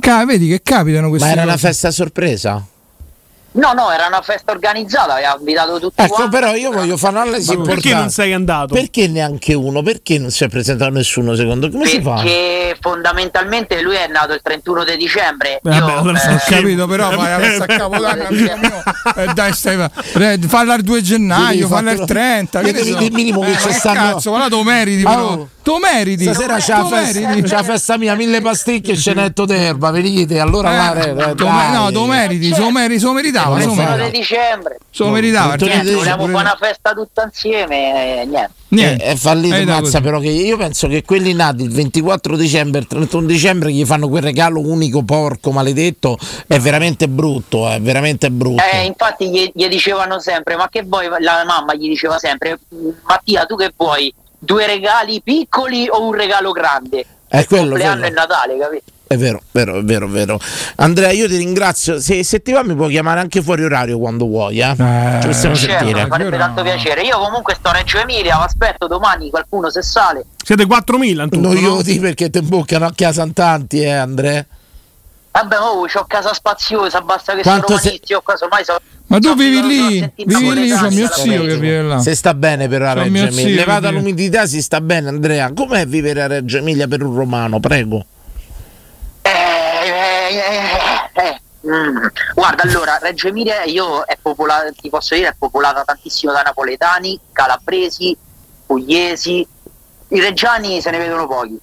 Ca- vedi che capitano queste Ma era una festa sorpresa? No, no, era una festa organizzata, aveva invitato tutti Ecco, quanti. però io voglio fare un'analisi importante. perché non sei andato? Perché neanche uno? Perché non si è presentato nessuno secondo Come si fa? Perché fondamentalmente lui è nato il 31 di dicembre. Vabbè, Io, allora eh, Ho capito, però fai la festa a Capodanno, amico mio. Eh, dai, stai, eh, falla il 2 gennaio, falla il fatto- 30. che Devi ne so. dire minimo che Eh, ci ma stanno- Cazzo, ma là te lo meriti, però. oh. Te lo meriti. Stasera c'è Te la festa, c'è la festa mia, mille pasticche e scenetto d'erba, venite, allora Eh, là, eh, te no, te lo meriti, se lo meritava. Eh. 31 meritava. di dicembre. Se lo meritava. Antonio certo, Vogliamo fare una festa tutta insieme e niente. Niente. Eh, È fallito, Eh, dai, mazza, però che io penso che quelli nati il 24 dicembre, il 31 dicembre gli fanno quel regalo unico porco maledetto, è veramente brutto, è veramente brutto. Eh, infatti gli, gli dicevano sempre, ma che vuoi? La mamma gli diceva sempre, Mattia tu che vuoi? Due regali piccoli o un regalo grande? È quello, compleanno quello. e Natale, capito? È vero, vero, è vero, è vero. Andrea, io ti ringrazio. Se, se ti va, mi puoi chiamare anche fuori orario quando vuoi, eh? Ci possiamo Certo, sentire. mi farebbe tanto piacere. Io comunque sto a Reggio Emilia, aspetto domani qualcuno se sale. Siete 4.000 in tutto, Non io no? di perché ti imboccano a casa in tanti, eh, Andrea. Vabbè, oh, c'ho casa spaziosa, basta che Quanto sono se- romanisti, io casomai so... Ma tu so- vivi lì? Vivi lì? Io napoletani, mio zio che vive là. Se sta bene però a C'ho Reggio Emilia. Levata l'umidità si sta bene, Andrea. Com'è vivere a Reggio Emilia per un romano? Prego. Eh, mm. Guarda, allora, Reggio Emilia io è popolata, ti posso dire, è popolata tantissimo da napoletani, calabresi, pugliesi. I reggiani se ne vedono pochi.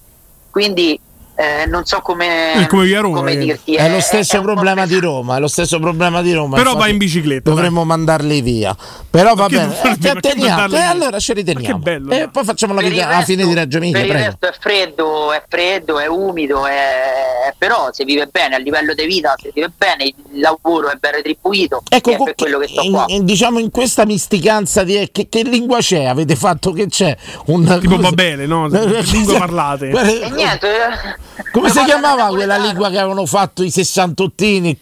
Quindi eh, non so come, È come via Roma, come eh. dirti. È lo stesso un po' problema di Roma, è lo stesso problema di Roma. Però va in bicicletta. Dovremmo mandarli via. Però va bene, eh, ci atteniamo. mandarli Eh, allora ci riteniamo. Bello, E poi facciamo la Per vita alla fine di Reggio Per Emilia, il prego. resto è freddo, è freddo, è umido, è... però si vive bene a livello di vita, si vive bene, il lavoro è ben retribuito, Ecco, è per quello che sto qua. in- diciamo in questa misticanza di che, che lingua c'è? Avete fatto che c'è? Un, Tipo cosa- Babele, no? Lingue parlate. E niente, eh, Come si chiamava quella lingua che avevano fatto i sessantottini?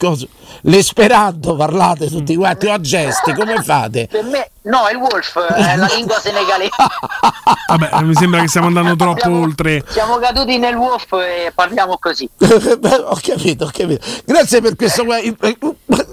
L'esperanto parlate tutti quanti o a gesti? Come fate? Per me, no, il Wolf è la lingua senegalese. Vabbè, mi sembra che stiamo andando troppo Siamo- oltre. Siamo caduti nel Wolf e parliamo così. Beh, ho capito, ho capito. Grazie per questo.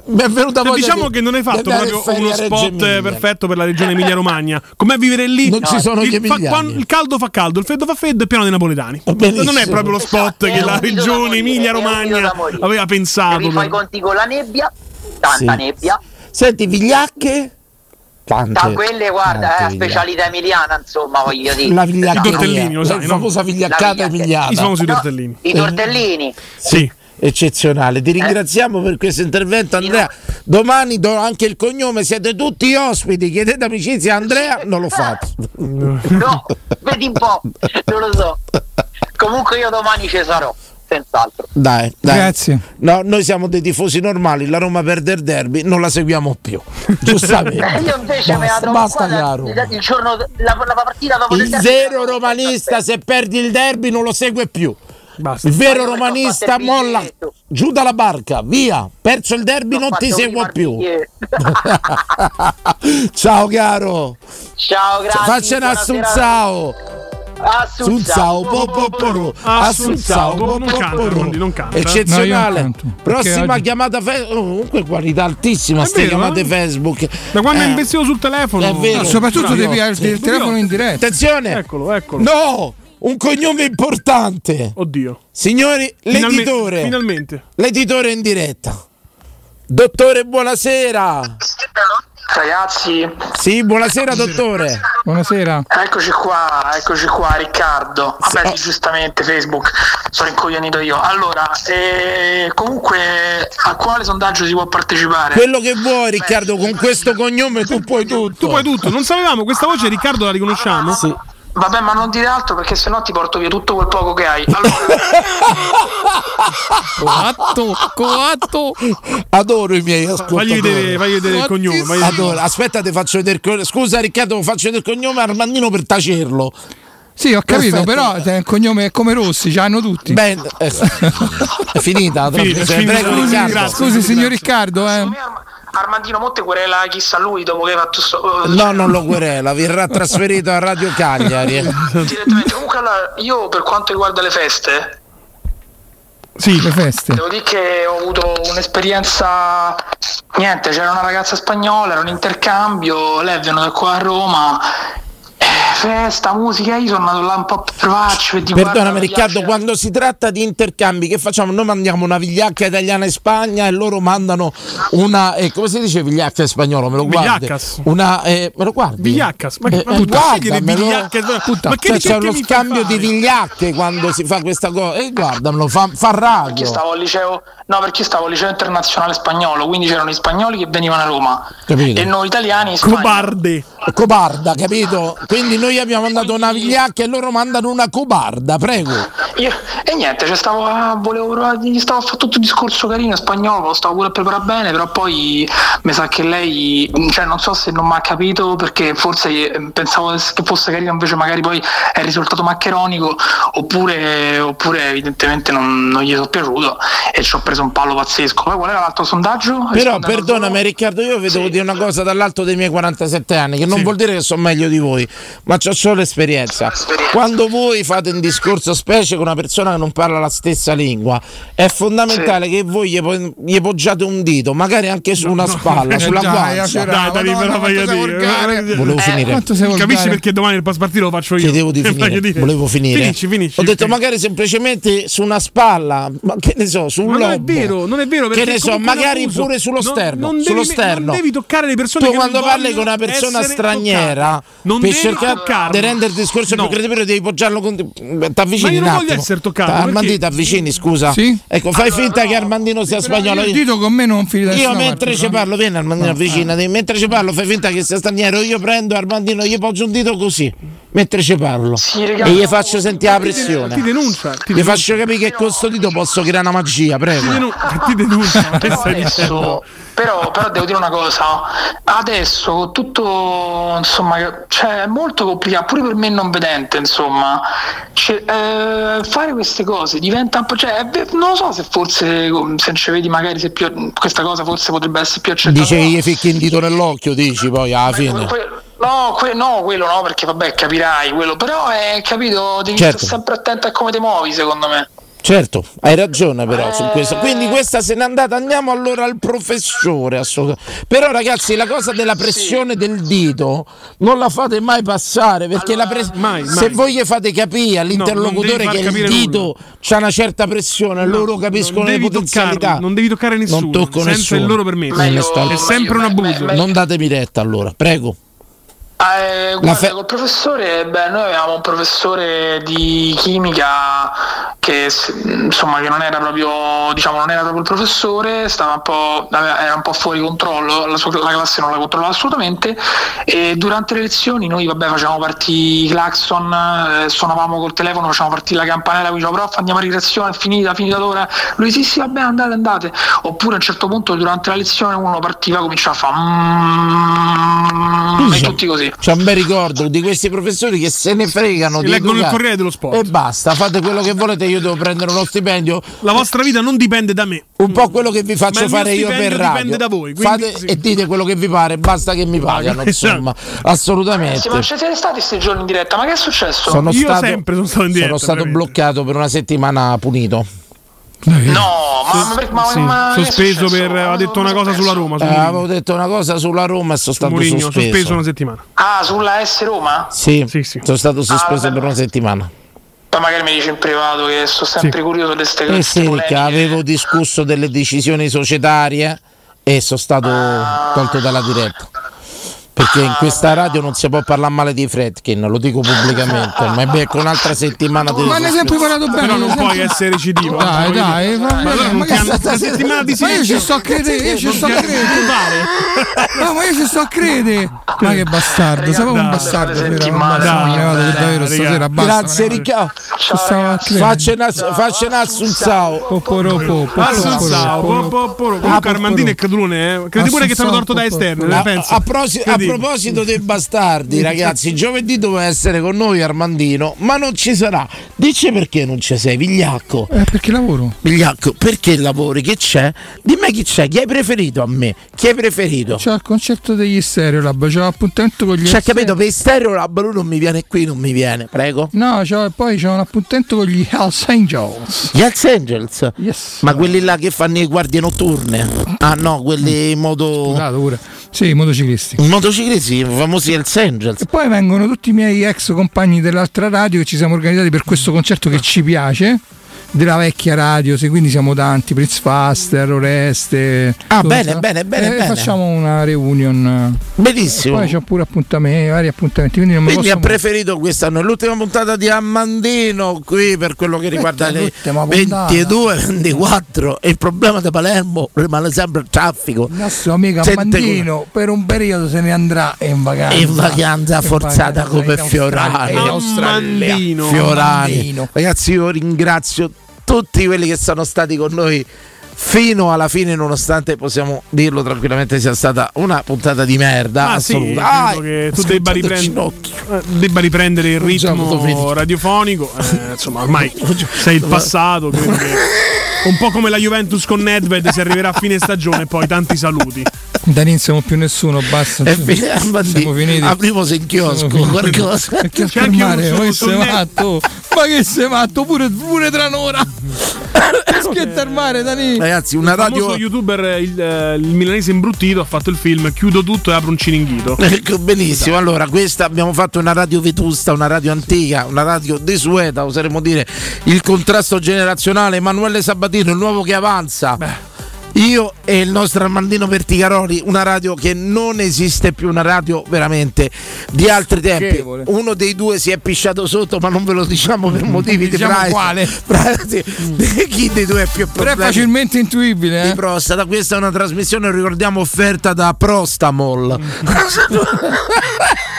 Mi è venuta Cioè, voglia diciamo di- che non hai fatto proprio uno spot Emilia. perfetto per la regione Emilia-Romagna. Com'è vivere lì? Non ci sono il, quando il caldo fa caldo, il freddo fa freddo e pieno dei napoletani. benissimo. Non è proprio lo spot Esatto, che la da regione da morire. aveva pensato. Devi fare i conti con la nebbia, tanta Sì. nebbia. Senti, vigliacche? Tante. Da quelle, guarda, tante è vigliacche. specialità emiliana, insomma, voglio dire. La I vigliaccheria. tortellini, lo sai, la no? famosa vigliaccata La vigliacca- emiliana. I famosi No, tortellini. I tortellini. Sì. Eccezionale, ti ringraziamo per questo intervento Andrea. Domani do anche il cognome, siete tutti ospiti, chiedete amicizia a Andrea, non lo fate. No, vedi un po', non lo so. Comunque io domani ci sarò, senz'altro. Dai, dai. Grazie. No, noi siamo dei tifosi normali, la Roma perde il derby, non la seguiamo più. Giustamente. Eh, io invece me la Basta, basta da- Roma. il giorno la, la partita dopo Il del derby- vero romanista se perdi il derby non lo segue più. Il vero romanista molla giù dalla barca, via. Perso il derby, non ti seguo più. Ciao caro. Ciao, grazie. Faccene assunzao. Assunzao, po, po, po, ro. Assunzao, Non canta, non canta. Eccezionale. No, non canto, Prossima oggi- chiamata Facebook. comunque qualità altissima È ste vero, chiamate eh? Facebook. Da quando Eh, è investito sul telefono. È vero. No, soprattutto Bravi, devi avere il telefono in diretta. Attenzione. Eccolo, eccolo. No, un cognome importante. Oddio. Signori, Finalme- l'editore. Finalmente. L'editore in diretta. Dottore, buonasera. Ragazzi, Sì, buonasera dottore. Buonasera. eccoci qua, eccoci qua, Riccardo. Vabbè, sì, giustamente Facebook, sono incoglionito io. Allora, eh, comunque, a quale sondaggio si può partecipare? Quello che vuoi Riccardo, con questo cognome tu puoi tutto. Tu puoi tutto. Non sapevamo, questa voce Riccardo la riconosciamo? Sì. Vabbè, ma non dire altro perché sennò ti porto via tutto quel poco che hai. Allora, Coatto, coatto. Adoro i miei ascoltatori. Fagli vedere, fagli vedere il cognome. fagli. Adoro. Aspetta, ti faccio vedere il cognome. Scusa Riccardo, faccio vedere il cognome Armandino per tacerlo. Sì, ho capito, Perfetto. però è un cognome come Rossi, ce l'hanno tutti. Beh, eh, è finita. Finita, finita. prego, Scusi, Riccardo. grazie. Scusi, signor Riccardo, eh. Armandino Monte querela chissà lui dopo che hai fatto sto... No, non lo querela, verrà trasferito a Radio Cagliari. Direttamente. Comunque, allora, io per quanto riguarda le feste, Sì, le feste. Devo dire che ho avuto un'esperienza. Niente, c'era una ragazza spagnola, era un intercambio, lei è venuta qua a Roma. Eh, festa, musica, io sono andato là un po' per dire, Perdonami guarda, mi Riccardo, quando si tratta di intercambi, che facciamo? Noi mandiamo una vigliacca italiana in Spagna e loro mandano una. eh, come si dice vigliacca in spagnolo? Me lo guardi? Vigliaccas. Una, eh, me lo guardi? Vigliaccas. Ma che Eh, ma eh, puttana, sì che le guardamelo. vigliacche- Ma che Cioè, c'è uno scambio di vigliacche quando si fa questa cosa. E guardamelo, fa, fa radio. Perché stavo al liceo, no, perché stavo al liceo internazionale spagnolo, quindi c'erano gli spagnoli che venivano a Roma Capito? e noi italiani. Cobarde. Cobarda, capito? Quindi noi abbiamo mandato una vigliacca e loro mandano una cobarda, prego. Io- e niente, cioè stavo a, volevo provare, gli stavo a fare tutto il discorso carino in spagnolo, lo stavo pure a preparare bene, però poi mi sa che lei, cioè non so se non mi ha capito perché forse eh, pensavo che fosse carino, invece magari poi è risultato maccheronico, oppure, oppure evidentemente non, non gli sono piaciuto e ci ho preso un palo pazzesco. Poi qual era l'altro sondaggio? Però perdonami Riccardo, io vi devo dire una cosa dall'alto dei miei 47 anni, che non Sì. vuol dire che so meglio di voi, ma ho solo esperienza. Quando voi fate un discorso specie con una persona che non parla la stessa lingua, è fondamentale che voi gli, po- gli poggiate un dito, magari anche su una spalla, Eh, sulla guancia. Acerà, Dai, dai, la quanto voglio dire. Volevo finire. Sei volgare. Capisci perché domani il post partito lo faccio io? Chiedevo di Eh, finire, volevo finire. Finisci, finisci. Ho detto ok. magari semplicemente su una spalla, ma che ne so, su un Ma non è lobo. vero, non è vero. Che perché ne so, è magari abuso. pure sullo Non- sterno. non sullo devi, sterno. Non devi toccare le persone Tu che quando non parli con una persona straniera non per devi cercare toccarlo. di rendere il discorso No. più credibile devi poggiarlo con Ma t'avvicini io un non voglio essere toccato, Armandino perché- t'avvicini scusa Sì? ecco fai finta che Armandino sia spagnolo Io il dito con me non fili da io mentre parte, ci no? parlo vieni Armandino avvicinati mentre ci parlo fai finta che sia straniero io prendo Armandino gli poggio un dito così mentre ci parlo Sì, e gli faccio sentire la pressione Ti denuncia. Ti gli denuncia. faccio capire che con sto dito posso creare una magia Ti prego ti denuncia. ma che Però però, devo dire una cosa, adesso tutto insomma, cioè, è molto complicato, pure per me non vedente, insomma, Cioè, eh, fare queste cose diventa un po', cioè, non lo so se forse se non ci vedi magari se più, questa cosa forse potrebbe essere più accettata. dice gli ficchi un dito nell'occhio dici poi alla fine No, que- no, quello no, perché vabbè capirai quello, però è capito, devi Certo. stare sempre attento a come ti muovi secondo me. Certo, hai ragione però su questo. Eh. Quindi questa se n'è andata, andiamo allora al professore. Però ragazzi, la cosa della pressione del dito non la fate mai passare perché la pres- Mai, mai. se voi gli fate capire all'interlocutore devi che il dito c'ha una certa pressione, loro capiscono le potenzialità. toccarlo, non devi toccare nessuno, Non tocco senza nessuno. il loro permesso. Meglio- È sempre un abuso. meglio- Non datemi retta allora, prego. Eh, guarda, fe- col professore, beh, noi avevamo un professore di chimica che insomma che non era proprio, diciamo, non era proprio il professore, stava un po', era un po' fuori controllo, la, sua, la classe non la controllava assolutamente e durante le lezioni noi vabbè facevamo partire i clacson, eh, suonavamo col telefono, facevamo partire la campanella, dicevamo prof andiamo a ricreazione, è finita, è finita l'ora, lui sì sì vabbè andate andate, oppure a un certo punto durante la lezione uno partiva cominciava a fare mm, e tutti così. C'è un bel ricordo di questi professori che se ne fregano di leggono il educare. Corriere dello Sport. E basta, fate quello che volete, io devo prendere uno stipendio. La vostra vita non dipende da me. Un po' quello che vi faccio il fare io per radio. dipende da voi, quindi Fate sì. e dite quello che vi pare, basta che mi pagano, insomma. Assolutamente. Sì, ma ci siete stati questi giorni in diretta? Ma che è successo? Sono Io stato, sempre sono stato in diretta, sono stato veramente. bloccato per una settimana punito. No, ma, ma, Sì, ma sospeso per. Ha detto una cosa sulla Roma. Su Eh, avevo detto una cosa sulla Roma e sono stato Mourinho, sospeso. sospeso una settimana. Ah, sulla S Roma? Sì, sono stato sospeso vabbè. per una settimana. Poi magari mi dici in privato che sto sempre curioso di queste Eh cose. sì, perché avevo discusso delle decisioni societarie e sono stato tolto dalla diretta. Perché in questa radio non si può parlare male di Fredkin, lo dico pubblicamente. Ma è becco un'altra settimana di Ma ne sempre parlato bene. Però non puoi sempre- essere recidivo. Dai, dai, Ma allora ma non che sta- settimana di Ma io ci sto a credere, io ci sto a credere. No, ma io ci sto a credere. Ma che bastardo, proprio un bastardo. Un davvero stasera basta. Grazie Ricca. Ci stavo a credere. Faccia Assunzao. Poporopo, Assunzao, po- po- po- Comunque Armandino è credulone, eh. Credi pure che ti hanno torto da esterno. Pensi? a Credi? Proposito dei bastardi, ragazzi, giovedì doveva essere con noi Armandino, ma non ci sarà. Dice perché non ci sei, Vigliacco? Eh, perché lavoro? Vigliacco, perché lavori? Che c'è? Dimmi chi c'è, chi hai preferito a me? Chi hai preferito? C'è il concerto degli Stereolab, c'è l'appuntamento con gli C'è capito, per Stereolab lui non mi viene qui, non mi viene, prego. No, c'è- poi c'è un appuntamento con gli Hells Angels. Gli Hells Angels? Ma quelli là che fanno le guardie notturne? Ah no, quelli in modo... Scusate pure. Sì, i motociclisti. I motociclisti, i famosi Hells Angels. E poi vengono tutti i miei ex compagni dell'altra radio che ci siamo organizzati per questo concerto che ci piace. Della vecchia radio, sì, quindi siamo tanti, Prince Faster, Oreste. Ah, bene, bene, bene, E bene. Facciamo una reunion. Benissimo. Poi c'ho pure appuntamenti, vari appuntamenti. Quindi non mi Quindi posso ha preferito quest'anno, è l'ultima puntata di Ammandino qui per quello che riguarda le l'ultima puntata. 22, 24 e il problema di Palermo rimane sempre il traffico. Il nostro amico Sente Ammandino per un periodo se ne andrà in vacanza. In vacanza In forzata vacanza come in Fiorani. in. Fiorani. Ammandino. Ragazzi, io ringrazio tutti quelli che sono stati con noi fino alla fine, nonostante possiamo dirlo tranquillamente sia stata una puntata di merda Ah, sì, assoluta. credo che ho tu debba, riprendere, eh, debba riprendere il ritmo radiofonico. eh, insomma, ormai sei il passato. Credo che un po' come la Juventus con Nedved si arriverà a fine stagione. Poi tanti saluti. Da lì non siamo più nessuno, basta. È fi- Ammandino, siamo finiti. Apriamo se in chiosco qualcosa. Perché C'è anche un ma che sei matto? Ma che sei matto? Pure, pure tra un'ora. Schietta al mare, Dani. Ragazzi, una Il radio youtuber, il, eh, il milanese imbruttito, ha fatto il film Chiudo tutto e apro un ciringhito. Ecco, benissimo, allora questa abbiamo fatto una radio vetusta, una radio antica, una radio desueta, oseremmo dire il contrasto generazionale, Emanuele Sabatino, il nuovo che avanza. Io e il nostro Armandino Verticaroli, una radio che non esiste più, una radio veramente di altri tempi. Uno dei due si è pisciato sotto, ma non ve lo diciamo per motivi Diciamo di privacy. quale. Privacy. Chi dei due è più Però è problemi? facilmente intuibile, di eh? prostata. Questa è una trasmissione, ricordiamo, offerta da Prostamol.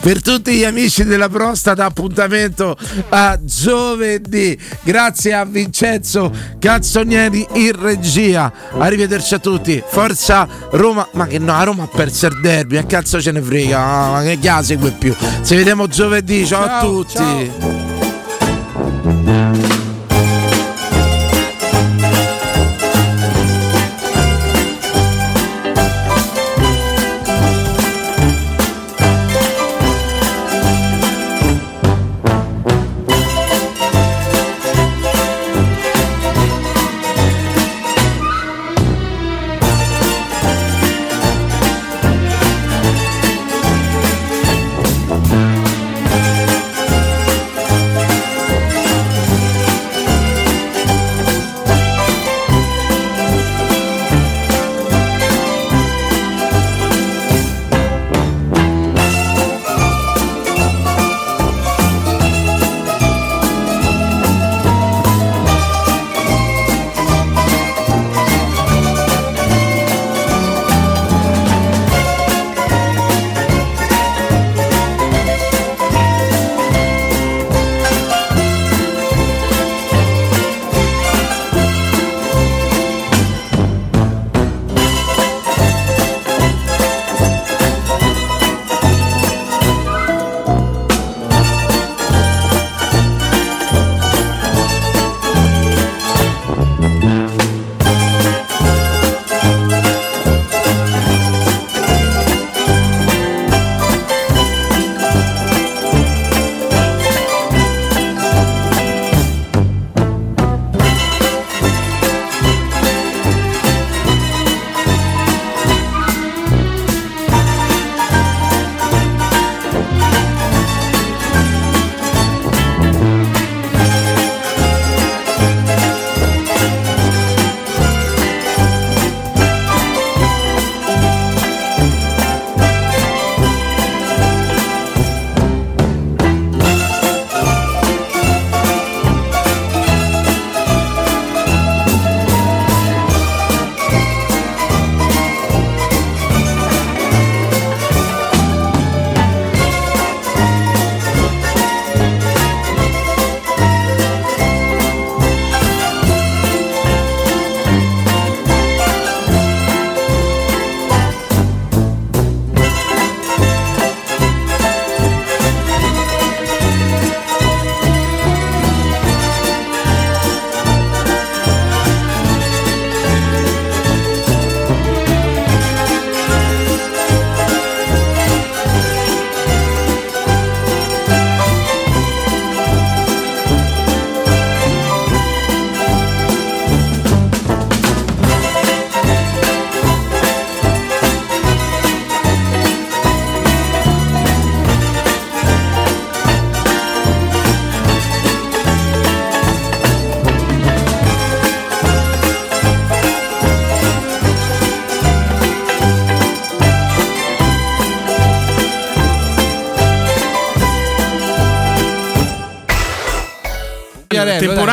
per tutti gli amici della prostata, appuntamento a giovedì. Grazie a Vincenzo Cazzonieri in regia. Arrivederci a tutti. Forza Roma. Ma che no, a Roma ha perso il derby. A cazzo ce ne frega. Ma che chi la segue più? Ci vediamo giovedì. Ciao, a Ciao, tutti. ciao.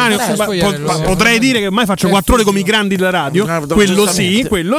Temporaneo. spogliarello. po- potrei dire che ormai faccio È quattro ore come i grandi della radio. Quello sì, quello